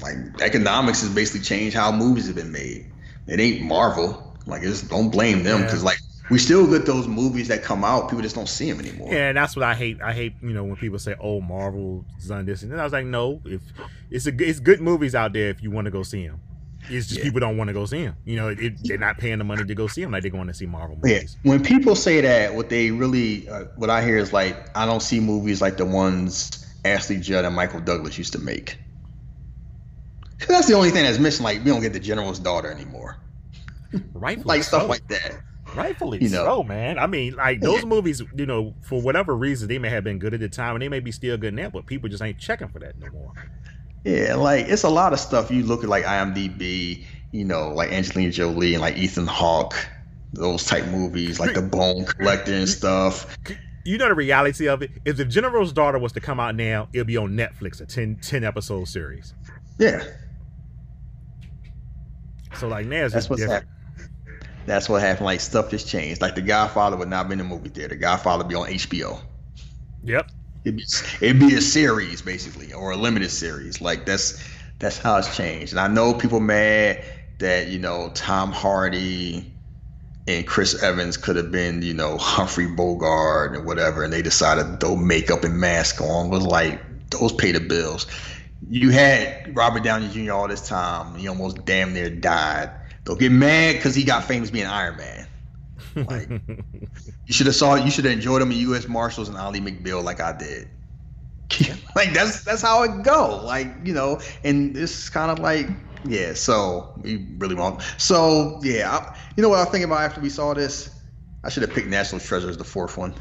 Speaker 3: Like economics has basically changed how movies have been made. It ain't Marvel. Like, just don't blame them
Speaker 2: Yeah.
Speaker 3: because like we still get those movies that come out. People just don't see them anymore.
Speaker 2: Yeah, that's what I hate. I hate you know when people say, "Oh, Marvel's done this," and then I was like, "No, if it's a it's good movies out there if you want to go see them." It's just
Speaker 3: Yeah.
Speaker 2: people don't want to go see them. You know, it, they're not paying the money to go see them like they're going to see Marvel
Speaker 3: Yeah.
Speaker 2: movies.
Speaker 3: When people say that, what they really, uh, what I hear is like, I don't see movies like the ones Ashley Judd and Michael Douglas used to make. 'Cause that's the only thing that's missing. Like, we don't get the general's daughter anymore.
Speaker 2: Rightfully
Speaker 3: Like stuff
Speaker 2: so.
Speaker 3: like that.
Speaker 2: Rightfully
Speaker 3: you know.
Speaker 2: so, man. I mean, like those movies, you know, for whatever reason, they may have been good at the time, and they may be still good now, but people just ain't checking for that no more.
Speaker 3: Yeah, like it's a lot of stuff. You look at like IMDb, you know, like Angelina Jolie and like Ethan Hawke, those type movies, like The Bone Collector and stuff.
Speaker 2: You know the reality of it is If General's Daughter was to come out now, it'll be on Netflix, a 10, 10 episode series.
Speaker 3: Yeah,
Speaker 2: So like now it's
Speaker 3: that's what's
Speaker 2: different.
Speaker 3: happening. That's what happened. Like stuff just changed. Like The Godfather would not be in the movie theater. The Godfather would be on HBO.
Speaker 2: Yep.
Speaker 3: It'd be, it'd be a series basically, or a limited series. Like that's that's how it's changed. And I know people mad that you know Tom Hardy and Chris Evans could have been you know *laughs* Humphrey Bogart and whatever, and they decided throw makeup and mask on. Was like those pay the bills. You had Robert Downey Jr. all this time. He almost damn near died. Don't get mad because he got famous being Iron Man. Like *laughs* you should have saw you should have enjoyed them in U.S. Marshals and Ally McBeal like I did. *laughs* like that's that's how it go. Like you know, and it's kind of like yeah. So we really won't. So yeah, I, you know what I was thinking about after we saw this? I should have picked National Treasure as the fourth one.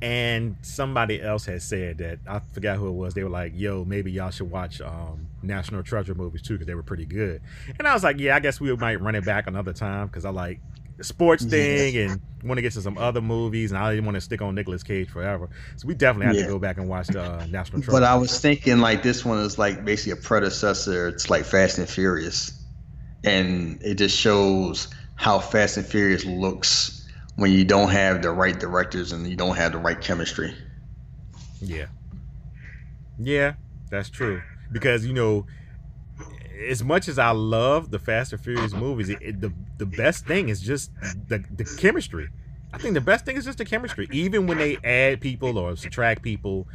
Speaker 2: and somebody else had said that I forgot who it was. They were like, "Yo, maybe y'all should watch um, National Treasure movies too because they were pretty good." And I was like, "Yeah, I guess we might run it back another time because I like the sports thing and want to get to some other movies, and I didn't want to stick on Nicolas Cage forever. So we definitely have
Speaker 3: Yeah.
Speaker 2: to go back and watch the uh, National Treasure.
Speaker 3: But I was thinking like this one is like basically a predecessor. It's like Fast and Furious, and it just shows how Fast and Furious looks when you don't have the right directors and you don't have the right chemistry.
Speaker 2: Yeah. Yeah, that's true. Because you know, as much as I love the Fast and Furious movies, it, it- the the best thing is just the the chemistry. I think the best thing is just the chemistry. Even when they add people or subtract people,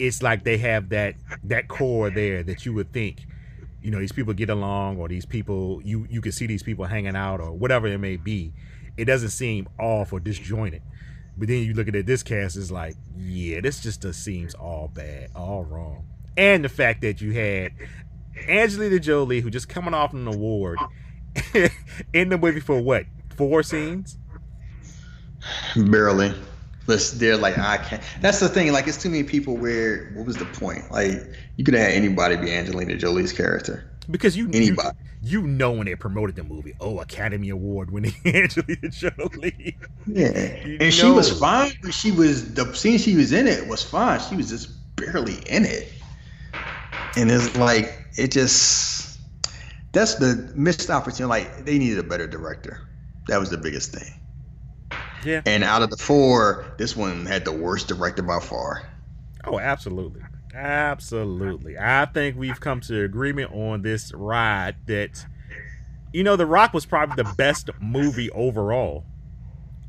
Speaker 2: it's like they have that that core there that you would think, you know, these people get along or these people you you can see these people hanging out or whatever it may be. It doesn't seem off or disjointed. But then you look at it, this cast is like, yeah, this just seems all bad, all wrong. And the fact that you had Angelina Jolie, who just coming off an award, *laughs* in the movie for what four scenes?
Speaker 3: Barely. But they're like, I can't. That's the thing. Like, it's too many people where, what was the point? Like, you could have had anybody be Angelina Jolie's character.
Speaker 2: Because you
Speaker 3: Anybody.
Speaker 2: you, you know when they promoted the movie, oh Academy Award winning *laughs* Angelina Jolie.
Speaker 3: Yeah.
Speaker 2: You
Speaker 3: And she was fine. She was, the scene she was in it was fine. She was just barely in it. And it's like, it just, that's the missed opportunity. Like, they needed a better director. That was the biggest thing.
Speaker 2: Yeah.
Speaker 3: And out of the four, this one had the worst director by far.
Speaker 2: Oh, absolutely. Absolutely. I think we've come to agreement on this ride that you know, The Rock was probably the best movie overall.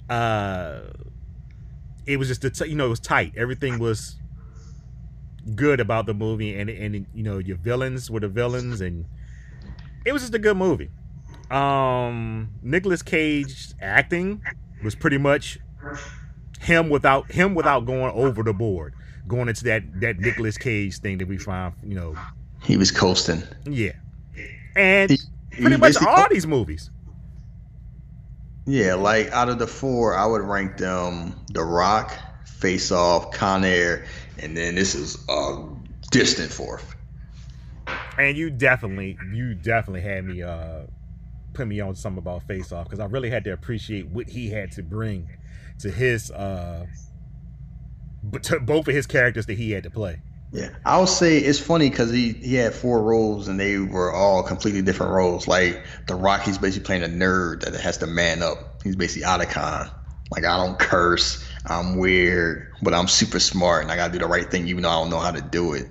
Speaker 2: Uh it was just the t- you know, it was tight. Everything was good about the movie and and you know, your villains were the villains and it was just a good movie. Um Nicolas Cage acting was pretty much him without him without going over the board, going into that that Nicolas Cage thing that we find, you know,
Speaker 3: He was coasting.
Speaker 2: yeah, and
Speaker 3: He-
Speaker 2: pretty
Speaker 3: he
Speaker 2: much all these movies.
Speaker 3: Yeah, like out of the four, I would rank them The Rock, Face Off, Con Air, and then this is a distant fourth.
Speaker 2: And you definitely, you definitely had me uh put me on something about Face Off because I really had to appreciate what he had to bring to his uh, to both of his characters that he had to play.
Speaker 3: Yeah, I'll say it's funny because he, he had four roles and they were all completely different roles. Like The Rock, he's basically playing a nerd that has to man up. He's basically Otacon. Like I don't *laughs* curse, I'm weird, but I'm super smart and I gotta do the right thing even though I don't know how to do it.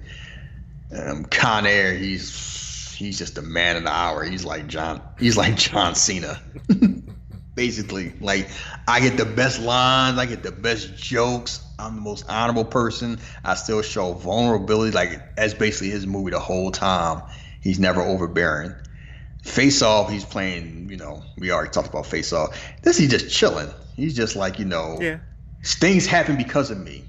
Speaker 3: Um, Con Air, he's he's just a man of the hour. He's like John. He's like John Cena. *laughs* Basically, like I get the best lines, I get the best jokes. I'm the most honorable person. I still show vulnerability. Like that's basically his movie the whole time. He's never overbearing. Face Off, he's playing. You know, we already talked about Face Off. This he's just chilling. He's just like you know,
Speaker 2: Yeah.
Speaker 3: Things happen because of me.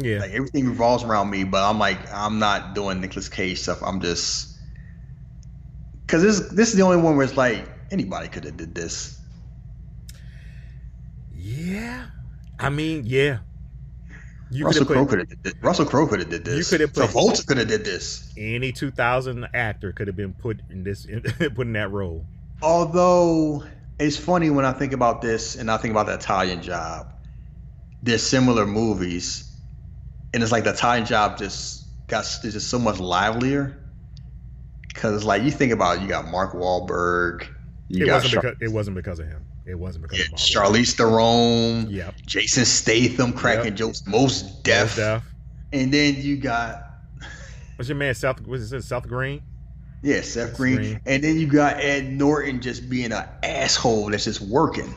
Speaker 2: Yeah.
Speaker 3: Like everything revolves around me, but I'm like I'm not doing Nicolas Cage stuff. I'm just because this this is the only one where it's like anybody could have did this.
Speaker 2: yeah. I mean, yeah. You
Speaker 3: Russell
Speaker 2: could
Speaker 3: Crowe could have did this. Russell Crowe could have did this.
Speaker 2: You could have put-
Speaker 3: Travolta could have did this.
Speaker 2: any 2000 actor could have been put in this *laughs* put in that role.
Speaker 3: Although it's funny when I think about this and I think about the Italian Job. There's similar movies, and it's like the Italian Job just got is just so much livelier. Because like you think about, it, you got Mark Wahlberg, you
Speaker 2: It
Speaker 3: got
Speaker 2: wasn't
Speaker 3: Char-
Speaker 2: because it wasn't because of him. It wasn't because
Speaker 3: yeah,
Speaker 2: of
Speaker 3: Charlize Theron.
Speaker 2: Yep.
Speaker 3: Jason Statham cracking
Speaker 2: Yep.
Speaker 3: jokes, most deaf,
Speaker 2: Deaf.
Speaker 3: and then you got
Speaker 2: What's your man South was it South Green?
Speaker 3: Yeah Seth Green,
Speaker 2: Green.
Speaker 3: and then you got Ed Norton just being an asshole that's just working.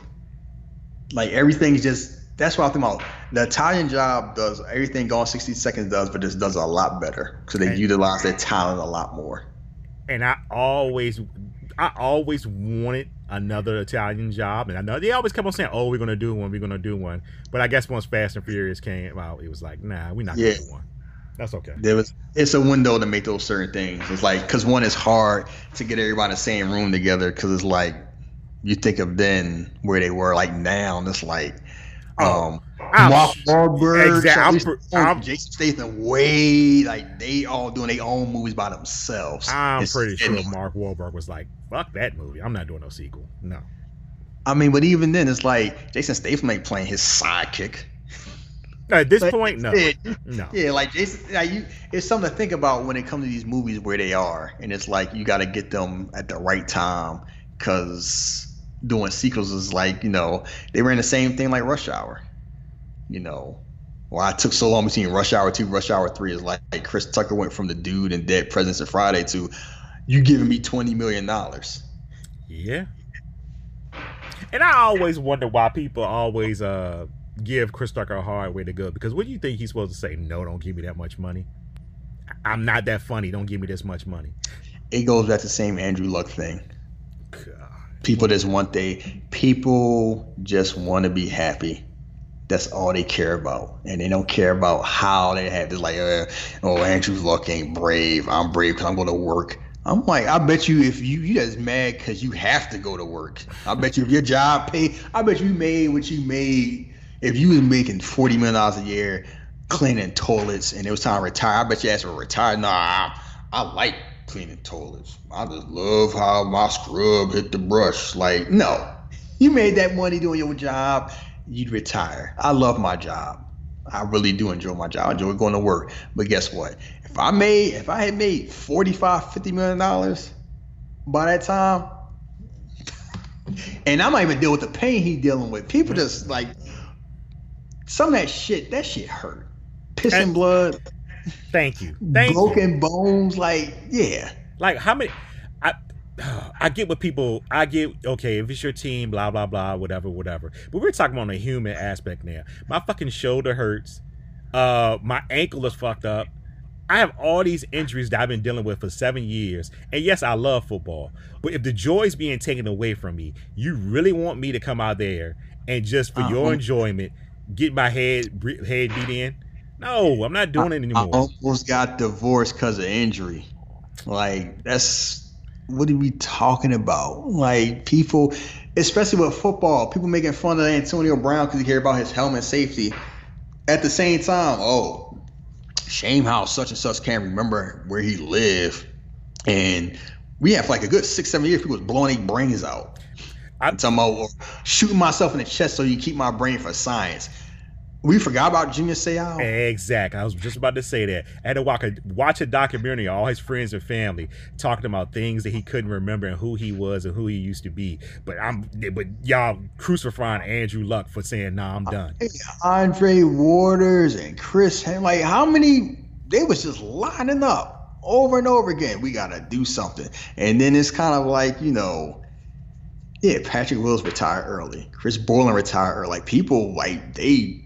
Speaker 3: Like everything's just that's what I think about. The Italian job does everything Gone 60 Seconds does, but this does a lot better because they
Speaker 2: And-
Speaker 3: utilize their talent a lot more.
Speaker 2: And I always I always wanted another Italian job. And I know they always kept on saying, Oh, we're gonna do one, we're gonna do one. But I guess once Fast and Furious came out, it was like, nah, we're not
Speaker 3: Yeah.
Speaker 2: gonna do one. That's okay.
Speaker 3: There was it's a window to make those certain things. It's like because one is hard to get everybody in the same room together because it's like you think of then where they were like now and it's like
Speaker 2: Oh,
Speaker 3: um
Speaker 2: I'm
Speaker 3: Mark Wahlberg,
Speaker 2: Exact- I'm
Speaker 3: Charlize
Speaker 2: pr-
Speaker 3: Theron,
Speaker 2: I'm-
Speaker 3: Jason Statham, way like they all doing their own movies by themselves.
Speaker 2: I'm
Speaker 3: It's-
Speaker 2: pretty sure Mark Wahlberg was like, fuck that movie. I'm not doing no sequel. No.
Speaker 3: I mean, but even then, it's like Jason Statham ain't playing his sidekick.
Speaker 2: At this
Speaker 3: Like,
Speaker 2: point, no.
Speaker 3: yeah,
Speaker 2: No.
Speaker 3: Yeah, like Jason, like you, it's something to think about when it comes to these movies where they are, and it's like you got to get them at the right time because doing sequels is like you know they ran the same thing like Rush Hour. You know, why it took so long between Rush Hour two, Rush Hour three is like, like Chris Tucker went from the dude in Dead Presidents of Friday to you giving me twenty million dollars.
Speaker 2: Yeah. And I always wonder why people always uh give Chris Tucker a hard way to go because what do you think he's supposed to say? No, don't give me that much money. I'm not that funny. Don't give me this much money.
Speaker 3: It goes back to the same Andrew Luck thing.
Speaker 2: God.
Speaker 3: people just want they people just want to be happy that's all they care about and they don't care about how they have it like uh, oh andrew luck ain't brave i'm brave because i'm going to work i'm like i bet you if you you just mad because you have to go to work i bet you if your job pay i bet you made what you made if you was making 40 million dollars a year cleaning toilets and it was time to retire i bet you asked for retire. Nah I, I like cleaning toilets. I just love how my scrub hit the brush. Like no. You made that money doing your job you'd retire. I love my job. I really do enjoy my job. I enjoy going to work. But guess what? If i made if i had made 45 50 million dollars by that time *laughs* and I might even deal with the pain he dealing with. People just like some of that shit that shit hurt pissing
Speaker 2: And-
Speaker 3: blood
Speaker 2: Thank you. Thank you.
Speaker 3: broken bones like yeah
Speaker 2: Like how many? I I get what people. I get okay if it's your team, blah blah blah, whatever, whatever. But we're talking about a human aspect now. My fucking shoulder hurts. Uh, my ankle is fucked up. I have all these injuries that I've been dealing with for seven years. And yes, I love football. But if the joy is being taken away from me, you really want me to come out there and just for your
Speaker 3: Uh-huh.
Speaker 2: enjoyment, get my head head beat in? No, I'm not doing it anymore.
Speaker 3: I almost got divorced because of injury. Like that's what are we talking about? Like people, especially with football, people making fun of Antonio Brown because you hear about his helmet safety. At the same time, oh, shame how such and such can't remember where he lived, and we have like a good six, seven years. People was blowing their brains out. I'm talking about shooting myself in the chest so you keep my brain for science. We forgot about Junior Seau.
Speaker 2: Exact. I was just about to say that. I had to watch a, watch a documentary of all his friends and family talking about things that he couldn't remember and who he was and who he used to be. But I'm but y'all crucifying Andrew Luck for saying, nah, I'm done.
Speaker 3: Andre Waters and Chris like how many they was just lining up over and over again. We gotta do something. And then it's kind of like, you know, yeah, Patrick Willis retired early. Chris Borland retired early. Like people like they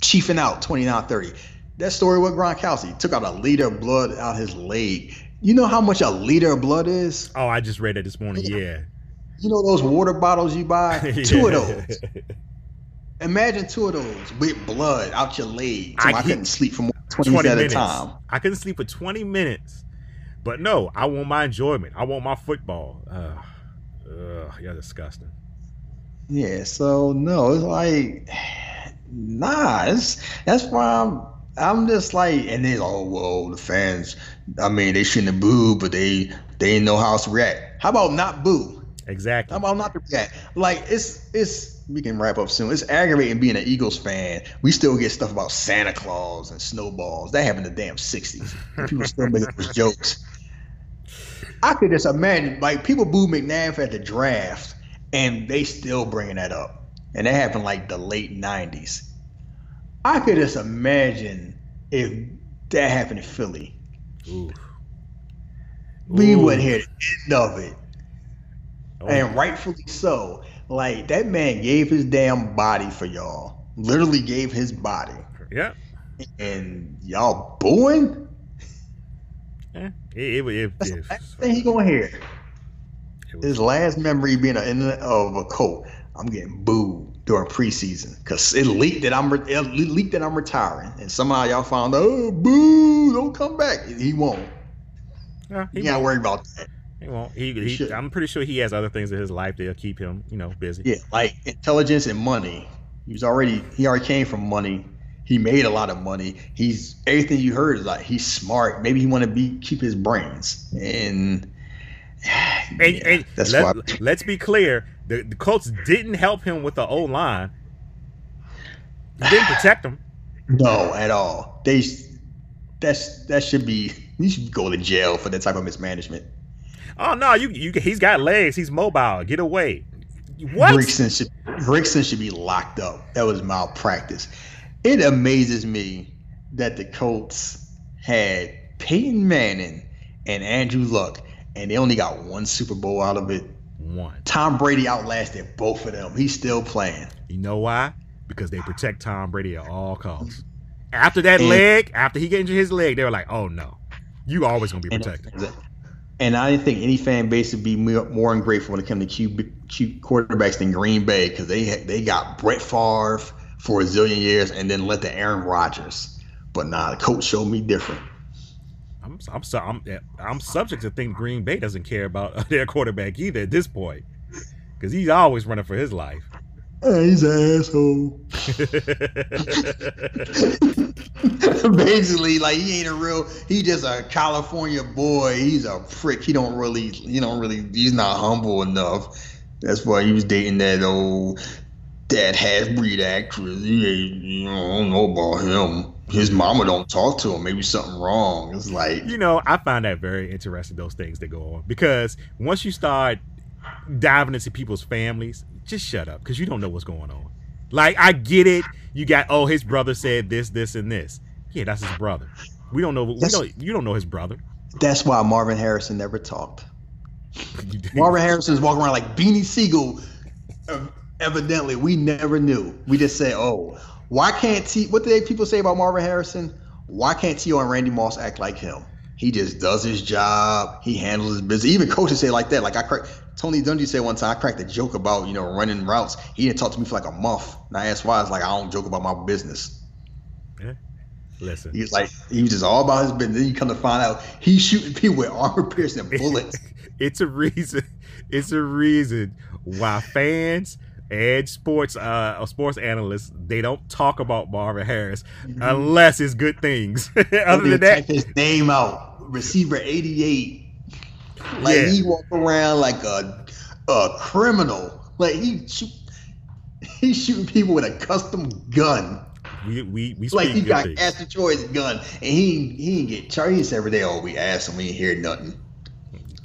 Speaker 3: chiefing out 29 30. That story with Gronkowski took out a liter of blood out his leg. You know how much a liter of blood is?
Speaker 2: Oh, I just read that this morning. Yeah.
Speaker 3: You know those water bottles you buy? *laughs* Two of those. Imagine two of those with blood out your leg. So
Speaker 2: I
Speaker 3: I, couldn't sleep for more than 20,
Speaker 2: 20
Speaker 3: minutes at a time.
Speaker 2: I couldn't sleep for 20 minutes. But no, I want my enjoyment. I want my football. Ugh. Ugh, you're disgusting.
Speaker 3: Yeah, so no, it's like nah, it's that's why I'm I'm just like and then oh well the fans I mean they shouldn't have booed, but they they didn't know how to react. How about not boo?
Speaker 2: Exactly.
Speaker 3: How about not to react? Like it's it's we can wrap up soon. It's aggravating being an Eagles fan. We still get stuff about Santa Claus and snowballs. That happened in the damn sixties. People still making those jokes. I could just imagine like people boo McNabb at the draft and they still bringing that up. And that happened like the late nineties. I could just imagine if that happened in Philly.
Speaker 2: Ooh.
Speaker 3: We
Speaker 2: Ooh.
Speaker 3: wouldn't hear the end of it.
Speaker 2: Oh,
Speaker 3: and rightfully so. Like that man gave his damn body for y'all. Literally gave his body,
Speaker 2: yeah.
Speaker 3: and y'all booing.
Speaker 2: Yeah. It, it, it,
Speaker 3: That's the last thing he gonna hear. His last memory being an in of a coat. I'm getting booed during preseason because it leaked that I'm re- leaked that I'm retiring, and somehow y'all found out. Oh, boo! Don't come back. He won't.
Speaker 2: yeah, he
Speaker 3: You gotta worry about that.
Speaker 2: He won't. He,
Speaker 3: He
Speaker 2: he. I'm pretty sure he has other things in his life that'll keep him, you know, busy.
Speaker 3: Yeah, like intelligence and money. He was already he already came from money. He made a lot of money. He's everything you heard is like he's smart. Maybe he want to be keep his brains and. *sighs*
Speaker 2: And,
Speaker 3: yeah,
Speaker 2: and
Speaker 3: that's
Speaker 2: let,
Speaker 3: why.
Speaker 2: let's be clear: the, the Colts didn't help him with the O line. They didn't protect him.
Speaker 3: No, at all. They that's that should be you should go to jail for that type of mismanagement.
Speaker 2: Oh no, you you he's got legs. He's mobile. Get away. What?
Speaker 3: Grigson should Grigson should be locked up. That was malpractice. It amazes me that the Colts had Peyton Manning and Andrew Luck, and they only got one Super Bowl out of it.
Speaker 2: One.
Speaker 3: Tom Brady outlasted both of them. He's still playing.
Speaker 2: You know why? Because they protect Tom Brady at all costs. After that
Speaker 3: And-
Speaker 2: leg, after he injured his leg, they were like, "Oh no, you always gonna be protected."
Speaker 3: and I didn't think any fan base would be more, ungrateful when it came to Q, Q quarterbacks than Green Bay because they they got Brett Favre for a zillion years and then let the Aaron Rodgers. But nah, the coach showed me different.
Speaker 2: I'm I'm so, I'm I'm subject to think Green Bay doesn't care about *laughs* their quarterback either at this point, because he's always running for his life.
Speaker 3: Hey, he's an asshole. *laughs* Basically, like he ain't a real. He just a California boy. He's a prick. He don't really. He don't really. He's not humble enough. That's why he was dating that old that half breed actress. He ain't. You know, I don't know about him. His mama don't talk to him. Maybe something wrong. It's like
Speaker 2: you know, I find that very interesting. Those things that go on because once you start diving into people's families, just shut up because you don't know what's going on. Like I get it. You got oh his brother said this, this, and this. Yeah, that's his brother. We don't know. We
Speaker 3: That's-
Speaker 2: don't. You don't know his brother.
Speaker 3: that's why Marvin Harrison never talked. *laughs* Marvin Harrison's walking around like Beanie Sigel. Evidently, we never knew. We just said, "Oh, why can't T? What did people say about Marvin Harrison? Why can't T.O. and Randy Moss act like him? He just does his job. He handles his business. Even coaches say like that. Like I cracked. Tony Dungy said one time, I cracked a joke about you know running routes. He didn't talk to me for like a month. And I asked why. It's like I don't joke about my business.
Speaker 2: Listen,
Speaker 3: He was like he was just all about his business. Then you come to find out he's shooting people with armor piercing *laughs* bullets.
Speaker 2: it's a reason. It's a reason why fans and sports uh sports analysts they don't talk about Marvin Harris unless it's good things. *laughs* Other than that,
Speaker 3: his name out, receiver eighty eight. Like
Speaker 2: Yeah.
Speaker 3: he walk around like a a criminal. Like he shoot, *laughs* he's shooting people with a custom gun.
Speaker 2: we we we
Speaker 3: Like he got
Speaker 2: things.
Speaker 3: Aston Troy's gun, and he he get charged. Every day, "Oh, we asked him, we didn't hear nothing."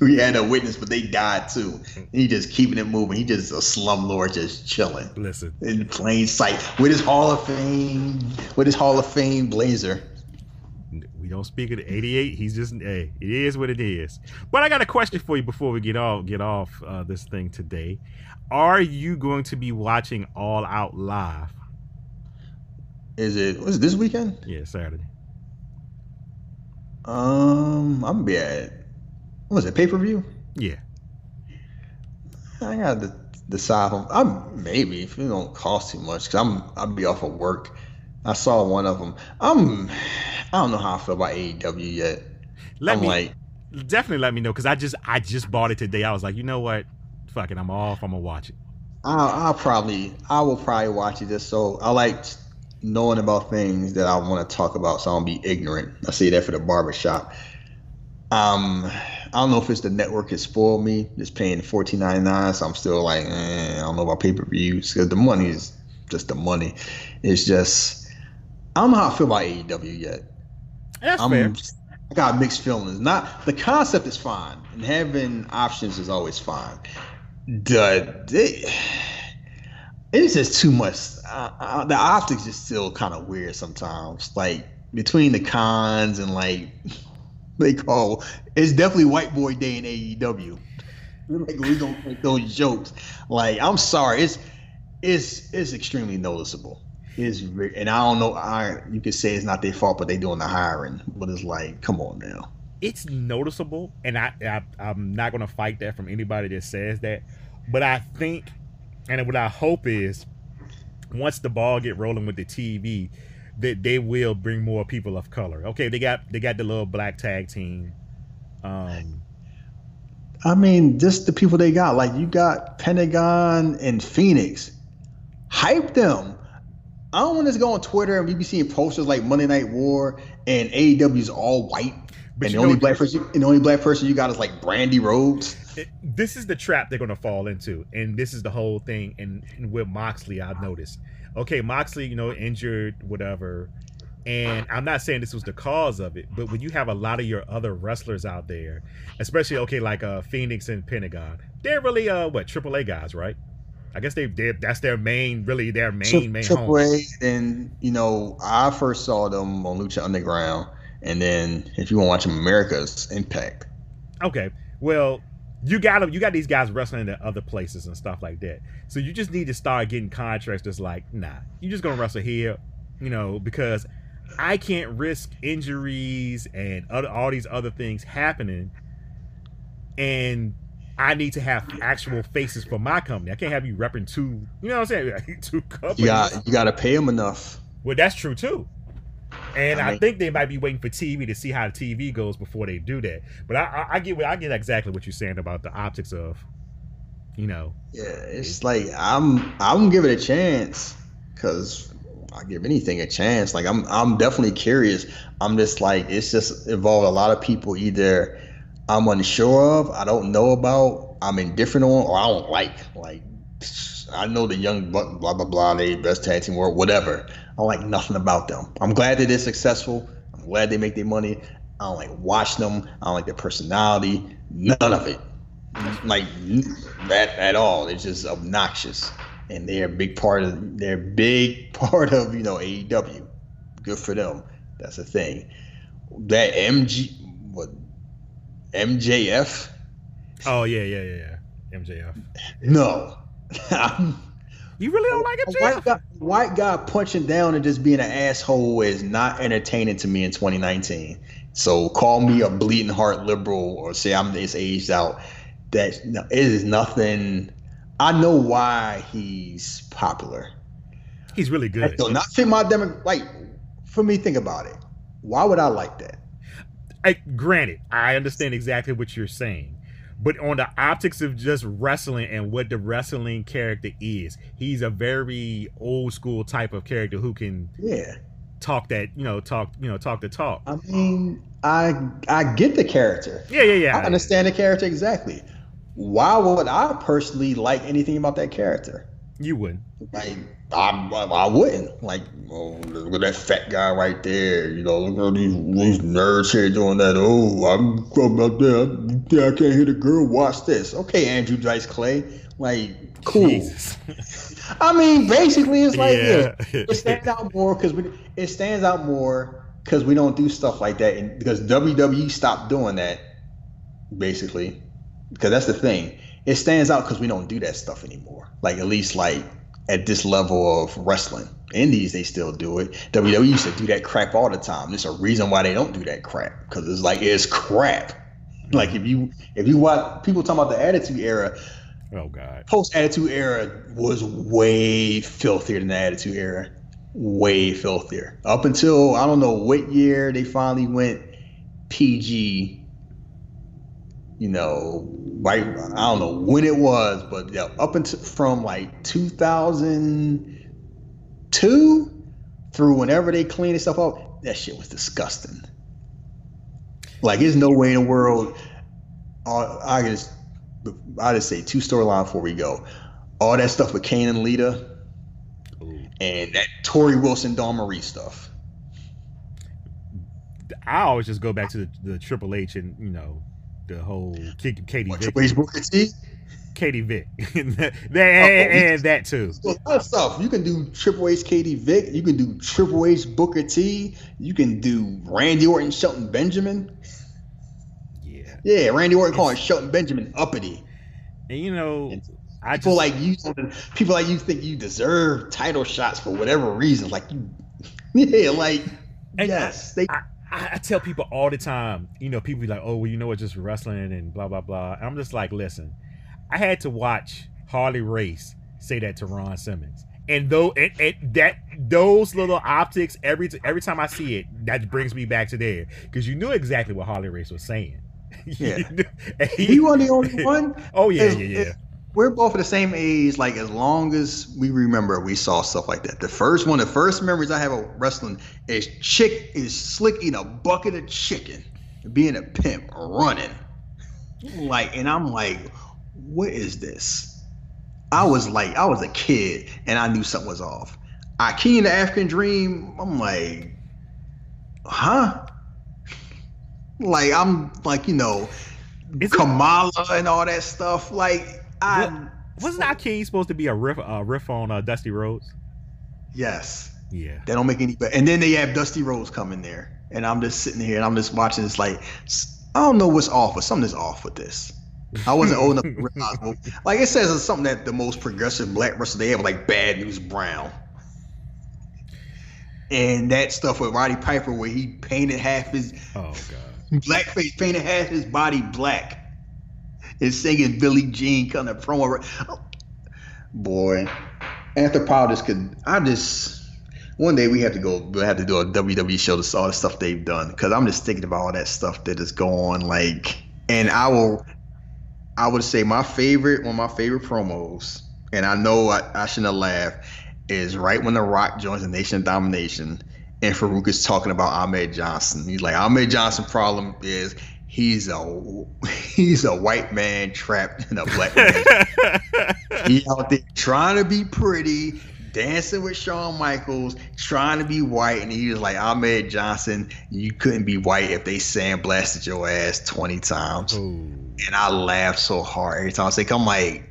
Speaker 3: *laughs* We had a witness, but they died too. He just keeping it moving. He just a slumlord, just chilling
Speaker 2: Listen,
Speaker 3: in plain sight with his Hall of Fame, with his Hall of Fame blazer.
Speaker 2: we don't speak of the 88. He's just hey, it is what it is. But I got a question for you before we get off get off uh, this thing today. Are you going to be watching All Out live?
Speaker 3: Is it? Was this weekend?
Speaker 2: Yeah, Saturday.
Speaker 3: Um, I'm gonna be at What was it pay per view?
Speaker 2: Yeah.
Speaker 3: I gotta decide on. I'm maybe if it don't cost too much because I'm I'll be off of work. I saw one of them. I'm I don't know how I feel about AEW yet.
Speaker 2: Let
Speaker 3: I'm
Speaker 2: me
Speaker 3: like
Speaker 2: definitely let me know because I just I just bought it today. I was like, you know what? Fuck it, I'm off. I'm gonna watch it.
Speaker 3: I'll, I'll probably I will probably watch it just so I like knowing about things that I want to talk about so I don't be ignorant. I say that for the barbershop. Um, I don't know if it's the network has spoiled me, just paying fourteen ninety nine. So I'm still like, eh, I don't know about pay per views because the money is just the money. It's just I don't know how I feel about AEW yet.
Speaker 2: That's
Speaker 3: I'm,
Speaker 2: fair.
Speaker 3: I got mixed feelings. Not the concept is fine, and having options is always fine. The they, it's just too much. Uh, uh, the optics is still kind of weird sometimes. Like between the cons and like *laughs* they call it's definitely white boy day in AEW. Like we don't make those jokes. Like I'm sorry, it's it's it's extremely noticeable. It's and I don't know. I you could say it's not their fault, but they doing the hiring. But it's like, come on now.
Speaker 2: It's noticeable, and I, I I'm not gonna fight that from anybody that says that. But I think, and what I hope is, once the ball get rolling with the TV, that they will bring more people of color. Okay, they got they got the little black tag team. Um,
Speaker 3: I mean, just the people they got. Like you got Pentagon and Fenix. Hype them. I don't want to go on Twitter and we be seeing posters like Monday Night War and AEW's all white.
Speaker 2: But
Speaker 3: and the only black person, and the only black person you got is like Brandi Rhodes.
Speaker 2: it- this is the trap they're gonna fall into, and this is the whole thing. And, and with Moxley, I've noticed. Okay, Moxley, you know, injured, whatever. And I'm not saying this was the cause of it, but when you have a lot of your other wrestlers out there, especially okay, like uh Fenix and Pentagon, they're really uh what AAA guys, right? I guess they did. that's their main, really their main main
Speaker 3: Triple
Speaker 2: home.
Speaker 3: A, and you know, I first saw them on Lucha Underground, and then if you want to watch them, America's Impact.
Speaker 2: Okay, well, you got 'em- You got these guys wrestling in other places and stuff like that. So you just need to start getting contracts that's like, nah, you're just gonna wrestle here, you know, because I can't risk injuries and other, all these other things happening, and I need to have actual faces for my company. I can't have you repping two, you know what I'm saying, *laughs* two companies.
Speaker 3: You got you got to pay them enough.
Speaker 2: Well, that's true too. And
Speaker 3: I
Speaker 2: I, think they might be waiting for TV to see how the TV goes before they do that. But I, I, I get I get exactly what you're saying about the optics of, you know,
Speaker 3: Yeah, it's like I'm I'm giving it a chance because I give anything a chance. Like I'm I'm definitely curious. I'm just like it's just involved a lot of people either I'm unsure of, I don't know about, I'm indifferent on, or I don't like. Like I know the young buck, blah blah blah, they best tag team world, whatever. I don't like nothing about them. I'm glad that they're successful. I'm glad they make their money. I don't like watch them. I don't like their personality. None of it like that at all. It's just obnoxious, and they're a big part of. They're a big *laughs* part of you know AEW. Good for them. That's the thing. That MG what MJF?
Speaker 2: oh yeah, yeah, yeah, yeah, MJF.
Speaker 3: No. *laughs*
Speaker 2: You really don't like
Speaker 3: a white guy, white guy punching down and just being an asshole is not entertaining to me in 2019. So call me a bleeding heart liberal or say I'm this aged out. That no, it is nothing. I know why he's popular.
Speaker 2: He's really good.
Speaker 3: So not fit my demo. Like for me, think about it. Why would I like that?
Speaker 2: I, granted, I understand exactly what you're saying, but on the optics of just wrestling and what the wrestling character is, he's a very old school type of character who can
Speaker 3: Yeah.
Speaker 2: talk that you know talk you know talk the talk.
Speaker 3: I mean, I I get the character.
Speaker 2: Yeah, yeah, yeah.
Speaker 3: I understand the character exactly. Why would I personally like anything about that character?
Speaker 2: You wouldn't.
Speaker 3: Like I, I wouldn't. Like, oh, look at that fat guy right there. You know, look at these, these nerds here doing that. Oh, I'm from out there. I can't hear the girl. Watch this. Okay, Andrew Dice Clay. Like, cool.
Speaker 2: Jesus. *laughs*
Speaker 3: I mean, basically, it's like yeah.
Speaker 2: Yeah.
Speaker 3: It stands out more because we. It stands out more because we don't do stuff like that, and because WWE stopped doing that, basically. Because that's the thing. It stands out because we don't do that stuff anymore. Like at least like at this level of wrestling. Indies they still do it. WWE used to do that crap all the time. There's a reason why they don't do that crap because it's like it's crap. Like if you if you watch people talking about the Attitude Era,
Speaker 2: Oh God.
Speaker 3: post Attitude Era was way filthier than the Attitude Era, way filthier. Up until I don't know what year they finally went PG. You know, right? I don't know when it was, but yeah, up until from like 2002 through whenever they cleaned stuff up, that shit was disgusting. Like, there's no way in the world. Uh, I just, I just say two storyline before we go. All that stuff with Kane and Lita, and that Torrie Wilson Dawn Marie stuff.
Speaker 2: I always just go back to the, the Triple H and you know the whole Katie Vick, *laughs*
Speaker 3: Triple H Booker T?
Speaker 2: Katie Vick, and, that, and, oh, and that too.
Speaker 3: So, a lot of stuff. You can do Triple H Katie Vick. You can do Triple H Booker T. You can do Randy Orton Shelton Benjamin.
Speaker 2: Yeah,
Speaker 3: Yeah, Randy Orton calling Shelton Benjamin uppity.
Speaker 2: and you know,
Speaker 3: And
Speaker 2: I
Speaker 3: People
Speaker 2: just
Speaker 3: like you, people like you think you deserve title shots for whatever reason. Like you, *laughs* yeah, like yes, they.
Speaker 2: I, I I tell people all the time, you know, people be like, oh, well, you know, it's just wrestling and blah, blah, blah. And I'm just like, listen, I had to watch Harley Race say that to Ron Simmons. And though and, and that those little optics every every time I see it, that brings me back to there because you knew exactly what Harley Race was saying. *laughs*
Speaker 3: Yeah.
Speaker 2: He-
Speaker 3: He wasn't the only *laughs* one.
Speaker 2: oh yeah, yeah, yeah.
Speaker 3: We're both at the same age. Like as long as we remember, we saw stuff like that. The first one, the first memories I have of wrestling is chick is slick eating a bucket of chicken, being a pimp, running. Like, and I'm like, what is this? I was like, I was a kid, and I knew something was off. Akeem the African Dream. I'm like, huh? Like I'm like you know, Kamala and all that stuff. Like I
Speaker 2: Wasn't that Akeem supposed to be a riff uh, riff on uh, Dusty Rhodes?
Speaker 3: yes,
Speaker 2: Yeah.
Speaker 3: they don't make any. And then they have Dusty Rhodes coming there, and I'm just sitting here and I'm just watching. It's like I don't know what's off, but something's off with this. I wasn't old enough to *laughs* realize. Like it says, it's something that the most progressive black wrestler they have, like Bad News Brown. And that stuff with Roddy Piper, where he painted half his
Speaker 2: Oh god.
Speaker 3: blackface, painted half his body black, and singing Billie Jean kind of promo. Oh, Boy, anthropologists could. I just one day we have to go. We'll have to do a WWE show to see all the stuff they've done because I'm just thinking about all that stuff that is going like. And I will, I would say my favorite, one of my favorite promos, and I know I, I shouldn't have laughed, is right when The Rock joins the Nation of Domination and Faarooq is talking about Ahmed Johnson. He's like, Ahmed Johnson problem is he's a he's a white man trapped in a black man. *laughs* he out there trying to be pretty, dancing with Shawn Michaels, trying to be white, and he was like, Ahmed Johnson, you couldn't be white if they sandblasted your ass 20 times.
Speaker 2: Oh.
Speaker 3: And I laughed so hard every time I say, I'm like,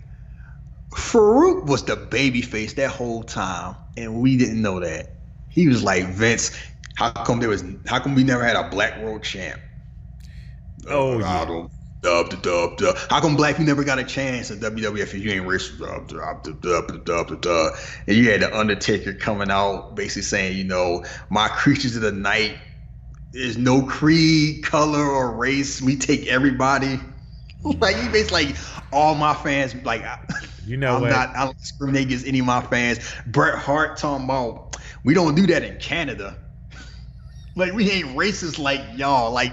Speaker 3: Faarooq was the baby face that whole time, and we didn't know that. He was like Vince. How come there was? How come we never had a black world champ?
Speaker 2: Oh,
Speaker 3: Uh,
Speaker 2: yeah.
Speaker 3: Dub, dub, dub. How come black people never got a chance in WWF if you ain't racist? Dub, dub, dub, dub, dub. And you had the Undertaker coming out, basically saying, you know, my creatures of the night. There's no creed, color, or race. We take everybody. *laughs* Like you basically like all my fans. Like I-
Speaker 2: You know
Speaker 3: I'm
Speaker 2: what?
Speaker 3: not. I don't discriminate against any of my fans. Bret Hart talking about we don't do that in Canada. *laughs* like we ain't racist like y'all. Like,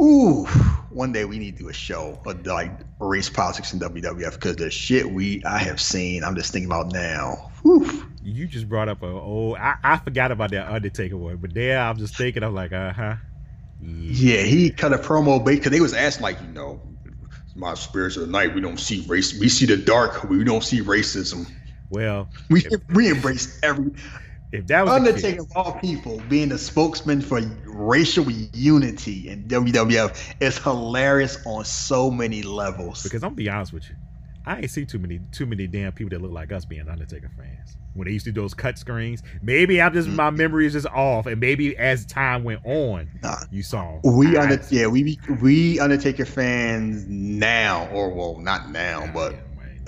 Speaker 3: ooh. One day we need to do a show of like race politics in WWF because the shit we I have seen. I'm just thinking about now. Whew.
Speaker 2: you just brought up a oh I, I forgot about that Undertaker one, but there I'm just thinking I'm like, uh huh. Yeah.
Speaker 3: Yeah, he cut a promo bait because they was asking like, you know, my spirits of the night. We don't see race. We see the dark. We don't see racism.
Speaker 2: Well,
Speaker 3: We we embrace every
Speaker 2: if that was
Speaker 3: Undertaker of all people being the spokesman for racial unity in WWF is hilarious on so many levels.
Speaker 2: because I'm gonna be honest with you, I ain't see too many too many damn people that look like us being Undertaker fans. When they used to do those cut screens, maybe I'm just
Speaker 3: Mm-hmm.
Speaker 2: my memory is just off, and maybe as time went on,
Speaker 3: Nah.
Speaker 2: you saw
Speaker 3: we
Speaker 2: I-
Speaker 3: under yeah we we Undertaker fans now or well not now but
Speaker 2: Yeah,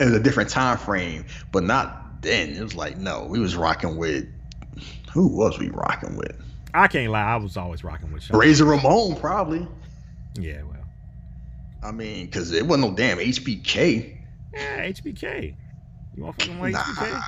Speaker 3: it was a different time frame but not then it was like no we was rocking with who was we rocking with
Speaker 2: I can't lie, I was always rocking with Shawn.
Speaker 3: Razor Ramon probably
Speaker 2: Yeah, well,
Speaker 3: I mean, because it wasn't no damn HBK.
Speaker 2: Yeah, HBK. You want fucking like
Speaker 3: Nah.
Speaker 2: HBK?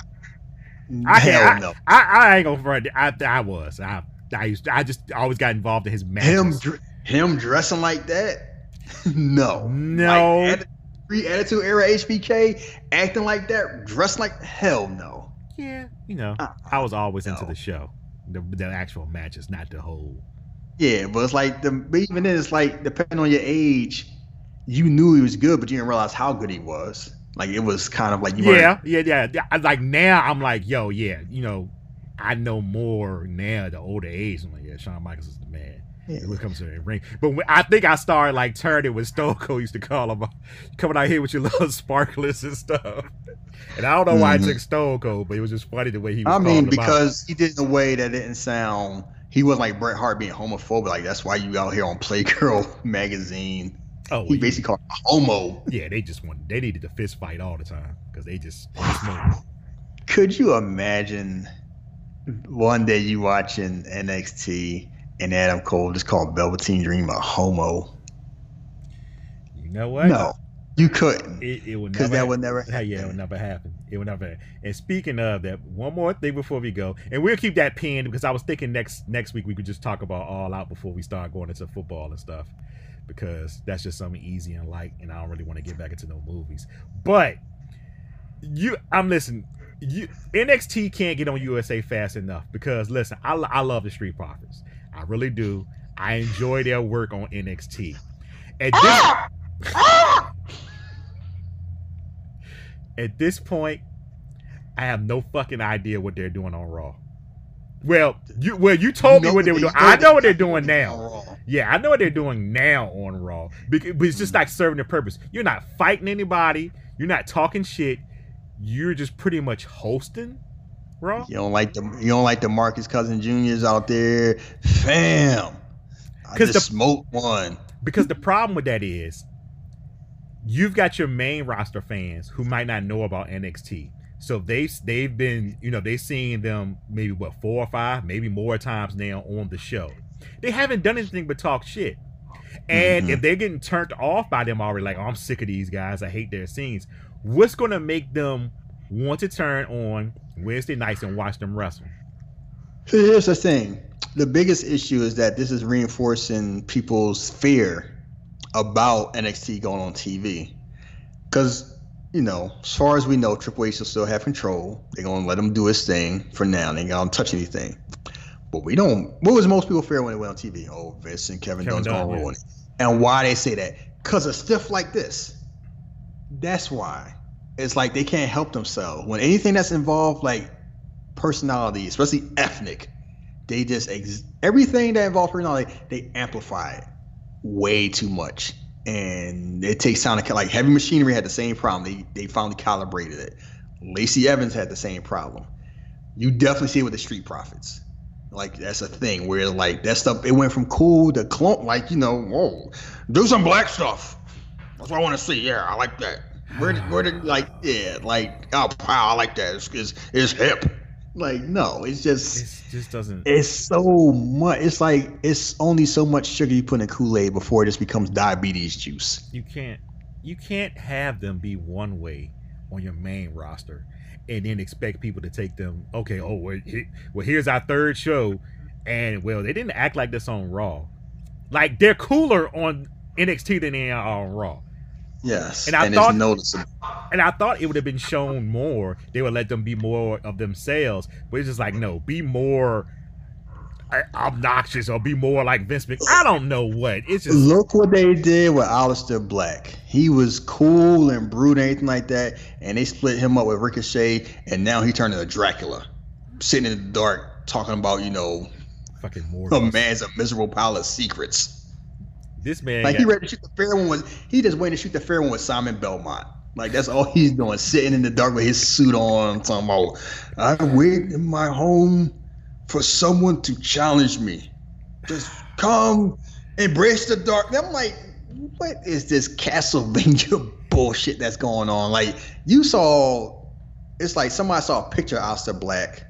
Speaker 3: Hell
Speaker 2: I,
Speaker 3: no.
Speaker 2: I, I ain't gonna front. I, I was. I, I used. To, I just always got involved in his matches.
Speaker 3: Him, dr- him dressing like that? *laughs* no.
Speaker 2: No.
Speaker 3: Like, pre-attitude era HBK acting like that, dressed like hell no.
Speaker 2: Yeah, you know,
Speaker 3: Uh-uh.
Speaker 2: I was always into the show, the the actual matches, not the whole.
Speaker 3: Yeah, but it's like the but even then it's like depending on your age, you knew he was good, but you didn't realize how good he was. Like it was kind of like you
Speaker 2: Yeah, yeah, yeah, yeah. Like now, I'm like, yo, yeah, you know, I know more now. The older age, I'm like, yeah, Shawn Michaels is the man.
Speaker 3: Yeah.
Speaker 2: It comes to the ring, but when, I think I started like turning when Stone Cold used to call him *laughs* coming out here with your little *laughs* sparklers and stuff. And I don't know why
Speaker 3: Mhm.
Speaker 2: I took Stone Cold, but it was just funny the way he was.
Speaker 3: I mean,
Speaker 2: him out.
Speaker 3: because he did it in a way that didn't sound. He wasn't like Bret Hart being homophobic. Like that's why you out here on Playgirl *laughs* magazine.
Speaker 2: oh,
Speaker 3: He
Speaker 2: he-
Speaker 3: basically called homo.
Speaker 2: yeah, they just wanted they needed to fist fight all the time because they just. *sighs*
Speaker 3: Could you imagine one day you watching NXT and Adam Cole just called Velveteen Dream a homo?
Speaker 2: You know what?
Speaker 3: No, you couldn't,
Speaker 2: it, it would
Speaker 3: because that would never.
Speaker 2: Yeah, yeah, it would never happen. It would never. And speaking of that, one more thing before we go, and we'll keep that pinned because I was thinking next next week we could just talk about all out before we start going into football and stuff, because that's just something easy and light, and I don't really want to get back into no movies. But you, I'm listening. You NXT can't get on USA fast enough because listen, I, I love the Street Profits, I really do. I enjoy their work on NXT. At ah! this, ah! at this point, I have no fucking idea what they're doing on Raw. Well, you well you told me what they were doing. I know what
Speaker 3: they-
Speaker 2: they're doing now. Yeah, I know what they're doing now on Raw. Bec- But it's just hmm. like serving a purpose. You're not fighting anybody. You're not talking shit. You're just pretty much hosting Raw.
Speaker 3: You don't like the you don't like the Marcus Cousin Juniors out there, fam. I just
Speaker 2: the-
Speaker 3: smoked one.
Speaker 2: Because the problem with that is you've got your main roster fans who might not know about NXT. So they they've been, you know, they've seen them maybe what four or five, maybe more times now on the show. They haven't done anything but talk shit. And
Speaker 3: Mhm.
Speaker 2: if they're getting turned off by them already, like, oh, I'm sick of these guys, I hate their scenes. What's gonna make them want to turn on Wednesday nights and watch them wrestle?
Speaker 3: Here's the thing: the biggest issue is that this is reinforcing people's fear about NXT going on TV, because you know, as far as we know, Triple H will still have control. They're gonna let him do his thing for now. They ain't gonna touch anything. But we don't. What was most people fear when they went on TV? Oh, Vince and Kevin,
Speaker 2: Kevin
Speaker 3: Dunn's
Speaker 2: Dunn,
Speaker 3: gonna ruin it. And why they say that? Cause of stuff like this. That's why. It's like they can't help themselves when anything that's involved, like personality, especially ethnic, they just ex- everything that involves personality, they amplify it way too much, and it takes time to like Heavy Machinery had the same problem. They they finally calibrated it. Lacey Evans had the same problem. You definitely see it with the Street Profits. Like that's a thing where like that stuff it went from cool to clump, like you know, whoa, do some black stuff. That's what I want to see. Yeah, I like that. Where did, where did like yeah, like oh wow, I like that. It's, it's, it's hip. Like no, it's just
Speaker 2: This just doesn't.
Speaker 3: it's so much. It's like it's only so much sugar you put in a Kool Aid before it just becomes diabetes juice.
Speaker 2: you can't you can't have them be one way on your main roster and then expect people to take them okay oh well, he, well here's our third show and well they didn't act like this on raw like they're cooler on nxt than they are on raw
Speaker 3: Yes,
Speaker 2: And I
Speaker 3: it's
Speaker 2: thought-
Speaker 3: noticeable.
Speaker 2: and i thought it would have been shown more they would let them be more of themselves but it's just like no be more obnoxious or be more like vince Mc- i don't know what it's just
Speaker 3: Look what they did with Aleister Black. He was cool and brute and everything like that, and they split him up with Ricochet, and now he turned into Dracula, sitting in the dark talking about you know
Speaker 2: fucking more
Speaker 3: a man's a miserable pile of secrets.
Speaker 2: This man
Speaker 3: Like
Speaker 2: got-
Speaker 3: he ready to shoot the fair one was he just waiting to shoot the fair one with Simon Belmont. Like that's all he's doing, sitting in the dark with his suit on, talking about I wait in my home for someone to challenge me. Just come, embrace the dark. And I'm like, what is this Castlevania *laughs* bullshit that's going on? Like you saw, it's like somebody saw a picture of Aleister Black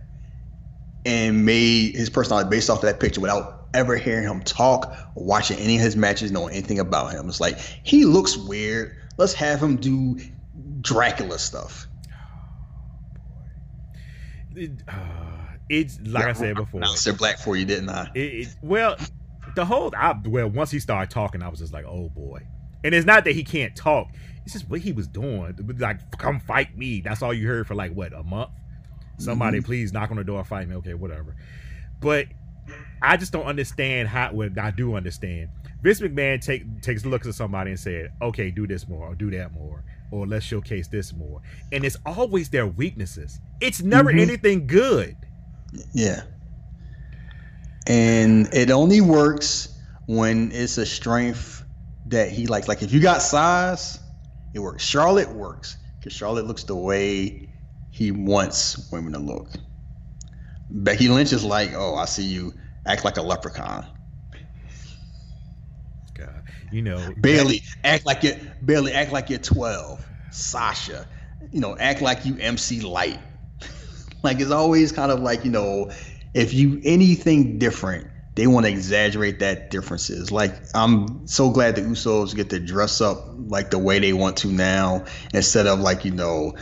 Speaker 3: and made his personality based off of that picture without ever hearing him talk or watching any of his matches, knowing anything about him. It's like he looks weird. Let's have him do Dracula stuff.
Speaker 2: It, uh, it's like I said before.
Speaker 3: I said black for you, didn't I?
Speaker 2: It, it, well, the whole I, well, once he started talking, I was just like, oh boy. And it's not that he can't talk; it's just what he was doing. Like, come fight me. That's all you heard for like what a month. Somebody,
Speaker 3: Mm-hmm.
Speaker 2: please knock on the door, fight me. Okay, whatever. But I just don't understand how. Well, I do understand. Vince McMahon take takes looks at somebody and said, "Okay, do this more, or do that more, or let's showcase this more." And it's always their weaknesses. It's never
Speaker 3: Mhm.
Speaker 2: anything good.
Speaker 3: Yeah. And it only works when it's a strength that he likes. Like if you got size, it works. Charlotte works because Charlotte looks the way he wants women to look. Becky Lynch is like, oh, I see you act like a leprechaun.
Speaker 2: God, you know,
Speaker 3: Bayley, act like you Bayley, act like you're 12. Sasha, you know, act like you MC Lyte. *laughs* like it's always kind of like, you know, if you anything different, they want to exaggerate that differences. Like I'm so glad the Usos get to dress up like the way they want to now, instead of like, you know,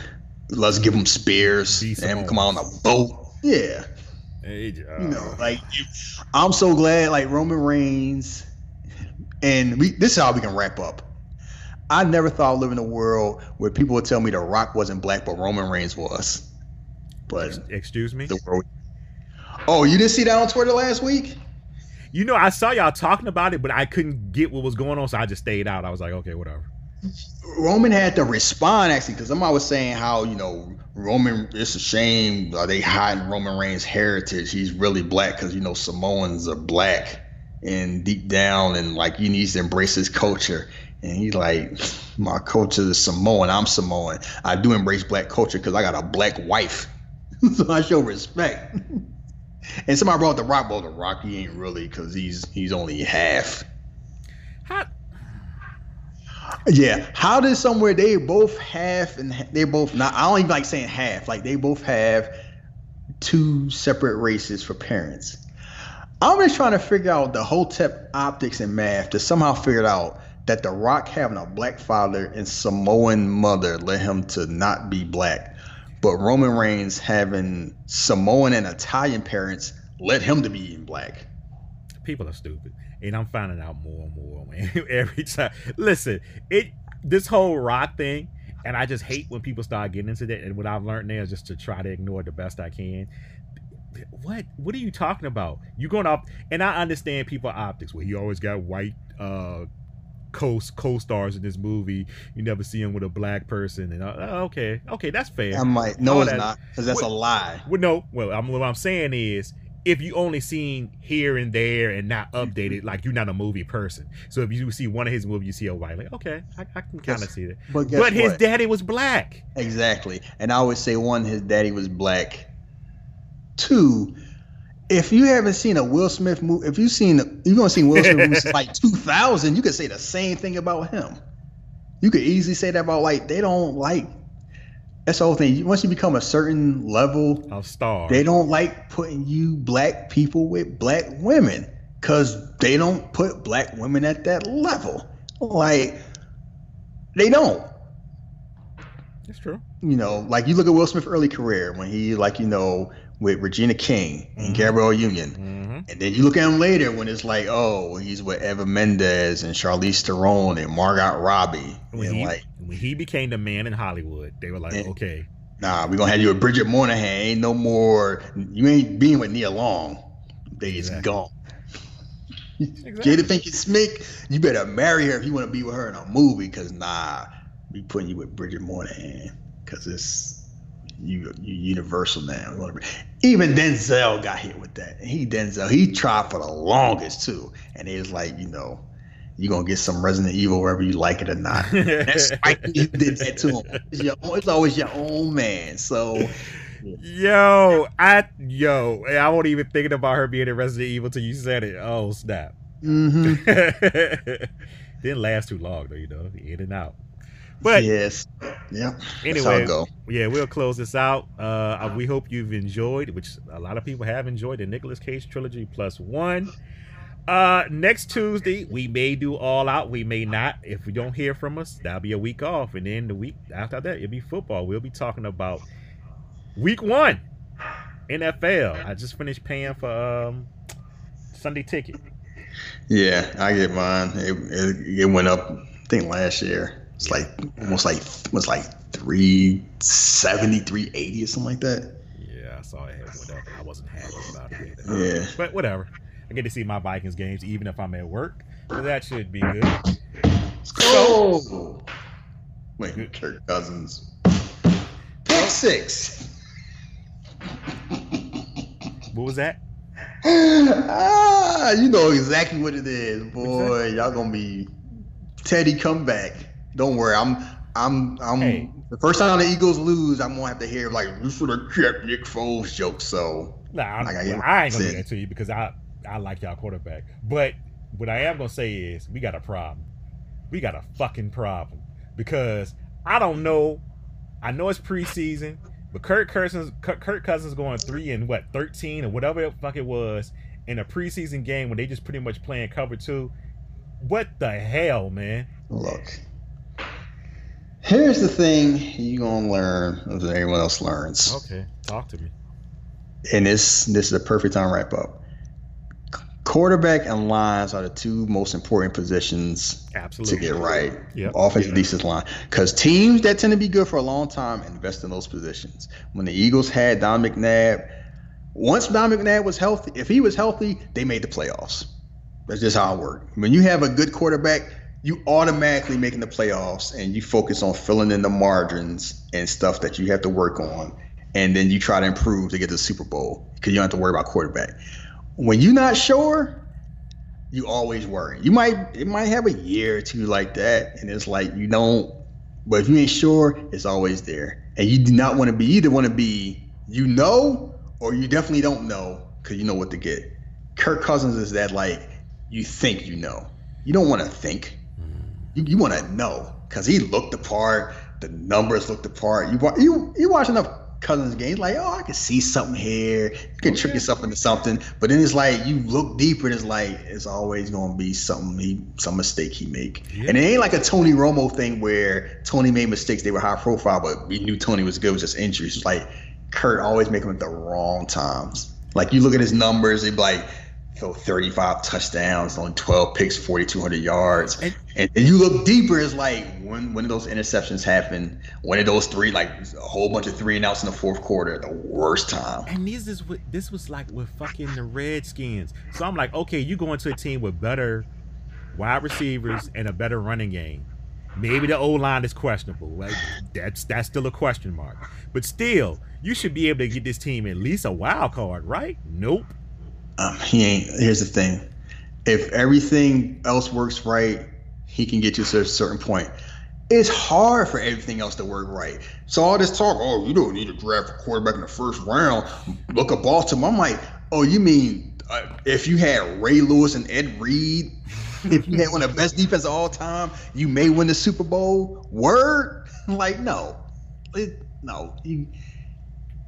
Speaker 3: let's give them spears and them come out on a boat. Yeah. You know, like I'm so glad like Roman Reigns and we this is how we can wrap up. I never thought I'd live in a world where people would tell me The Rock wasn't black, but Roman Reigns was. But
Speaker 2: excuse me.
Speaker 3: the world. Oh, you didn't see that on Twitter last week?
Speaker 2: You know, I saw y'all talking about it, but I couldn't get what was going on, so I just stayed out. I was like, okay, whatever.
Speaker 3: Roman had to respond actually because somebody was saying how you know Roman. It's a shame are they hiding Roman Reigns' heritage. He's really black because you know Samoans are black and deep down and like he needs to embrace his culture. And he's like, my culture is Samoan. I'm Samoan. I do embrace black culture because I got a black wife, *laughs* so I show respect. *laughs* and somebody brought the Rock. Well, the Rock he ain't really because he's he's only half.
Speaker 2: How,
Speaker 3: Yeah. How did somewhere they both have and they both not? I don't even like saying half. Like they both have two separate races for parents. I'm just trying to figure out the Hotep optics and math to somehow figure out that The Rock having a black father and Samoan mother led him to not be black, but Roman Reigns having Samoan and Italian parents led him to being black.
Speaker 2: people are stupid, and I'm finding out more and more, man. *laughs* Every time. Listen, it this whole rock thing, and I just hate when people start getting into that. And what I've learned now is just to try to ignore it the best I can. What? What are you talking about? You going up? And I understand people optics. Well, he always got white uh co co stars in this movie. You never see him with a black person. And uh, okay, okay, that's fair.
Speaker 3: I'm like, no,
Speaker 2: All
Speaker 3: it's
Speaker 2: that-
Speaker 3: not, because that's a lie.
Speaker 2: Well, no. Well, I'm, what I'm saying is, if you only seen here and there and not mm-hmm. updated, like you're not a movie person. So if you see one of his movies, you see a white, like okay, I, I can kind of see that.
Speaker 3: But guess
Speaker 2: But his daddy was black.
Speaker 3: Exactly. And I would say one, his daddy was black. Two, if you haven't seen a Will Smith movie, if you've seen you're gonna see Will Smith movie since like *laughs* 2000, you could say the same thing about him. You could easily say that about like they don't like. That's the whole thing. Once you become a certain level,
Speaker 2: A star.
Speaker 3: they don't like putting you black people with black women because they don't put black women at that level. Like they don't
Speaker 2: That's true.
Speaker 3: you know, like you look at Will Smith's early career when he, like, you know, with Regina King and
Speaker 2: Mhm.
Speaker 3: Gabrielle Union.
Speaker 2: hmm
Speaker 3: And then you look at him later when it's like, oh, he's with Eva Mendes and Charlize Theron and Margot Robbie.
Speaker 2: When
Speaker 3: and
Speaker 2: he
Speaker 3: like,
Speaker 2: when he became the man in Hollywood, they were like,
Speaker 3: Yeah.
Speaker 2: okay,
Speaker 3: nah, we're going to have you with Bridget Moynahan. Ain't no more, you ain't being with Nia Long. They is gone.
Speaker 2: Exactly.
Speaker 3: Jada Pinkett Smith, you better marry her if you want to be with her in a movie, because nah, we putting you with Bridget Moynahan, because it's you, you universal now. Even Denzel got hit with that. He Denzel, he tried for the longest too, and it was like, you know, you are gonna get some Resident Evil wherever you like it or not. *laughs* That's Spike Lee did that to him. It's, your it's always your own man. So
Speaker 2: Yo, I yo, I wasn't even thinking about her being in Resident Evil till you said it. Oh snap!
Speaker 3: mhm. *laughs*
Speaker 2: Didn't last too long though, you know, in and out. But
Speaker 3: yes, yeah.
Speaker 2: Anyway, yeah, we'll close this out. Uh, we hope you've enjoyed, which a lot of people have enjoyed the Nicolas Cage trilogy plus one. Uh, next Tuesday we may do all out. We may not. If we don't hear from us, that'll be a week off, and then the week after that it'll be football. We'll be talking about week one NFL. I just finished paying for um Sunday ticket.
Speaker 3: Yeah, I get mine. It, it, it went up. I think last year it's like almost like was like 370, 380 or something like that.
Speaker 2: Yeah, I saw it went up. I wasn't happy about it
Speaker 3: either. Yeah,
Speaker 2: but whatever. I get to see my Vikings games even if I'm at work, so that should be good.
Speaker 3: So, wait, good. Kirk Cousins, pick six.
Speaker 2: What was that?
Speaker 3: ah, you know exactly what it is, boy. Y'all gonna be Teddy come back. Don't worry, I'm I'm I'm hey. the first time the Eagles lose, I'm gonna have to hear like you should have kept Nick Foles joke. So
Speaker 2: nah, I, I ain't gonna do that to you because I I like y'all quarterback. But what I am gonna say is we got a problem. We got a fucking problem because I don't know. I know it's preseason. But Kirk Cousins, Kirk Cousins going three and what thirteen or whatever the fuck it was in a preseason game when they just pretty much playing cover two. What the hell, man?
Speaker 3: Look, here's the thing you gonna learn that everyone else learns.
Speaker 2: Okay, talk to me.
Speaker 3: And this this is a perfect time to wrap up quarterback and lines are the two most important positions
Speaker 2: Absolutely.
Speaker 3: to get right.
Speaker 2: Yep.
Speaker 3: Offensive yeah. defensive line. Because teams that tend to be good for a long time invest in those positions. When the Eagles had Don McNabb, once Don McNabb was healthy, if he was healthy, they made the playoffs. That's just how it worked. When you have a good quarterback, you automatically making the playoffs and you focus on filling in the margins and stuff that you have to work on. And then you try to improve to get to the Super Bowl because you don't have to worry about quarterback when you're not sure, you always worry. You might it might have a year or two like that, and it's like you don't. But if you ain't sure, it's always there, and you do not want to be either. Want to be you know, or you definitely don't know because you know what to get. Kirk Cousins is that like you think you know. You don't want to think. You, you want to know because he looked the part. The numbers looked the part. You you you watch enough Cousins games, like, oh, I can see something here. You can okay. trick yourself into something. But then it's like you look deeper, and it's like it's always gonna be something he some mistake he make. Yeah. And it ain't like a Tony Romo thing where Tony made mistakes, they were high profile, but we knew Tony was good, it was just injuries. It's like Kurt always making them at the wrong times. Like you look at his numbers, he'd be like throw 35 touchdowns, only 12 picks, 4,200 yards. And, and, and, you look deeper, it's like when when those interceptions happen, when did those three, like a whole bunch of three and outs in the fourth quarter, the worst time.
Speaker 2: And this is what this was like with fucking the Redskins. So I'm like, okay, you go into a team with better wide receivers and a better running game. Maybe the O line is questionable. Like that's that's still a question mark. But still, you should be able to get this team at least a wild card, right? Nope
Speaker 3: um, he ain't. Here's the thing: if everything else works right, he can get you to a certain point. It's hard for everything else to work right. So all this talk, oh, you don't need to draft a quarterback in the first round. Look at Baltimore. I'm like, oh, you mean uh, if you had Ray Lewis and Ed Reed, if you had one of the best defense of all time, you may win the Super Bowl. Word? *laughs* Like, no, it, no. You,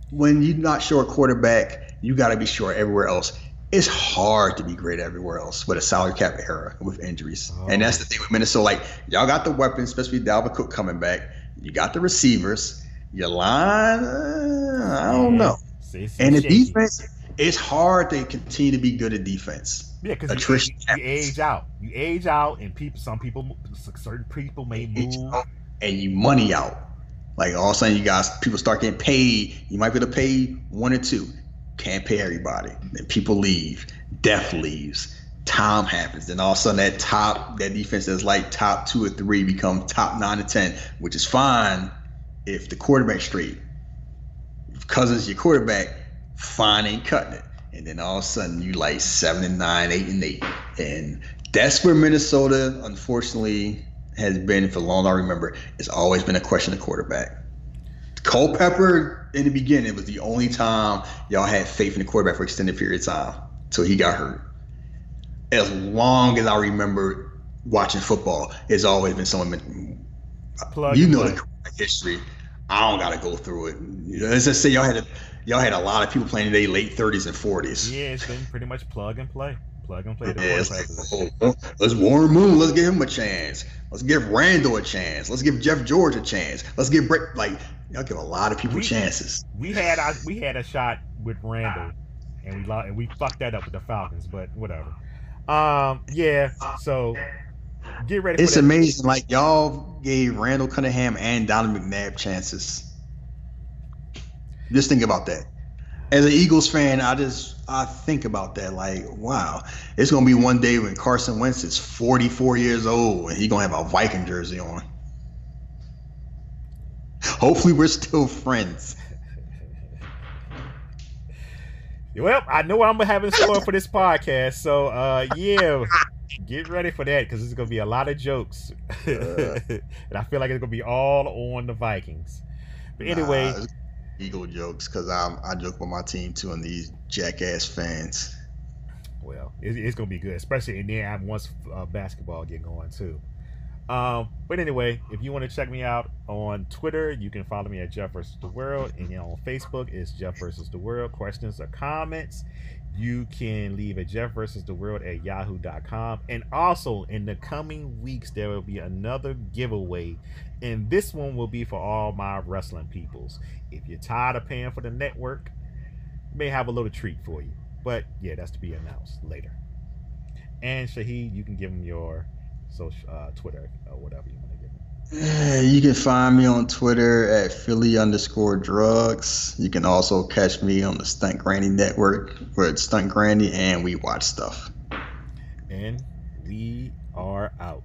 Speaker 3: when you're not sure quarterback, you got to be sure everywhere else it's hard to be great everywhere else with a salary cap era with injuries. Oh. And that's the thing with Minnesota. Like, y'all got the weapons, especially Dalvin Cook coming back. You got the receivers. Your line, uh, I don't know. See, and the shaky. defense, it's hard to continue to be good at defense.
Speaker 2: Yeah, because you, you, age out. You age out, and people, some people, certain people may move,
Speaker 3: and you money out. Like all of a sudden, you guys, people start getting paid. You might be able to pay one or two. Can't pay everybody. Then people leave. Death leaves. Time happens. Then all of a sudden that top that defense that's like top two or three become top nine to ten, which is fine if the quarterback's straight. If Cousins your quarterback, fine ain't cutting it. And then all of a sudden you like seven and nine, eight and eight. And that's where Minnesota, unfortunately, has been for long I remember. It's always been a question of quarterback. Culpepper in the beginning was the only time y'all had faith in the quarterback for extended period of time until he got hurt. As long as I remember watching football, it's always been someone. Plug you know the history. I don't gotta go through it. Let's just say y'all had a, y'all had a lot of people playing today, late 30s and 40s.
Speaker 2: Yeah, it's been pretty much plug and play. Plug and play
Speaker 3: Yeah, it's like, oh, let's Warren Moon. Let's give him a chance. Let's give Randall a chance. Let's give Jeff George a chance. Let's give Brett like y'all give a lot of people
Speaker 2: We-
Speaker 3: chances.
Speaker 2: We had our, we had a shot with Randall, and we and we fucked that up with the Falcons, but whatever. Um, yeah. So get ready.
Speaker 3: It's amazing. Like y'all gave Randall Cunningham and Donovan McNabb chances. Just think about that. As an Eagles fan, I just I think about that. Like, wow, it's gonna be one day when Carson Wentz is 44 years old and he gonna have a Viking jersey on. Hopefully, we're still friends.
Speaker 2: Well, I know what I'm gonna have in store for this podcast. So, uh, yeah, get ready for that because there's gonna be a lot of jokes, *laughs* and I feel like it's gonna be all on the Vikings. But anyway,
Speaker 3: Nah, it's Eagle jokes because I'm I joke with my team too and these jackass fans.
Speaker 2: well, it, it's gonna be good, especially in there once uh, basketball get going too. Um, but anyway, if you want to check me out on Twitter, you can follow me at Jeff versus the World, and you know, on Facebook it's Jeff versus the World. Questions or comments, you can leave at Jeff versus the World at Yahoo.com. And also in the coming weeks, there will be another giveaway, and this one will be for all my wrestling peoples. If you're tired of paying for the network, may have a little treat for you. But yeah, that's to be announced later. And Shahid, you can give him your social uh, Twitter or whatever you want to give him.
Speaker 3: You can find me on Twitter at Philly underscore drugs. You can also catch me on the Stunt Granny Network with Stunt Granny and We Watch Stuff.
Speaker 2: And we are out.